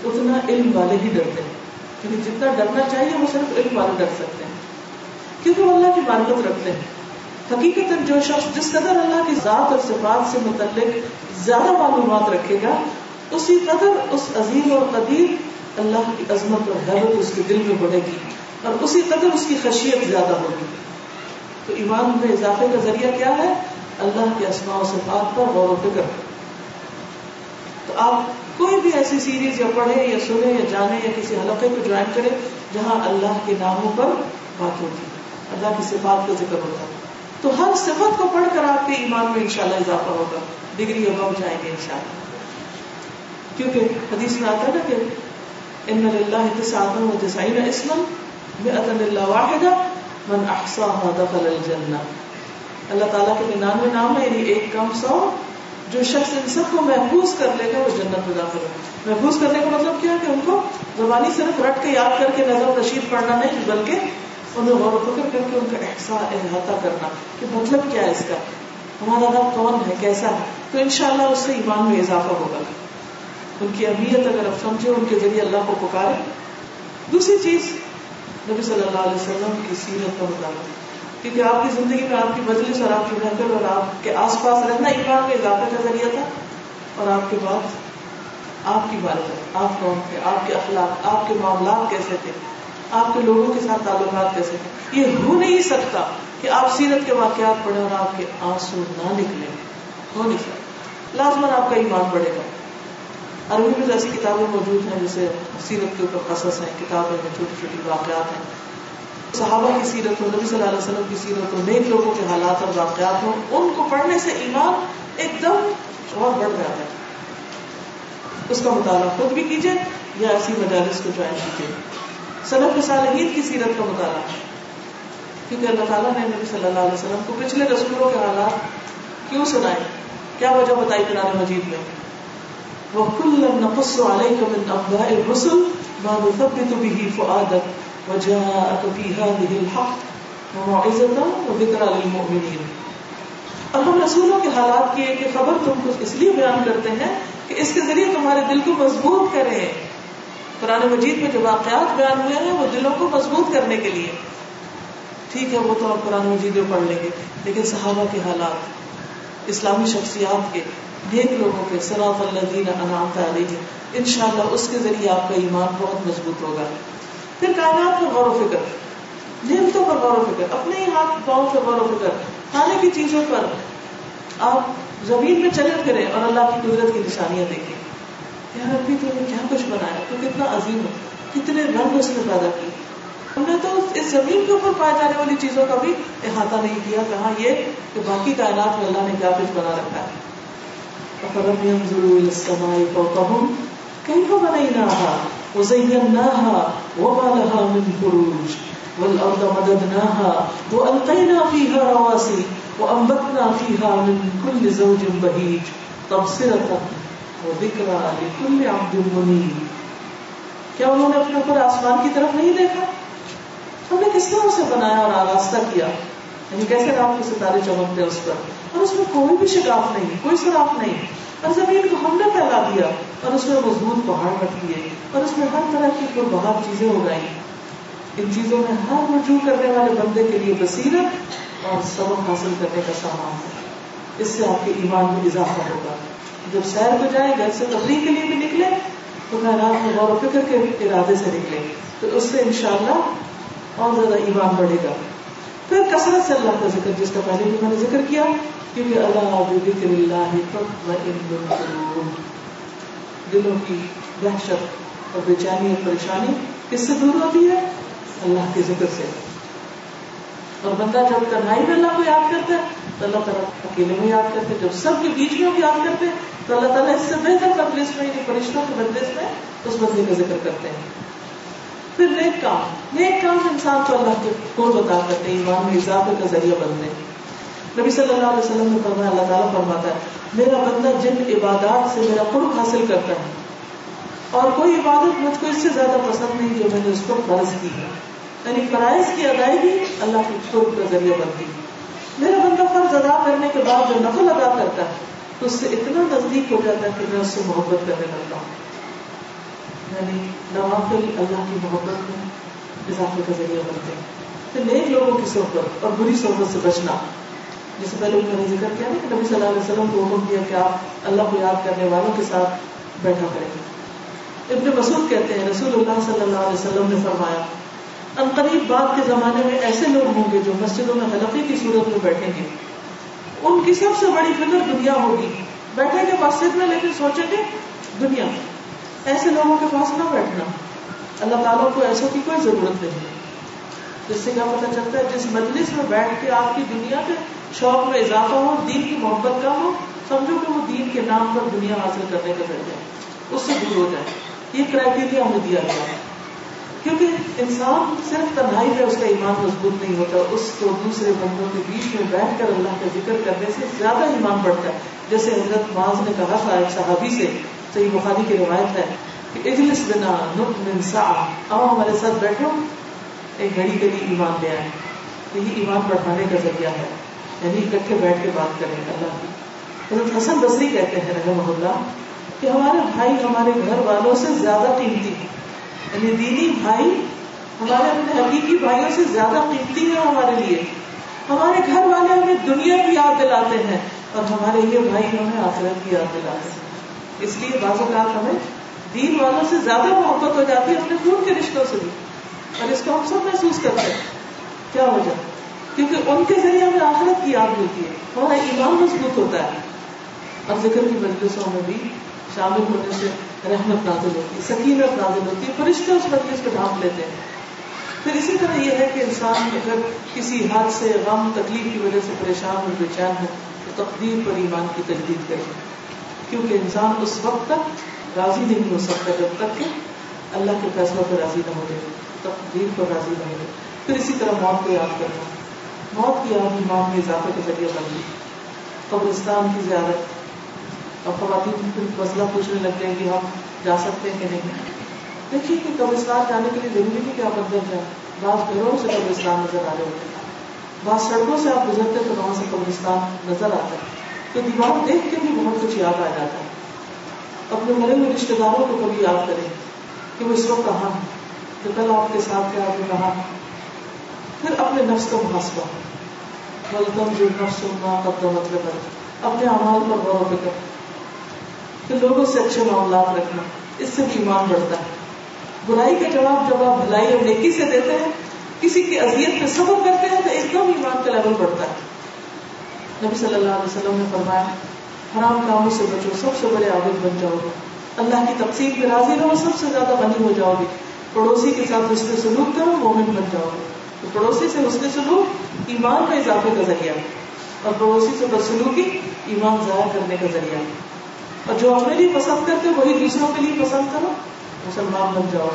اتنا علم والے ہی ڈرتے ہیں۔ یعنی جتنا ڈرنا چاہیے وہ صرف علم والے ڈر سکتے ہیں۔ کیونکہ وہ اللہ کی معرفت رکھتے ہیں۔ حقیقت جو شخص جس قدر اللہ کی ذات اور صفات سے متعلق زیادہ معلومات رکھے گا، اسی قدر اس عظیم اور قدیر اللہ کی عظمت اور حیرت اس کے دل میں بڑھے گی اور اسی قدر اس کی خشیت زیادہ ہوگی۔ تو ایمان میں اضافے کا ذریعہ کیا ہے؟ اللہ کے اسماء و صفات پر غور و فکر۔ تو آپ کوئی بھی ایسی سیریز یا پڑھیں یا سنیں یا جانیں یا کسی حلقے کو جوائن کریں جہاں اللہ کے ناموں پر بات ہوتی اللہ کی صفات کا ذکر ہوتا تو ہر صفت کو پڑھ کر آپ کے ایمان میں انشاءاللہ اضافہ ہوگا۔ ڈگری اب جائیں گے انشاءاللہ۔ کیونکہ حدیث میں آتا ہے نا کہ ان اللہ تسعۃ و تسعین اسما مئۃ الا واحدہ من احصاها دخل الجنہ۔ اللہ تعالیٰ کے ننانوے نام ہے یعنی ایک کم سو جو شخص ان سب کو محفوظ کر لے گا وہ جنت میں داخل ہو۔ محفوظ کرنے کا مطلب کیا کہ ان کو زبانی صرف رٹ کے یاد کر کے نظر رشید پڑھنا نہیں، بلکہ انہیں غور و فکر کر کے ان کا احساس، احاطہ کرنا کہ مطلب کیا ہے اس کا؟ ہمارا رب کون ہے؟ کیسا ہے؟ تو انشاءاللہ اس سے ایمان میں اضافہ ہوگا۔ ان کی اہمیت اگر آپ سمجھے ان کے ذریعے اللہ کو پکارے۔ دوسری چیز نبی صلی اللہ علیہ وسلم کی سیرت کا مطالعہ کیونکہ آپ کی زندگی میں آپ کی مجلس اور آپ کی محفل اور آپ کے آس پاس رہنا ایمان میں اضافے کا ذریعہ تھا۔ اور آپ کے بعد آپ کی بات آپ کون تھے؟ آپ کے اخلاق، آپ کے معاملات کیسے تھے؟ آپ کے لوگوں کے ساتھ تعلقات کیسے تھے؟ یہ ہو نہیں سکتا کہ آپ سیرت کے واقعات پڑھیں اور آپ کے آنسو نہ نکلیں۔ ہو نہیں سکتا۔ لازمن آپ کا ایمان بڑھے گا۔ عربی میں ایسی کتابیں موجود ہیں جیسے سیرت کے اوپر قصص ہیں، کتابیں ہیں، چھوٹی چھوٹی واقعات ہیں۔ صحابہ کی سیرت ہو نبی صلی اللہ علیہ وسلم کی سیرت ہو نیک لوگوں کے حالات اور واقعات ہوں، ان کو پڑھنے سے ایمان ایک دم اور بڑھ جاتا ہے۔ اس کا مطالعہ خود بھی کیجیے یا ایسی مجالس کو جوائن کیجیے صنف صالحین کی سیرت کا مطالعہ۔ کیونکہ اللہ تعالیٰ نے نبی صلی اللہ علیہ وسلم کو پچھلے رسولوں کے حالات کیوں سنائے؟ کیا وجہ بتائی قرآن مجید میں؟ وَكُلًّا نَقُصُّ عَلَيْكَ مِنْ أَنْبَاءِ الرُّسُلِ مَا نُثَبِّتُ بِهِ فُؤَادَكَ وجاءك في هذه الحق وموعظة وذكرى للمؤمنين۔ اور ہم رسولوں کے حالات کی ایک خبر تم کو اس لیے بیان کرتے ہیں کہ اس کے ذریعے تمہارے دل کو مضبوط کریں۔ قرآن مجید میں جو واقعات بیان ہوئے ہیں وہ دلوں کو مضبوط کرنے کے لیے۔ ٹھیک ہے، وہ تو آپ قرآن مجید میں پڑھ لیں گے۔ لیکن صحابہ کے حالات، اسلامی شخصیات کے نیک لوگوں کے سراف اللہ دین انعام علیہ ان شاء اللہ اس کے ذریعے آپ کا ایمان بہت مضبوط ہوگا۔ پھر کائنات پر غور و فکر۔ نعمتوں پر غور و فکر، اپنے ہی ہاتھ پاؤں پر غور و فکر۔ کھانے کی چیزوں پر آپ زمین میں چلے کریں اور اللہ کی قدرت کی نشانیاں دیکھیں۔ یار ابھی تو نے کیا کچھ بنایا؟ تو کتنا عظیم ہے، کتنے رنگ اس نے پیدا کی ہم نے تو اس زمین کے اوپر پائے جانے والی چیزوں کا بھی احاطہ نہیں کیا کہاں یہ کہ باقی کائنات میں اللہ نے کیا کچھ بنا رکھا ہے۔ فَلَمْ يَنْظُرُوا إِلَى السَّمَاءِ فَوْقَهُمْ كَيْفَ بَنَيْنَاهَا وَزَيَّنَّاهَا وَمَا لَهَا مِنْ فُرُوجٍ والأرض مددناها وألقينا فيها رواسي وأنبتنا فيها من كل زوج بهيج تبصرة وذكرى لكل عبد منيب کیا انہوں نے اپنے اوپر آسمان کی طرف نہیں دیکھا؟ ہم نے کس طرح سے بنایا اور آراستہ کیا؟ یعنی کیسے رات کے ستارے چمکتے اس پر؟ اور اس میں کوئی بھی شکاف نہیں کوئی سراف نہیں اور زمین کو ہم نے پھیلا دیا، اور اس میں مضبوط پہاڑ رکھ دیے، اور اس میں ہر طرح کی کوئی بہت چیزیں ہو گئی ان چیزوں میں ہر رجوع کرنے والے بندے کے لیے بصیرت اور سبق حاصل کرنے کا سامان ہے۔ اس سے آپ کے ایمان میں اضافہ ہوگا۔ جب سیر کو جائیں، گھر سے تفریح کے لیے بھی نکلے تو میں رات میں غور و فکر کے ارادے سے نکلے تو اس سے انشاءاللہ اور زیادہ ایمان بڑھے گا۔ پھر کثرت سے اللہ کا ذکر، جس کا پہلے بھی میں نے ذکر کیا، کیونکہ اللہ ذکر اللہ دلوں کی دہشت اور بے چینی اور پریشانی کس سے دور ہوتی ہے؟ اللہ کے ذکر سے۔ اور بندہ جب تنہائی میں اللہ کو یاد کرتا ہے، تو اللہ تعالیٰ اکیلے میں یاد کرتے جب سب کے بیچ میں یاد کرتے تو اللہ تعالیٰ اس سے بہتر مجلس میں یعنی فرشتوں کے مجلس میں اس بندے کا ذکر کرتے ہیں۔ پھر نیک کام نیک کام انسان کو اللہ کے کو بتا کرتے ہیں؟ ایمان میں اضافے کا ذریعہ بنتے ہیں نبی صلی اللہ علیہ وسلم نے فرمایا، اللہ تعالیٰ فرماتا ہے، میرا بندہ جن عبادات سے میرا قرب حاصل کرتا ہے، اور کوئی عبادت مجھ کو اس سے زیادہ پسند نہیں جو میں نے اس کو فرض کی ہے۔ یعنی فرائض کی ادائیگی اللہ کی قرب کا ذریعہ بنتی ہے۔ میرا بندہ فرض ادا کرنے کے بعد جو نفل ادا کرتا ہے، تو اس سے اتنا نزدیک ہو جاتا ہے کہ میں اس سے محبت کرنے لگتا ہوں۔ یعنی نوافل اللہ کی محبت میں اضافے کا ذریعہ بنتے ہیں۔ پھر نیک لوگوں کی صحبت اور بری صحبت سے بچنا۔ جس سے پہلے میں نے ذکر کیا نا کہ نبی صلی اللہ علیہ وسلم کو حکم کیا کہ آپ اللہ کو یاد کرنے والوں کے ساتھ بیٹھا کریں۔ ابن مسعود کہتے ہیں، رسول اللہ صلی اللہ علیہ وسلم نے فرمایا ان قریب بعد کے زمانے میں ایسے لوگ ہوں گے جو مسجدوں میں حلقے کی صورت میں بیٹھیں گے۔ ان کی سب سے بڑی فکر دنیا ہوگی۔ بیٹھیں گے مسجد میں لیکن سوچیں گے دنیا۔ ایسے لوگوں کے پاس نہ بیٹھنا؟ اللہ تعالیٰ کو ایسوں کی کوئی ضرورت نہیں۔ جس سے کیا پتا چلتا ہے، جس مجلس میں بیٹھ کے آپ کی دنیا کے شوق میں اضافہ ہو، دین کی محبت کا ہو، سمجھو کہ وہ دین کے نام پر دنیا حاصل کرنے کا ذریعہ اس سے دور ہو جائے۔ یہ کرائٹیریا ہمیں دیا گیا ہے۔ کیونکہ انسان صرف تنہائی میں اس کا ایمان مضبوط نہیں ہوتا، اس کو دوسرے بندوں کے بیچ میں بیٹھ کر اللہ کا ذکر کرنے سے زیادہ ایمان بڑھتا ہے۔ جیسے حضرت معاذ نے کہا تھا ایک صحابی سے صحیح بخاری کی روایت ہے کہ اجلس بنا اب ہمارے ساتھ بیٹھو ایک گھڑی کے لیے ایمان لے آئے۔ یہی ایمان بڑھانے کا ذریعہ ہے۔ یعنی اکٹھے بیٹھ کے بات کریں، اللہ کی۔ حضرت حسن بصری کہتے ہیں، رحمہ اللہ، کہ ہمارے بھائی ہمارے گھر والوں سے زیادہ قیمتی ہے۔ یعنی دینی بھائی ہمارے اپنے حقیقی بھائیوں سے زیادہ قیمتی ہے ہمارے لیے۔ ہمارے گھر والے ہمیں دنیا کی یاد دلاتے ہیں اور ہمارے یہ بھائی ہمیں آخرت کی یاد دلاتے ہیں۔ اس لیے بعض اوقات ہمیں دین والوں سے زیادہ محبت ہو جاتی ہے اپنے خون کے رشتوں سے بھی۔ اور اس کو ہم سب محسوس کرتے ہیں۔ کیا ہو جائے کیونکہ ان کے ذریعے ہمیں آخرت کی یاد ملتی ہے۔ ہمارا ایمان مضبوط ہوتا ہے۔ اور ذکر کی مجلسوں میں بھی شامل ہونے سے رحمت نازل ہوتی ہے، سکینت نازل ہوتی ہے، فرشتے اس مجلس کو ڈھانپ لیتے ہیں۔ پھر اسی طرح یہ ہے کہ انسان اگر کسی حد سے غم، تکلیف کی وجہ سے پریشان اور بے چین ہے، تو تقدیر پر ایمان کی تجدید کرے۔ کیونکہ انسان اس وقت تک راضی نہیں ہو سکتا جب تک کہ اللہ کے فیصلوں پہ راضی نہ ہو جائے، تقدیر پر راضی نہ ہو جائے۔ پھر اسی طرح موت کو یاد کرنا۔ موت کی یاد ایمان میں اضافے کے ذریعہ بن گئی۔ قبرستان کی زیارت۔ اور خواتین پھر مسئلہ پوچھنے لگ جائیں کہ ہم جا سکتے ہیں کہ نہیں۔ دیکھیے کہ قبرستان جانے کے لیے ضروری نہیں کہ آپ اندر جائیں بعض گھروں سے قبرستان نظر آ رہے ہوتے ہیں۔ بعض سڑکوں سے آپ گزرتے تو وہاں سے قبرستان نظر آتا ہے۔ تو دیوار دیکھ کے بھی بہت کچھ یاد آ جاتا ہے۔ اپنے مرے ہوئے رشتے داروں کو کبھی یاد کریں کہ وہ اس وقت کہاں تو کل آپ کے ساتھ کیا آپ نے کہا۔ پھر اپنے نفس کا محاسبہ۔ غلطم جو نفس ما قدمت لگا اپنے اعمال پر غور و فکر پھر لوگوں سے اچھے معاملات رکھنا، اس سے بھی ایمان بڑھتا ہے۔ برائی کا جواب جب آپ بھلائی اور نیکی سے دیتے ہیں، کسی کی اذیت پہ صبر کرتے ہیں تو ایک دم ایمان کا لیول بڑھتا ہے۔ نبی صلی اللہ علیہ وسلم نے فرمایا، حرام کاموں سے بچو، سب سے بڑے عابد بن جاؤ۔ گے اللہ کی تقسیم پہ راضی رہو، سب سے زیادہ بنی ہو جاؤ گے پڑوسی کے ساتھ حسن سلوک کرو، مومن بن جاؤ۔ گے تو پڑوسی سے حسن سلوک ایمان میں اضافے کا ذریعہ اور پڑوسی سے بدسلوکی ایمان ضائع کرنے کا ذریعہ اور جو اپنے لیے پسند کرتے، وہی دوسروں کے لیے پسند کرو۔ مسلمان بن جاؤ۔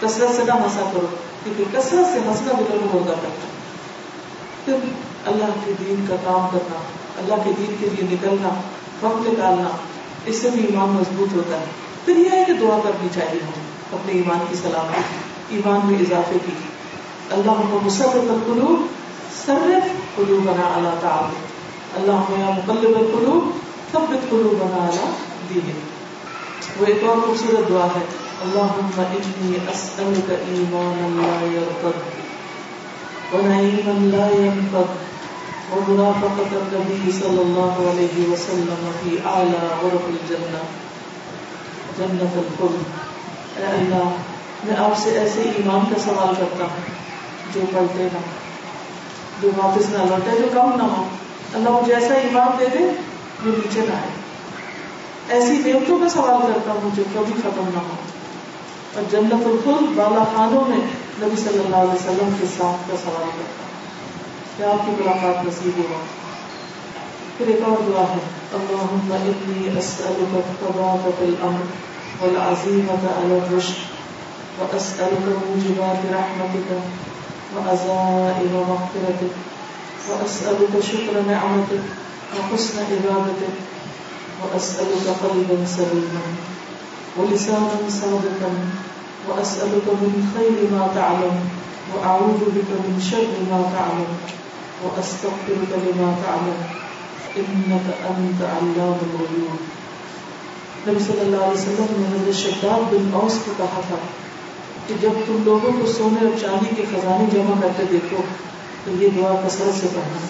کثرت سے نہ ہنسا کرو، کیونکہ کثرت سے ہنسنا دلوں ہوگا کرتا اللہ کے دین کا کام کرنا، اللہ کے دین کے لیے نکلنا، وقت نکالنا، اس سے بھی ایمان مضبوط ہوتا ہے۔ پھر یہ ہے کہ دعا کرنی چاہیے ہم، اپنے ایمان کی سلامتی، ایمان میں اضافے کی۔ اللہ کو مسرت القلوب، سرف قلوبنا اللہ تعالی اللہ مقلب القلوب، ثبت قلوبنا على دینک۔ وہ ایک اور خوبصورت دعا ہے۔ اللهم إني أسألك إيمانا لا يرتد ونعيما لا ينفد ومرافقة النبي صلى الله عليه وسلم في أعلى غرف الجنة جنة الخلد اے اللہ، میں آپ سے ایسے ایمان کا سوال کرتا ہوں جو پڑھتے نہ جو واپس نہ لوٹے، جو کم نہ ہو اللہ مجھے ایسا ایمان دے دے جو نیچے نہ آئے۔ ایسی نعمتوں کا سوال کرتا ہوں جو کبھی ختم نہ ہو اور جنت الخل بالا خانوں میں نبی صلی اللہ علیہ وسلم کے ساتھ کا سوال کرتا ہوں۔ کیا آپ کی ملاقات نصیب ہوا پھر ایک اور دعا ہے۔ اللهم انی اسألک الثبات الامر والعزیمة على الرشد واسألك موجبات رحمتك وعزائم مغفرتك واسألك شکر نعمتك وحسن عبادتك واسألك قلبا سليما ولسانا صادقا وأسألك من خير ما تعلم وأعوذ بك من شر ما تعلم وأستغفرك لما تعلم. إنك أنت علام الغيوب. نبی صلی اللہ علیہ وسلم نے حضرت شداد بن اوس کو کہا تھا کہ جب تم لوگوں کو سونے اور چاندی کے خزانے جمع کرتے دیکھو، تو یہ دعا کثرت سے پڑھنا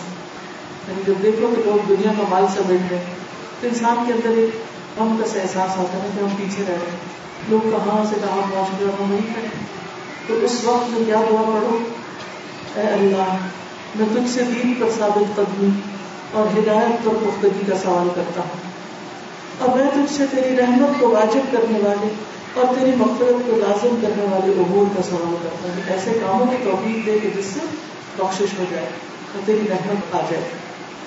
یعنی جب دیکھو کہ لوگ دنیا کا مال سمیٹ رہے تو انسان کے اندر ایک ہم کا سا احساس آتا ہے کہ ہم پیچھے رہ رہے ہیں۔ لوگ کہاں سے کہاں پہنچ گئے ہم نہیں کریں تو اس وقت میں کیا دعا پڑھو؟ اے اللہ میں تجھ سے دین پر ثابت قدمی اور ہدایت پر پختگی کا سوال کرتا ہوں۔ اور میں تجھ سے تیری رحمت کو واجب کرنے والے اور تیری مغفرت کو لازم کرنے والے عبور کا سوال کرتا ہوں۔ ایسے کاموں کی توفیق دے کہ جس سے بخشش ہو جائے اور تیری رحمت آ جائے۔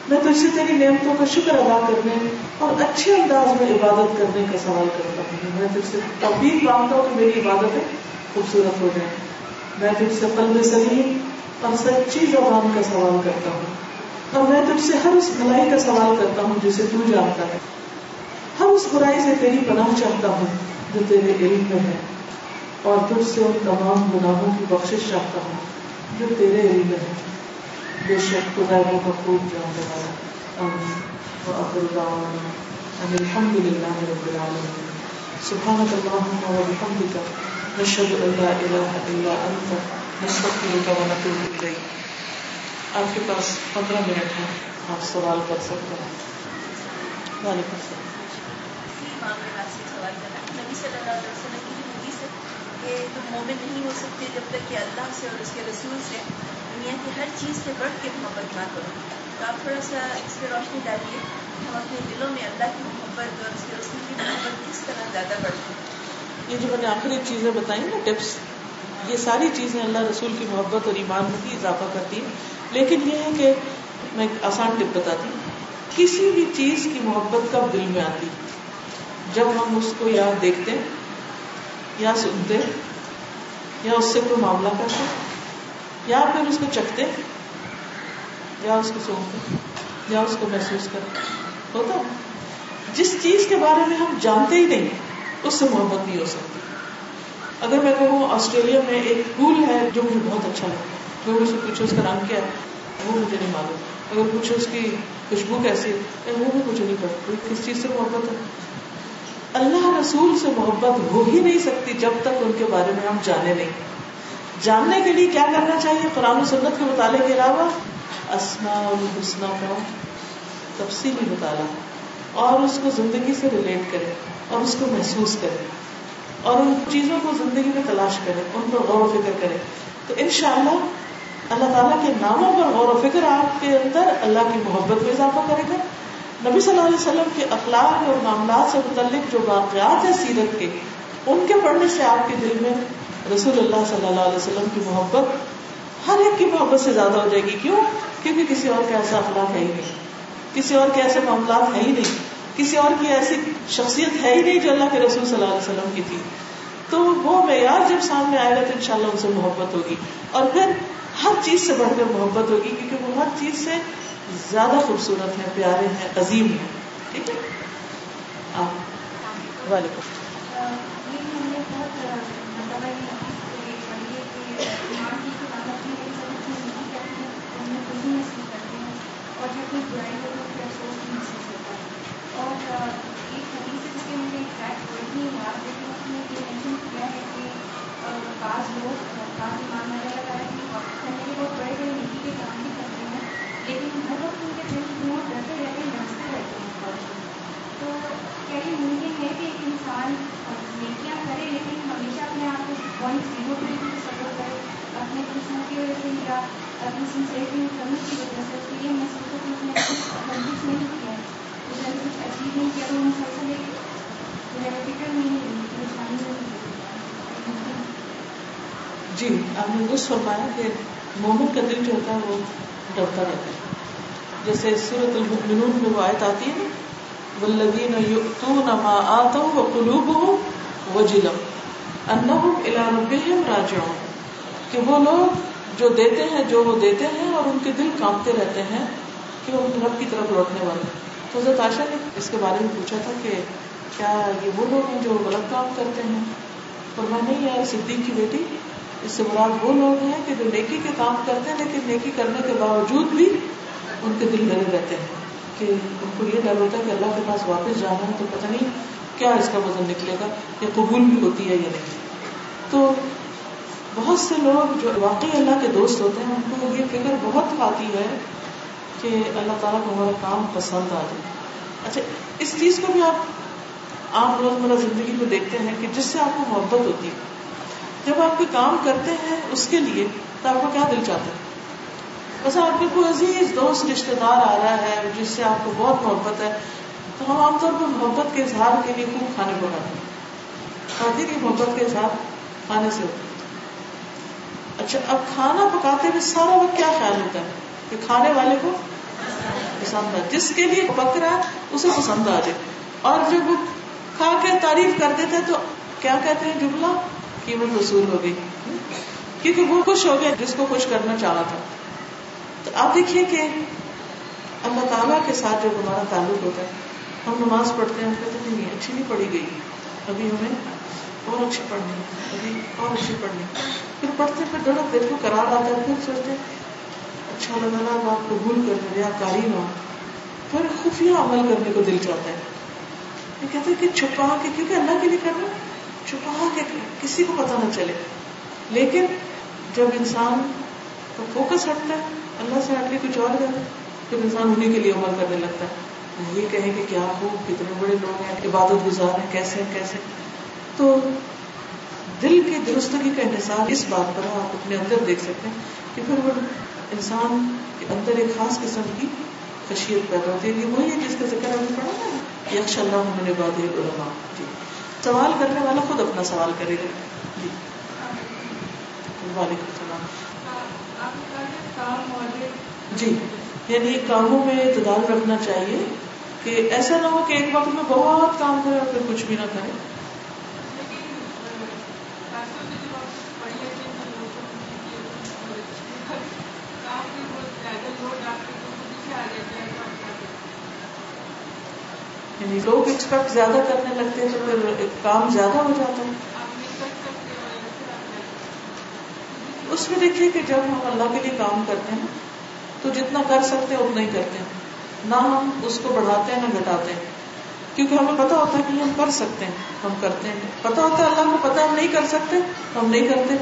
میں تجھ سے تیری نعمتوں کا شکر ادا کرنے اور اچھے انداز میں عبادت کرنے کا سوال کرتا ہوں۔ میں تجھ سے توفیق مانگتا ہوں کہ میری عبادتیں خوبصورت ہو جائیں۔ میں تجھ سے قلب سلیم اور سچی زبان کا سوال کرتا ہوں۔ اور میں تجھ سے ہر اس بھلائی کا سوال کرتا ہوں جسے تو جانتا ہے۔ ہر اس برائی سے تیری پناہ چاہتا ہوں جو تیرے علم میں ہے۔ اور تجھ سے ان تمام گناہوں کی بخشش چاہتا ہوں جو تیرے علم میں ہے۔ بے شک خدا کا خوب جاننے والا۔ وآخر دعوانا ان الحمد للہ رب العالمین سبحانك اللهم وبحمدك، نشهد ان لا اله الا انت نستغفرك ونتوب آپ کے پاس پندرہ منٹ ہے آپ سوال کر سکتے ہیں۔ وعلیکم السلام۔ نبی صلی اللہ علیہ وسلم کی حدیث ہے کہ تم مومن نہیں ہو سکتے جب تک کہ اللہ سے اور اس کے رسول سے دنیا کی ہر چیز سے بڑھ کے محبت نہ کرو۔ تو آپ تھوڑا سا اس پہ روشنی ڈالیے ہم اپنے دلوں میں اللہ کی محبت اور اس کے رسول کی محبت کس طرح زیادہ بڑھتی یہ جو میں نے آخری چیزیں بتائی نا ٹپس۔ یہ ساری چیزیں اللہ رسول کی محبت اور ایمان میں بھی اضافہ کرتی ہیں۔ لیکن یہ ہے کہ میں ایک آسان ٹپ بتاتی ہوں۔ کسی بھی چیز کی محبت کب دل میں آتی؟ جب ہم اس کو یا دیکھتے یا سنتے یا اس سے کوئی معاملہ کرتے یا پھر اس کو چکھتے یا اس کو سونگتے یا اس کو محسوس کرتے۔ ہوتا جس چیز کے بارے میں ہم جانتے ہی نہیں، اس سے محبت نہیں ہو سکتی۔ اگر میں کہوں آسٹریلیا میں ایک پھول ہے جو مجھے بہت اچھا لگتا ہے سے پوچھو اس کا رنگ کیا ہے، وہ مجھے نہیں معلوم۔ اگر پوچھو اس کی خوشبو کیسی ہے وہ بھی مجھے نہیں پڑتی کس چیز سے محبت ہے؟ اللہ رسول سے محبت ہو ہی نہیں سکتی جب تک ان کے بارے میں ہم جانے نہیں۔ جاننے کے لیے کیا کرنا چاہیے؟ قرآن و سنت کے مطالعے کے علاوہ اسما الحسنہ کا تفصیلی مطالعہ۔ اور اس کو زندگی سے ریلیٹ کرے اور اس کو محسوس کرے اور ان چیزوں کو زندگی میں تلاش کرے ان پر غور و فکر کرے تو انشاءاللہ اللہ تعالیٰ کے ناموں پر غور و فکر آپ کے اندر اللہ کی محبت میں اضافہ کرے گا۔ نبی صلی اللہ علیہ وسلم کے اخلاق اور معاملات سے متعلق جو واقعات ہیں سیرت کے، ان کے پڑھنے سے آپ کے دل میں رسول اللہ صلی اللہ علیہ وسلم کی محبت ہر ایک کی محبت سے زیادہ ہو جائے گی۔ کیوں؟ کیونکہ کسی اور کا ایسا اخلاق ہے ہی نہیں۔ کسی اور کے ایسے معاملات ہے ہی نہیں۔ کسی اور کی ایسی شخصیت ہے ہی نہیں جو اللہ کے رسول صلی اللہ علیہ وسلم کی تھی۔ تو وہ معیار جب سامنے آئے گا تو انشاءاللہ ان سے محبت ہوگی۔ اور پھر ہر چیز سے بڑھ کر محبت ہوگی کیونکہ وہ ہر چیز سے زیادہ خوبصورت ہیں، پیارے ہیں، عظیم ہیں۔ ٹھیک ہے؟ آپ وعلیکم اور جب کوئی برائی اپنی سنسیریٹی میں کمی کی وجہ سے تو یہ محسوس ہو کہ اس نے کچھ نہیں کیا جی آپ نے درست فرمایا کہ مومن کا دل جو ہوتا ہے وہ ڈرتا رہتا ہے۔ جیسے سورت المؤمنون میں وہ آیت آتی ہے والذین یؤتون ما آتوا وقلوبهم وجلة انہم الی ربهم راجعون۔ کہ وہ لوگ جو دیتے ہیں، جو وہ دیتے ہیں اور ان کے دل کانپتے رہتے ہیں کہ وہ رب کی طرف لوٹنے والے تو حضرت عائشہ نے اس کے بارے میں پوچھا تھا کہ کیا یہ وہ لوگ ہیں جو غلط کام کرتے ہیں؟ اور میں نہیں یار صدیق کی بیٹی۔ اس سے مراد وہ لوگ ہیں کہ جو نیکی کے کام کرتے ہیں، لیکن نیکی کرنے کے باوجود بھی ان کے دل ڈرے رہتے ہیں کہ ان کو یہ ڈر ہوتا ہے کہ اللہ کے پاس واپس جانا ہے تو پتہ نہیں کیا اس کا وزن نکلے گا یا قبول بھی ہوتی ہے یا نہیں۔ تو بہت سے لوگ جو واقعی اللہ کے دوست ہوتے ہیں، ان کو یہ فکر بہت آتی ہے کہ اللہ تعالیٰ کو ہمارا کام پسند آ جائے۔ اچھا اس چیز کو بھی آپ عام روزمرہ زندگی میں دیکھتے ہیں کہ جس سے آپ کو محبت ہوتی ہے۔ جب آپ کوئی کام کرتے ہیں اس کے لیے، تو آپ کو کیا دل چاہتا ہے؟ بس آپ کے کوئی عزیز، دوست رشتے دار آ رہا ہے جس سے آپ کو بہت محبت ہے، تو ہم عام طور پر محبت کے اظہار کے لیے خوب کھانے پکاتے ہیں۔ کھاتے کی محبت کے اظہار کھانے سے ہوتے اچھا اب کھانا پکاتے ہوئے سارا وقت کیا خیال ہوتا ہے؟ کہ کھانے والے کو پسند آ جس کے لیے پک رہا ہے اسے پسند آ جائے۔ اور جب وہ کھا کے تعریف کر دیتے تو کیا کہتے ہیں جملہ؟ قیمت وصول ہو گئی۔ کیونکہ وہ خوش ہو گیا جس کو خوش کرنا چاہا تھا۔ تو آپ دیکھیے کہ اللہ تعالیٰ کے ساتھ جب ہمارا تعلق ہوتا ہے، ہم نماز پڑھتے ہیں، ہم کہتے ہیں، نہیں، اچھی نہیں پڑھی گئی۔ ابھی ہمیں اور اچھی پڑھنی ابھی اور اچھی پڑھنی پھر پڑھتے پھر دھڑک دل کو قرار آتا ہے، پھر سوچتے ہیں اچھا اللہ تعالیٰ آپ قبول کر لیں ریا کاری نہ پھر خفیہ عمل کرنے کو دل چاہتا ہے۔ یہ کہتے ہیں کہ چھپا کے، کیونکہ اللہ کے لیے کرنا چھپا کے کسی کو پتا نہ چلے۔ لیکن جب انسان کا فوکس ہٹتا ہے، اللہ سے ہٹ کے کچھ اور جاتا پھر انسان انہیں کے لیے عمل کرنے لگتا ہے یہ کہیں کہ کیا ہو، کتنے بڑے لوگ ہیں، عبادت گزار ہیں، کیسے ہیں، کیسے تو دل کی درستگی کا انحصار اس بات پر آپ اپنے اندر دیکھ سکتے ہیں کہ پھر وہ انسان کے اندر ایک خاص قسم کی خشیت پیدا ہوتی ہے وہی ہے جس کا ذکر ہمیں پڑھا نا یکش اللہ نے باد علماء جی۔ سوال کرنے والا خود اپنا سوال کرے گا۔ جی۔ وعلیکم السلام۔ جی۔ یعنی کاموں میں اعتدال رکھنا چاہیے کہ ایسا نہ ہو کہ ایک وقت میں بہت کام کرے اور پھر کچھ بھی نہ کرے۔ یعنی لوگ ایکسپیکٹ زیادہ کرنے لگتے ہیں تو پھر کام زیادہ ہو جاتا ہے۔ اس میں دیکھیے کہ جب ہم اللہ کے لیے کام کرتے ہیں تو جتنا کر سکتے ہیں اتنا ہی کرتے ہیں۔ نہ ہم اس کو بڑھاتے ہیں، نہ گھٹاتے ہیں۔ کیونکہ ہمیں پتا ہوتا ہے کہ ہم کر سکتے ہیں، ہم کرتے ہیں۔ پتا ہوتا ہے اللہ کو پتا ہم نہیں کر سکتے، ہم نہیں کرتے۔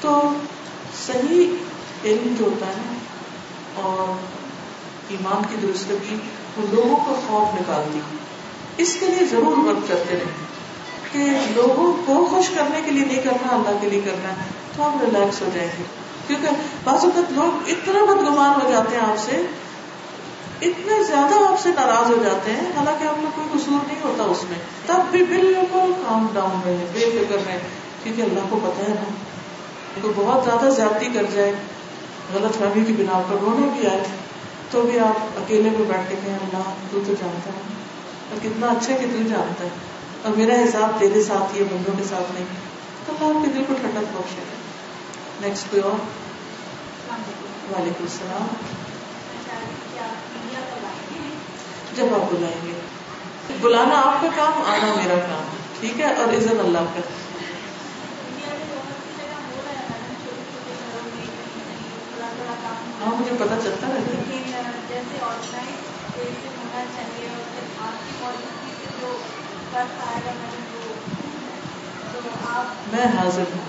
تو صحیح علم جو ہوتا ہے نا اور ایمان کی درستگی، وہ لوگوں کا خوف نکالتی اس کے لیے ضرور ورک کرتے رہیں کہ لوگوں کو خوش کرنے کے لیے نہیں کرنا، اللہ کے لیے کرنا ہے تو ہم ریلیکس ہو جائیں گے۔ کیونکہ بعض اوقات لوگ اتنا بدگمان ہو جاتے ہیں آپ سے، اتنے زیادہ آپ سے ناراض ہو جاتے ہیں، حالانکہ آپ کو کوئی قصور نہیں ہوتا اس میں۔ تب بھی بالکل کام ڈاؤن رہے بے فکر رہے کیونکہ اللہ کو پتا ہے نا کوئی بہت زیادہ زیادتی کر جائے۔ غلط فہمی کی بنا پر رونے بھی آئے، تو بھی آپ اکیلے میں بیٹھ کے کہیں اللہ، تو تو جانتا ہے اور کتنا اچھا کہ تو جانتا ہے اور میرا حساب تیرے ساتھ ہی ہے، بندوں کے ساتھ نہیں۔ تو اللہ آپ کے دل کو ٹھنڈک بخشے گا نیکسٹ کوئی اور؟ وعلیکم السلام۔ جب آپ بلائیں گے۔ بلانا آپ کا کام، آنا میرا کام۔ ٹھیک ہے؟ اور عزت اللہ کا۔ ہاں مجھے پتا چلتا رہتا ہے۔ میں حاضر ہوں۔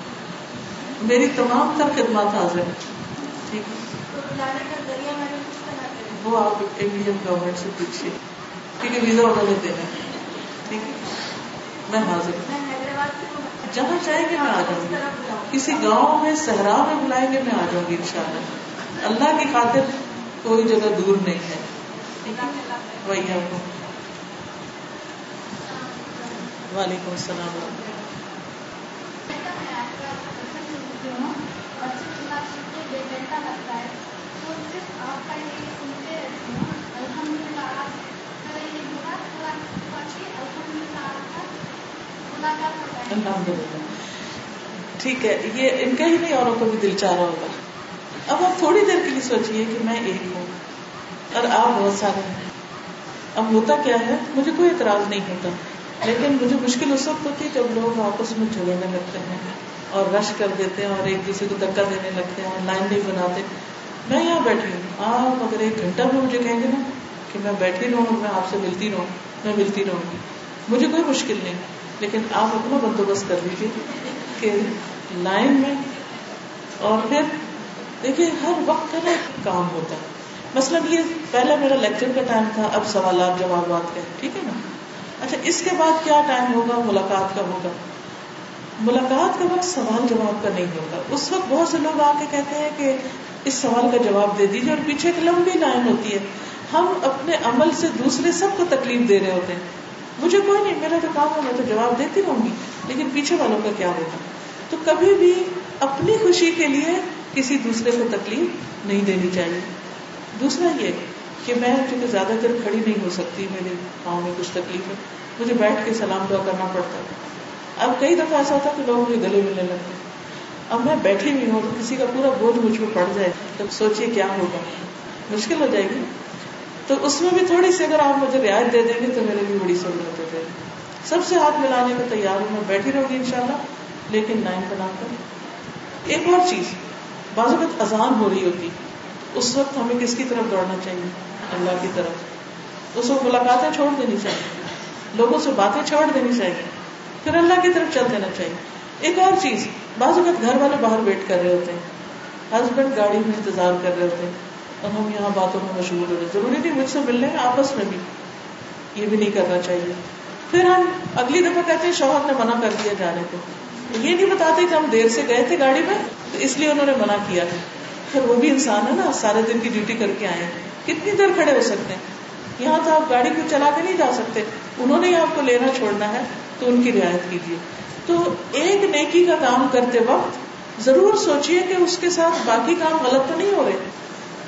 میری تمام تر خدمات حاضر ہیں۔ ٹھیک ہے۔ وہ آپ انڈین گورنمنٹ سے پوچھیے۔ کیونکہ ویزا انہوں نے دینا ٹھیک ہے۔ میں حاضر ہوں۔ جہاں چاہیں گے میں آ جاؤں گی۔ کسی گاؤں میں، صحرا میں بلائیں گے، میں آ جاؤں گی انشاءاللہ۔ اللہ کی خاطر کوئی جگہ دور نہیں ہے۔ ہے۔ وہی آپ کو۔ وعلیکم السلام ٹھیک ہے یہ ان کا ہی نہیں اوروں کو بھی دل چاہ رہا ہوگا۔ اب آپ تھوڑی دیر کے لیے سوچیے کہ میں ایک ہوں اور آپ بہت سارے ہیں۔ اب ہوتا کیا ہے؟ مجھے کوئی اعتراض نہیں ہوتا۔ لیکن مجھے مشکل اس وقت ہوتی ہے جب لوگ آپس میں جھگڑنے لگتے ہیں اور رش کر دیتے ہیں اور ایک دوسرے کو دھکا دینے لگتے ہیں لائن نہیں بناتے۔ میں یہاں بیٹھی ہوں۔ آپ اگر ایک گھنٹہ میں مجھے کہیں گے نا کہ میں بیٹھی رہوں میں آپ سے ملتی رہوں میں ملتی رہوں گی۔ مجھے کوئی مشکل نہیں۔ لیکن آپ اپنا بندوبست کر لیجیے کہ لائن میں اور پھر دیکھیے ہر وقت کا نا کام ہوتا ہے۔ مثلاً یہ پہلا میرا لیکچر کا ٹائم تھا، اب سوالات جوابات کا ٹھیک ہے نا؟ اچھا اس کے بعد کیا ٹائم ہوگا؟ ملاقات کا ہوگا۔ ملاقات کا وقت سوال جواب کا نہیں ہوگا۔ اس وقت بہت سے لوگ آ کے کہتے ہیں کہ اس سوال کا جواب دے دیجیے اور پیچھے ایک لمبی لائن ہوتی ہے۔ ہم اپنے عمل سے دوسرے سب کو تکلیف دے رہے ہوتے ہیں۔ مجھے کوئی نہیں، میرا تو کام ہے، میں تو جواب دیتی رہوں گی، لیکن پیچھے والوں کا کیا ہوگا؟ تو کبھی بھی اپنی خوشی کے لیے کسی دوسرے کو تکلیف نہیں دینی چاہیے۔ دوسرا یہ کہ میں چونکہ زیادہ دیر کھڑی نہیں ہو سکتی، میرے پاؤں میں کچھ تکلیف ہے، مجھے بیٹھ کے سلام دعا کرنا پڑتا ہے۔ اب کئی دفعہ ایسا ہوتا ہے کہ لوگ مجھے گلے ملنے لگتے اب میں بیٹھی ہوئی ہوں تو کسی کا پورا بوجھ مجھ پہ پڑ جائے تب سوچیے کیا ہوگا۔ مشکل ہو جائے گی۔ تو اس میں بھی تھوڑی سی اگر آپ مجھے رعایت دے دیں گے تو میرے لیے بڑی سہولت ہو جائے گی۔ سب سے ہاتھ ملانے کو تیار ہوں، میں بیٹھی رہوں گی ان شاء اللہ لیکن لائن بنا کر ایک اور چیز، بعض اوقات اذان ہو رہی ہوتی۔ اس وقت ہمیں کس کی طرف دوڑنا چاہیے؟ اللہ کی طرف۔ اس وقت ملاقاتیں چھوڑ دینی چاہیے۔ لوگوں سے باتیں چھوڑ دینی چاہیے۔ پھر اللہ کی طرف چل دینا چاہیے۔ ایک اور چیز، بعض اوقات گھر والے باہر ویٹ کر رہے ہوتے ہیں۔ ہسبینڈ گاڑی میں انتظار کر رہے ہوتے ہیں۔ اور ہم یہاں باتوں میں مشغول ہو رہے ضروری نہیں مجھ سے ملنے آپس میں بھی۔ یہ بھی نہیں کرنا چاہیے۔ پھر ہم اگلی دفعہ کہتے ہیں، شوہر نے منع کر دیا جانے کو۔ یہ نہیں بتاتے کہ ہم دیر سے گئے تھے گاڑی میں، تو اس لیے انہوں نے منع کیا۔ ہے پھر وہ بھی انسان ہے نا، سارے دن کی ڈیوٹی کر کے آئے ہیں۔ کتنی دیر کھڑے ہو سکتے ہیں؟ یہاں تو آپ گاڑی کو چلا کے نہیں جا سکتے۔ انہوں نے آپ کو لینا چھوڑنا ہے تو ان کی رعایت کیجیے۔ تو ایک نیکی کا کام کرتے وقت ضرور سوچیے کہ اس کے ساتھ باقی کام غلط تو نہیں ہو رہے۔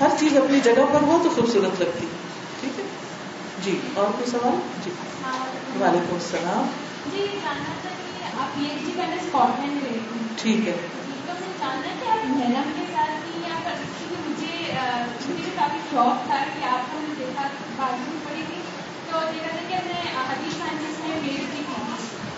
ہر چیز اپنی جگہ پر ہو تو خوبصورت لگتی۔ ٹھیک ہے؟ جی اور کوئی سوال؟ جی۔ وعلیکم السلام۔ جی جاننا کافی شوق تھا کہ آپ کو دیکھا بازو پڑی تھی۔ تو دیکھا تھا کہ ہم نے حدیث سائنس میں میل کی تھی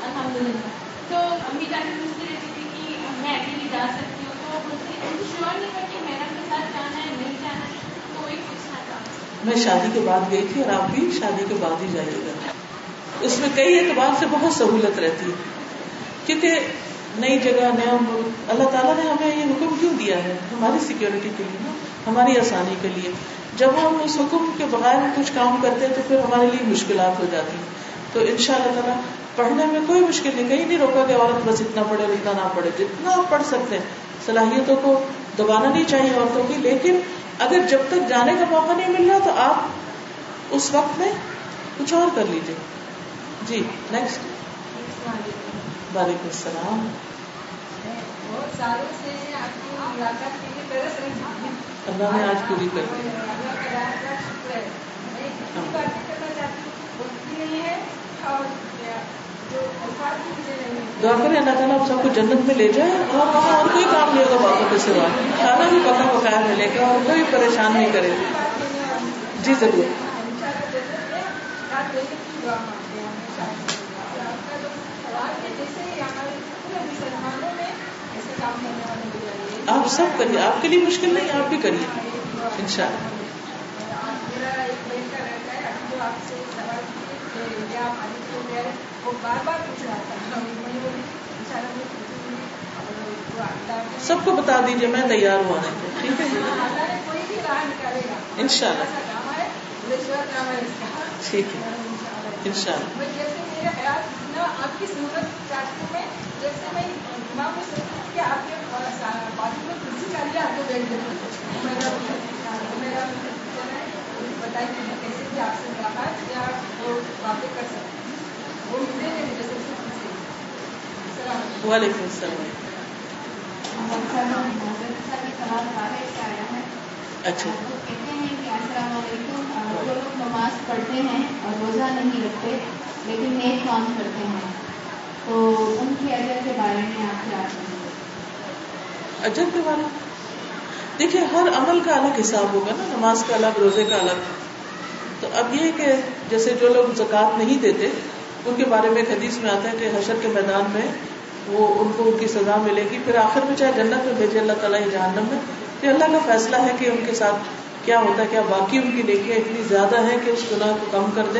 الحمد للہ تو امی جان پوچھتی رہتی تھی کہ میں اکیلی جا سکتی ہوں۔ تو مجھے شیور نہیں تھا کہ محرم کے ساتھ جانا ہے، نہیں جانا ہے۔ تو وہی پوچھنا تھا میں شادی کے بعد گئی تھی اور آپ بھی شادی کے بعد ہی جائیے گا۔ اس میں کئی اعتبار سے بہت سہولت رہتی۔ ہے کیونکہ نئی جگہ، نیا ملک، اللہ تعالیٰ نے ہمیں یہ حکم کیوں دیا ہے؟ ہماری سیکورٹی کے لیے نا۔ ہماری آسانی کے لیے۔ جب ہم اس حکم کے بغیر کچھ کام کرتے ہیں تو پھر ہمارے لیے مشکلات ہو جاتی۔ ہیں تو ان شاء اللہ تعالیٰ پڑھنے میں کوئی مشکل نہیں، کہیں نہیں روکا کہ عورت بس اتنا پڑھے اور اتنا نہ پڑھے۔ جتنا آپ پڑھ سکتے ہیں، صلاحیتوں کو دبانا نہیں چاہیے عورتوں کی، لیکن اگر جب تک جانے کا موقع نہیں مل رہا تو آپ اس وقت میں کچھ اور کر لیجیے جی نیکسٹ وعلیکم السلام۔ بہت سالوں سے آپ ملاقات کے لیے اللہ نے آج پوری کر دی دعا کریں، اللہ تعالیٰ آپ سب کو جنت میں لے جائے اور وہاں اور کوئی کام نہیں ہوگا باتوں کے سوا کھانا بھی پکا پکایا ملے گا اور کوئی پریشان نہیں کرے جی ضرور۔ آپ سب کریے آپ کے لیے مشکل نہیں، آپ بھی کریے ان شاء اللہ۔ سب کو بتا دیجیے میں تیار ہوں آنے کو، ٹھیک ہے؟ کوئی بھی راہ ٹھیک ہے ان شاء اللہ میں جیسے میرا خیال اتنا آپ کی صورت چاہتی ہوں میں جیسے میں امام کو سوچتی ہوں کہ آپ کے بازو میں کرسی چاہیے آپ کو بیٹھ دیتے میرا میرا بتائیے میں کیسے بھی آپ سے ملاقات یا وہ باتیں کر سکتی ہوں وہ ملے نہیں مجھے سب سے خوشی السلام علیکم۔ وعلیکم السلام۔ اچھا وہ کہتے ہیں کہ السلام علیکم۔ جو لوگ نماز پڑھتے ہیں اور روزہ نہیں رکھتے لیکن نیک کام کرتے ہیں۔ تو ان کی اجر کے بارے میں آپ کیا اجر کے بارے میں؟ دیکھیے، ہر عمل کا الگ حساب ہوگا نا، نماز کا الگ، روزے کا الگ۔ تو اب یہ کہ جیسے جو لوگ زکوٰۃ نہیں دیتے، ان کے بارے میں ایک حدیث میں آتا ہے کہ حشر کے میدان میں وہ، ان کو ان کی سزا ملے گی۔ پھر آخر میں چاہے جنت میں بھیجے، اللہ تعالیٰ یا جہنم میں۔ پھر اللہ کا فیصلہ ہے کہ ان کے ساتھ کیا ہوتا ہے، کیا باقی ان کی نیکیاں اتنی زیادہ ہیں کہ اس گناہ کو کم کر دے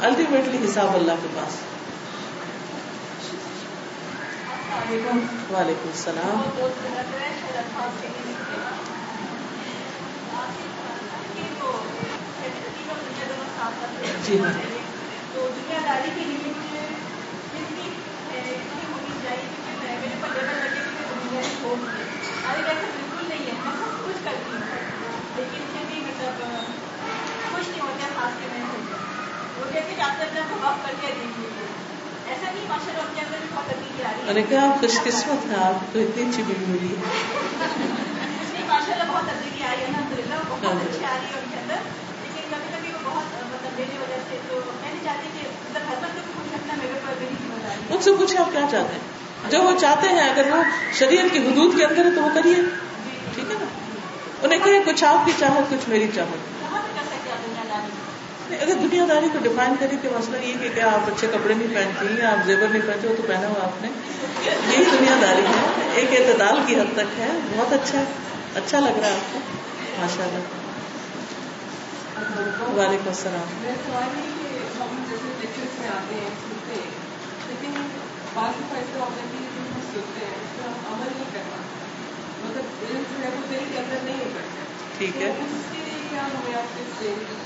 الٹیمیٹلی حساب اللہ کے پاس۔ وعلیکم السلام جی ہاں دنیا داری کے لیے اتنی ہونی چاہیے بالکل نہیں ہے میں سب کچھ کرتی ہوں لیکن پھر بھی مطلب خوش نہیں ہوتے خاص کے میں نے کہا آپ خوش قسمت ہیں آپ کو اتنی اچھی بیوی ملی ان مطلب سے مطلب ان سے پوچھے آپ کیا چاہتے ہیں؟ جو وہ چاہتے ہیں اگر وہ شریعت کی حدود کے اندر ہے تو وہ کریے۔ ٹھیک ہے نا؟ انہیں کہے کچھ آپ کی چاہت کچھ میری چاہت کہاں تک کر سکتے ہیں دنیا داری نہیں، اگر دنیا داری کو ڈیفائن کرے کہ مسئلہ یہ کہ کیا آپ اچھے کپڑے نہیں پہنتی ہیں آپ زیور نہیں پہنتے ہو تو پہنا ہوا آپ نے۔ یہی دنیا داری ہے ایک اعتدال کی حد تک ہے۔ بہت اچھا اچھا لگ رہا ہے آپ کو۔ ماشاء اللہ وعلیکم السلام۔ مطلب ٹھیک ہے۔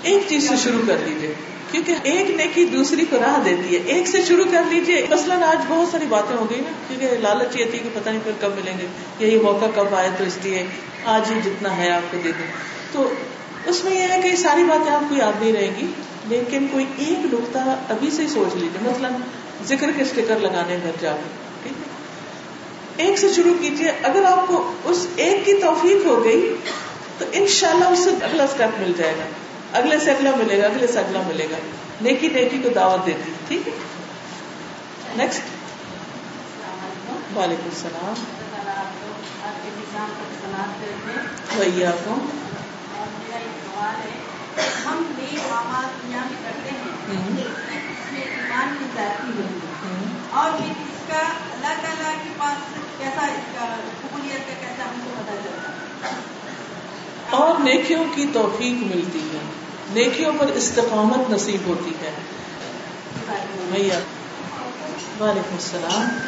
ایک چیز سے شروع کر لیجیے کیونکہ ایک نیکی دوسری کو راہ دیتی ہے۔ ایک سے شروع کر لیجیے مثلاً آج بہت ساری باتیں ہو گئی نا، کیونکہ لالچ یہ تھی کہ پتہ نہیں پھر کب ملیں گے۔ یہی موقع کب آئے تو اس لیے آج ہی جتنا ہے آپ کو دے دیں۔ تو اس میں یہ ہے کہ ساری باتیں آپ کو یاد نہیں رہیں گی، لیکن کوئی ایک نقطہ ابھی سے ہی سوچ لیجیے مثلاً ذکر کے اسٹیکر لگانے گھر جا کے، ٹھیک ہے؟ ایک سے شروع کیجیے اگر آپ کو اس ایک کی توفیق ہو گئی تو انشاءاللہ اس سے اگلا اسٹیپ مل جائے گا۔ اگلے سے اگلا ملے گا، اگلے سے اگلا ملے گا۔ نیکی نیکی کو دعوت دیتی ہے ٹھیک ہے؟ نیکسٹ وعلیکم السلام۔ وہی آپ کو۔ ہم نیک اعمال دنیا میں کرتے ہیں اس میں ایمان کی ذاتی ہوگی اور یہ اس کا اللہ تعالیٰ کے پاس کیسا اس کا قبولیت کا کیسا ہم کو پتا چلتا ہے؟ اور نیکیوں کی توفیق ملتی ہے۔ نیکیوں پر استقامت نصیب ہوتی ہے۔ سمیہ وعلیکم السلام۔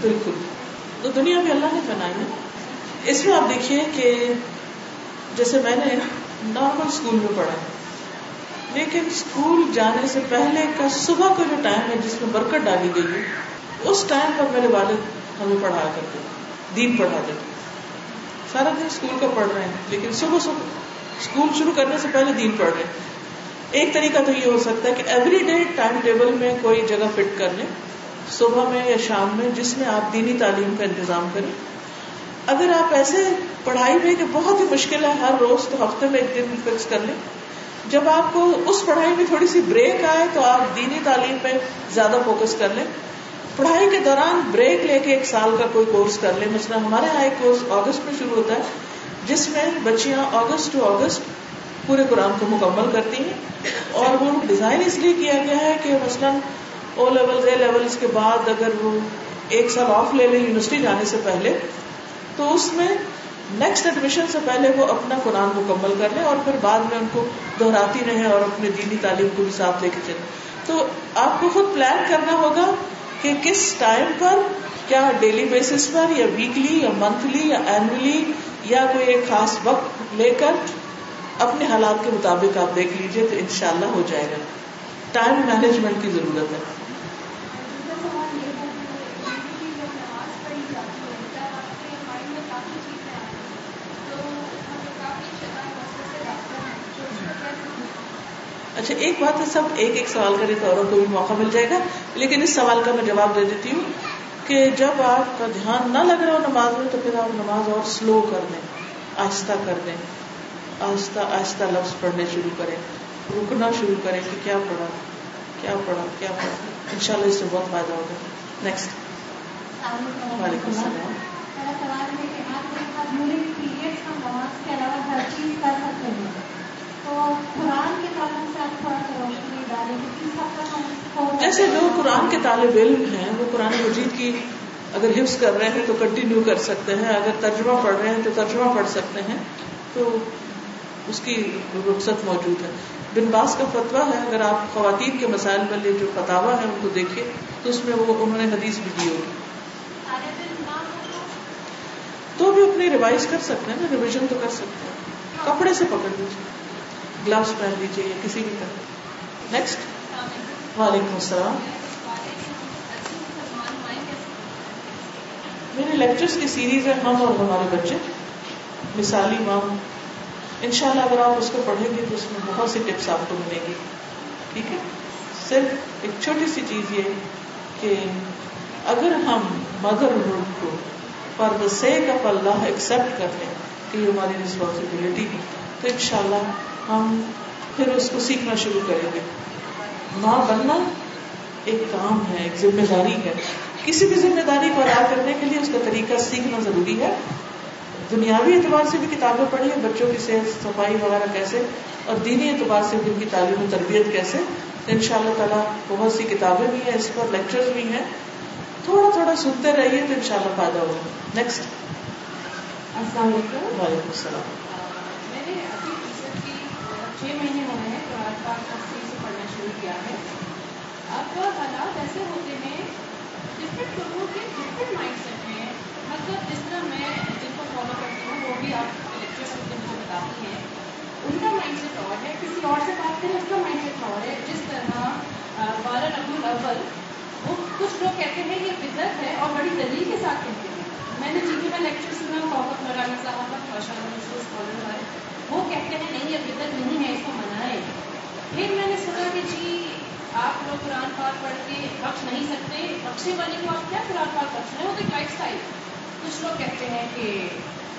بالکل۔ تو دنیا بھی اللہ نے بنائی ہے۔ اس میں آپ دیکھیے کہ جیسے میں نے نارمل اسکول میں پڑھا۔ لیکن اسکول جانے سے پہلے کا صبح کا جو ٹائم ہے جس میں برکت ڈالی گئی ہے، اس ٹائم پر میرے والد ہمیں پڑھایا کرتے دین پڑھا دیتے سارا دن اسکول کا پڑھ رہے ہیں، لیکن صبح صبح اسکول شروع کرنے سے پہلے دین پڑھ رہے ہیں۔ ایک طریقہ تو یہ ہو سکتا ہے کہ ایوری ڈے ٹائم ٹیبل میں کوئی جگہ فٹ کر لیں، صبح میں یا شام میں، جس میں آپ دینی تعلیم کا انتظام کریں۔ اگر آپ ایسے پڑھائی میں کہ بہت ہی مشکل ہے، ہر روز تو ہفتے میں ایک دن فکس کر لیں۔ جب آپ کو اس پڑھائی میں تھوڑی سی بریک آئے تو آپ دینی تعلیم پہ زیادہ فوکس کر لیں۔ پڑھائی کے دوران بریک لے کے ایک سال کا کوئی کورس کر لیں۔ مثلا ہمارے یہاں ایک کورس اگست میں شروع ہوتا ہے، جس میں بچیاں اگست ٹو اگست پورے قرآن کو مکمل کرتی ہیں۔ اور وہ ڈیزائن اس لیے کیا گیا ہے کہ مثلاً او لیول اے لیول کے بعد اگر وہ ایک سال آف لے لیں یونیورسٹی جانے سے پہلے، تو اس میں نیکسٹ ایڈمیشن سے پہلے وہ اپنا قرآن مکمل کر لیں اور پھر بعد میں ان کو دہراتی رہیں اور اپنے دینی تعلیم کو بھی ساتھ لے کے چلیں۔ تو آپ کو خود پلان کرنا ہوگا کہ کس ٹائم پر، کیا ڈیلی بیسس پر، یا ویکلی یا منتھلی یا اینولی یا کوئی ایک خاص وقت لے کر اپنے حالات کے مطابق آپ دیکھ لیجیے تو انشاءاللہ ہو جائے گا۔ ٹائم مینجمنٹ کی ضرورت ہے۔ اچھا ایک بات ہے سب ایک ایک سوال کرے تو اوروں کو بھی موقع مل جائے گا لیکن اس سوال کا میں جواب دے دیتی ہوں کہ جب آپ کا دھیان نہ لگ رہا ہو نماز میں تو پھر آپ نماز اور سلو کر دیں آہستہ کر دیں آہستہ آہستہ لفظ پڑھنے شروع کریں رکنا شروع کریں کہ کیا پڑھا کیا پڑھا کیا پڑھا ان شاء اللہ اس سے بہت فائدہ ہوگا۔ نیکسٹ وعلیکم السلام۔ میرا سوال ہے کہ آپ ڈیورنگ پیریڈ ہم نماز کے علاوہ ہر چیز کر سکتے ہیں؟ تو قرآن کے تعلق سے آپ تھوڑا سا روشنی ڈالیں کہ کس حد تک ہم جیسے جو قرآن کے طالب علم ہیں وہ قرآن مجید کی اگر حفظ کر رہے ہیں تو کنٹینیو کر سکتے ہیں اگر ترجمہ پڑھ رہے ہیں تو ترجمہ پڑھ سکتے ہیں تو اس کی رخصت موجود ہے۔ بن باس کا فتویٰ ہے اگر آپ خواتین کے مسائل والے جو فتوا ہے ان کو دیکھیں تو اس میں وہ انہوں نے حدیث بھی دی ہوگی۔ تو؟ بھی اپنی ریوائز کر سکتے ہیں نا ریویژن تو کر سکتے ہیں۔ کپڑے سے پکڑ لیجیے۔ گلوز پہن لیجیے یا کسی بھی طرح۔ نیکسٹ وعلیکم السلام۔ میرے لیکچرز کی سیریز ہے ہم اور ہمارے بچے۔ مثالی مام ان شاء اللہ اگر آپ اس کو پڑھیں گے تو اس میں بہت سی ٹپس آپ کو ملیں گی۔ ٹھیک ہے؟ صرف ایک چھوٹی سی چیز یہ کہ اگر ہم مدر ہوڈ کو for the sake of Allah accept کر لیں کہ یہ ہماری ریسپانسبلٹی ہے تو ان شاء اللہ ہم پھر اس کو سیکھنا شروع کریں گے۔ ماں بننا ایک کام ہے ایک ذمہ داری ہے۔ کسی بھی ذمہ داری کو ادا کرنے کے لیے اس کا طریقہ سیکھنا ضروری ہے۔ دنیاوی اعتبار سے بھی کتابیں پڑھی ہیں بچوں کی صحت صفائی وغیرہ کیسے؟ اور دینی اعتبار سے بھی ان کی تعلیم و تربیت کیسے؟ ان شاء اللہ تعالیٰ بہت سی کتابیں بھی ہیں اس پر لیکچر بھی ہیں۔ تھوڑا تھوڑا سنتے رہیے تو ان شاء اللہ فائدہ ہوگا۔ نیکسٹ السلام علیکم۔ وعلیکم السلام میں نے ابھی ٹیچر کی چھ مہینے ہو گئے ہیں قرآن پاک تفصیل سے پڑھنا شروع کیا ہے۔ اب حالات ایسے ہوتے ہیں ڈفرینٹ لوگوں کے ڈفرینٹ مائنڈ سیٹ ہیں۔ مطلب جس طرح میں جن کو فالو کرتی ہوں، وہ بھی آپ لیکچر سے جن بتاتی ہیں، ان کا مائنڈ سیٹ اور ہے۔ کسی اور سے بات کریں، اس کا مائنڈ سیٹ اور ہے۔ جس طرح بارہ ربی الاول، وہ کچھ لوگ کہتے ہیں یہ بدت ہے اور بڑی دلیل کے ساتھ کہتے ہیں۔ میں نے جی جن کی میں لیکچر سنا محبت مولانا صاحب ماشاء اللہ مشہور اسکالر آئے وہ کہتے ہیں نہیں یہ بدت نہیں ہے اس کو منائے پھر میں نے سنا کہ جی آپ لوگ قرآن پاک پڑھ کے بخش نہیں سکتے بخشے والے کو آپ کیا قرآن پاک بخش رہے ہو تو ایک لائف اسٹائل کچھ لوگ کہتے ہیں کہ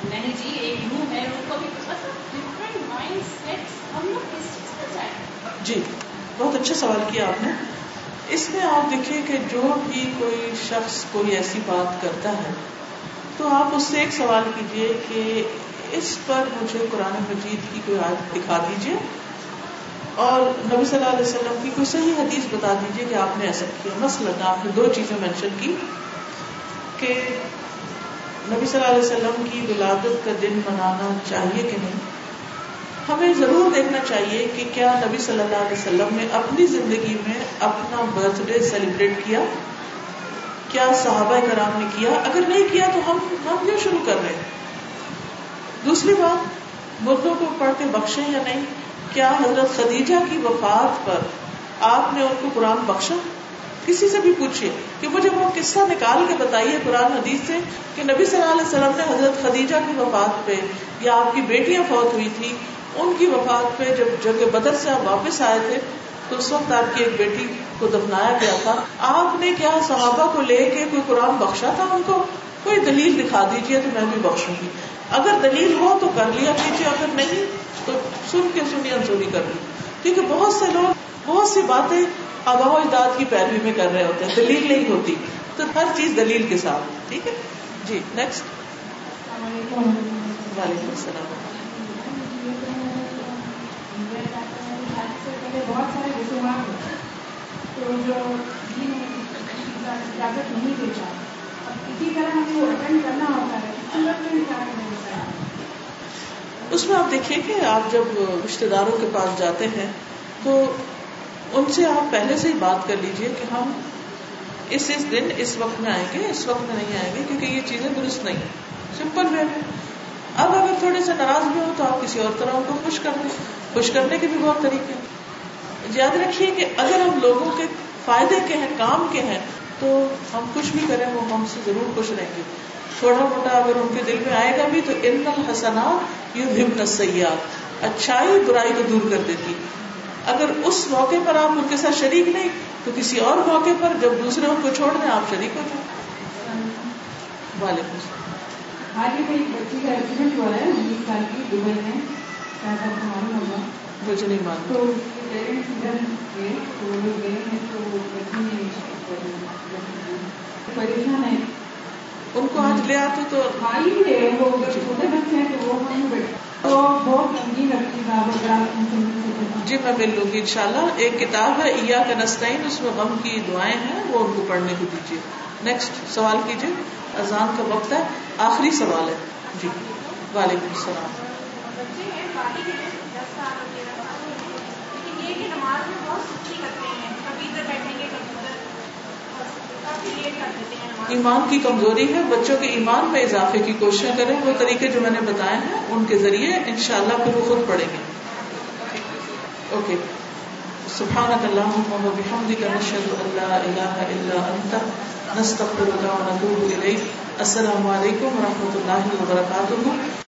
نہیں جی ایک منہ ہے ان کو بھی مطلب ڈفرینٹ مائنڈ سیٹس ہم لوگ کس چیز پہ جائیں جی بہت اچھا سوال کیا آپ نے۔ اس میں آپ دیکھیے کہ جو بھی کوئی شخص کوئی ایسی بات کرتا ہے، تو آپ اس سے ایک سوال کیجیے کہ اس پر مجھے قرآن مجید کی کوئی آیت دکھا دیجیے اور نبی صلی اللہ علیہ وسلم کی کوئی صحیح حدیث بتا دیجیے کہ آپ نے ایسا کیا۔ مثلاً آپ نے دو چیزیں مینشن کی کہ نبی صلی اللہ علیہ وسلم کی ولادت کا دن منانا چاہیے کہ نہیں۔ ہمیں ضرور دیکھنا چاہیے کہ کیا نبی صلی اللہ علیہ وسلم نے اپنی زندگی میں اپنا برتھ ڈے سیلیبریٹ کیا؟ کیا صحابہ کرام نے کیا؟ اگر نہیں کیا تو ہم ہم کیوں شروع کر رہے ہیں۔ دوسری بات، مردوں کو پڑھ کے بخشے یا نہیں؟ کیا حضرت خدیجہ کی وفات پر آپ نے ان کو قرآن بخشا؟ کسی سے بھی پوچھیے کہ مجھے وہ قصہ نکال کے بتائیے قرآن حدیث سے کہ نبی صلی اللہ علیہ وسلم نے حضرت خدیجہ کی وفات پہ یا آپ کی بیٹیاں فوت ہوئی تھی ان کی وفات پہ جب جگہ بدر سے آپ واپس آئے تھے، تو اس وقت آپ کی ایک بیٹی کو دفنایا گیا تھا۔ آپ نے کیا صحابہ کو لے کے کوئی قرآن بخشا تھا ان کو؟ کوئی دلیل دکھا دیجیے تو میں بھی بخشوں گی۔ اگر دلیل ہو تو کر لیا کیجیے اگر نہیں تو سن کے سنی انسونی کر لی کیونکہ بہت سے لوگ، بہت سی باتیں آبا و اجداد کی پیروی میں کر رہے ہوتے ہیں، دلیل نہیں ہوتی۔ تو ہر چیز دلیل کے ساتھ، ٹھیک ہے؟ جی نیکسٹ وعلیکم السلام۔ بہت سارے رسومات ہوتے ہیں تو جو دین اجازت نہیں دیتا۔ اسی طرح ہمیں وہ اٹینڈ کرنا ہوتا ہے اس میں آپ دیکھیے کہ آپ جب رشتے داروں کے پاس جاتے ہیں تو ان سے آپ پہلے سے ہی بات کر لیجیے کہ ہم اس اس دن اس وقت میں آئیں گے، اس وقت میں نہیں آئیں گے، کیونکہ یہ چیزیں درست نہیں سمپل وے میں اب اگر تھوڑے سے ناراض بھی ہو تو آپ کسی اور طرح ان کو خوش کر دیں۔ خوش کرنے کے بھی بہت طریقے ہیں۔ یاد رکھیے کہ اگر ہم لوگوں کے فائدے کے ہیں، کام کے ہیں تو ہم کچھ بھی کریں وہ ہم سے ضرور خوش رہیں گے۔ تھوڑا موٹا اگر ان کے دل میں آئے گا بھی تو ان الحسنات یو ہم نسیات اچھائی برائی کو دور کر دیتی۔ اگر اس موقع پر آپ ان کے ساتھ شریک نہیں تو کسی اور موقع پر جب دوسرے ان کو چھوڑ دیں آپ شریک ہو جائیں۔ وعلیکم السلام۔ حال ہی میں ایک بچی کا ایکسیڈنٹ ہوا ہے انیس سال کی دبئی میں۔ شاید آپ کو معلوم ہوگا۔ مجھے نہیں پیرنٹس ادھر گئے تو وہ لوگ گئے ہیں تو بچی نے پریشان ہے ان کو آج لے آتے تو وہ چھوٹے بچے ہیں تو وہ ہم بیٹھے تو بہت لگتی جی میں مل لوں گی انشاءاللہ۔ ایک کتاب ہے ایا کا نسطین اس میں غم کی دعائیں ہیں وہ ان کو پڑھنے کو دیجیے۔ نیکسٹ سوال کیجیے اذان کا وقت ہے آخری سوال ہے۔ جی وعلیکم السلام بچے ہیں باقی ہیں دس سال اور تیرہ سال لیکن یہ کہ نماز میں بہت سستی کرتے ہیں، کبھی ادھر بیٹھیں گے، کبھی ادھر۔ کافی لیٹ کر دیتے ہیں ایمان کی کمزوری ہے، بچوں کے ایمان میں اضافے کی کوششیں کریں۔ وہ طریقے جو میں نے بتائے ہیں، ان کے ذریعے انشاءاللہ پھر وہ خود پڑھیں گے۔ اوکے۔ سبحانك اللهم وبحمدك نشهد ان لا اله الا انت نستغفرك ونتوب اليك السلام علیکم ورحمۃ اللہ وبرکاتہ۔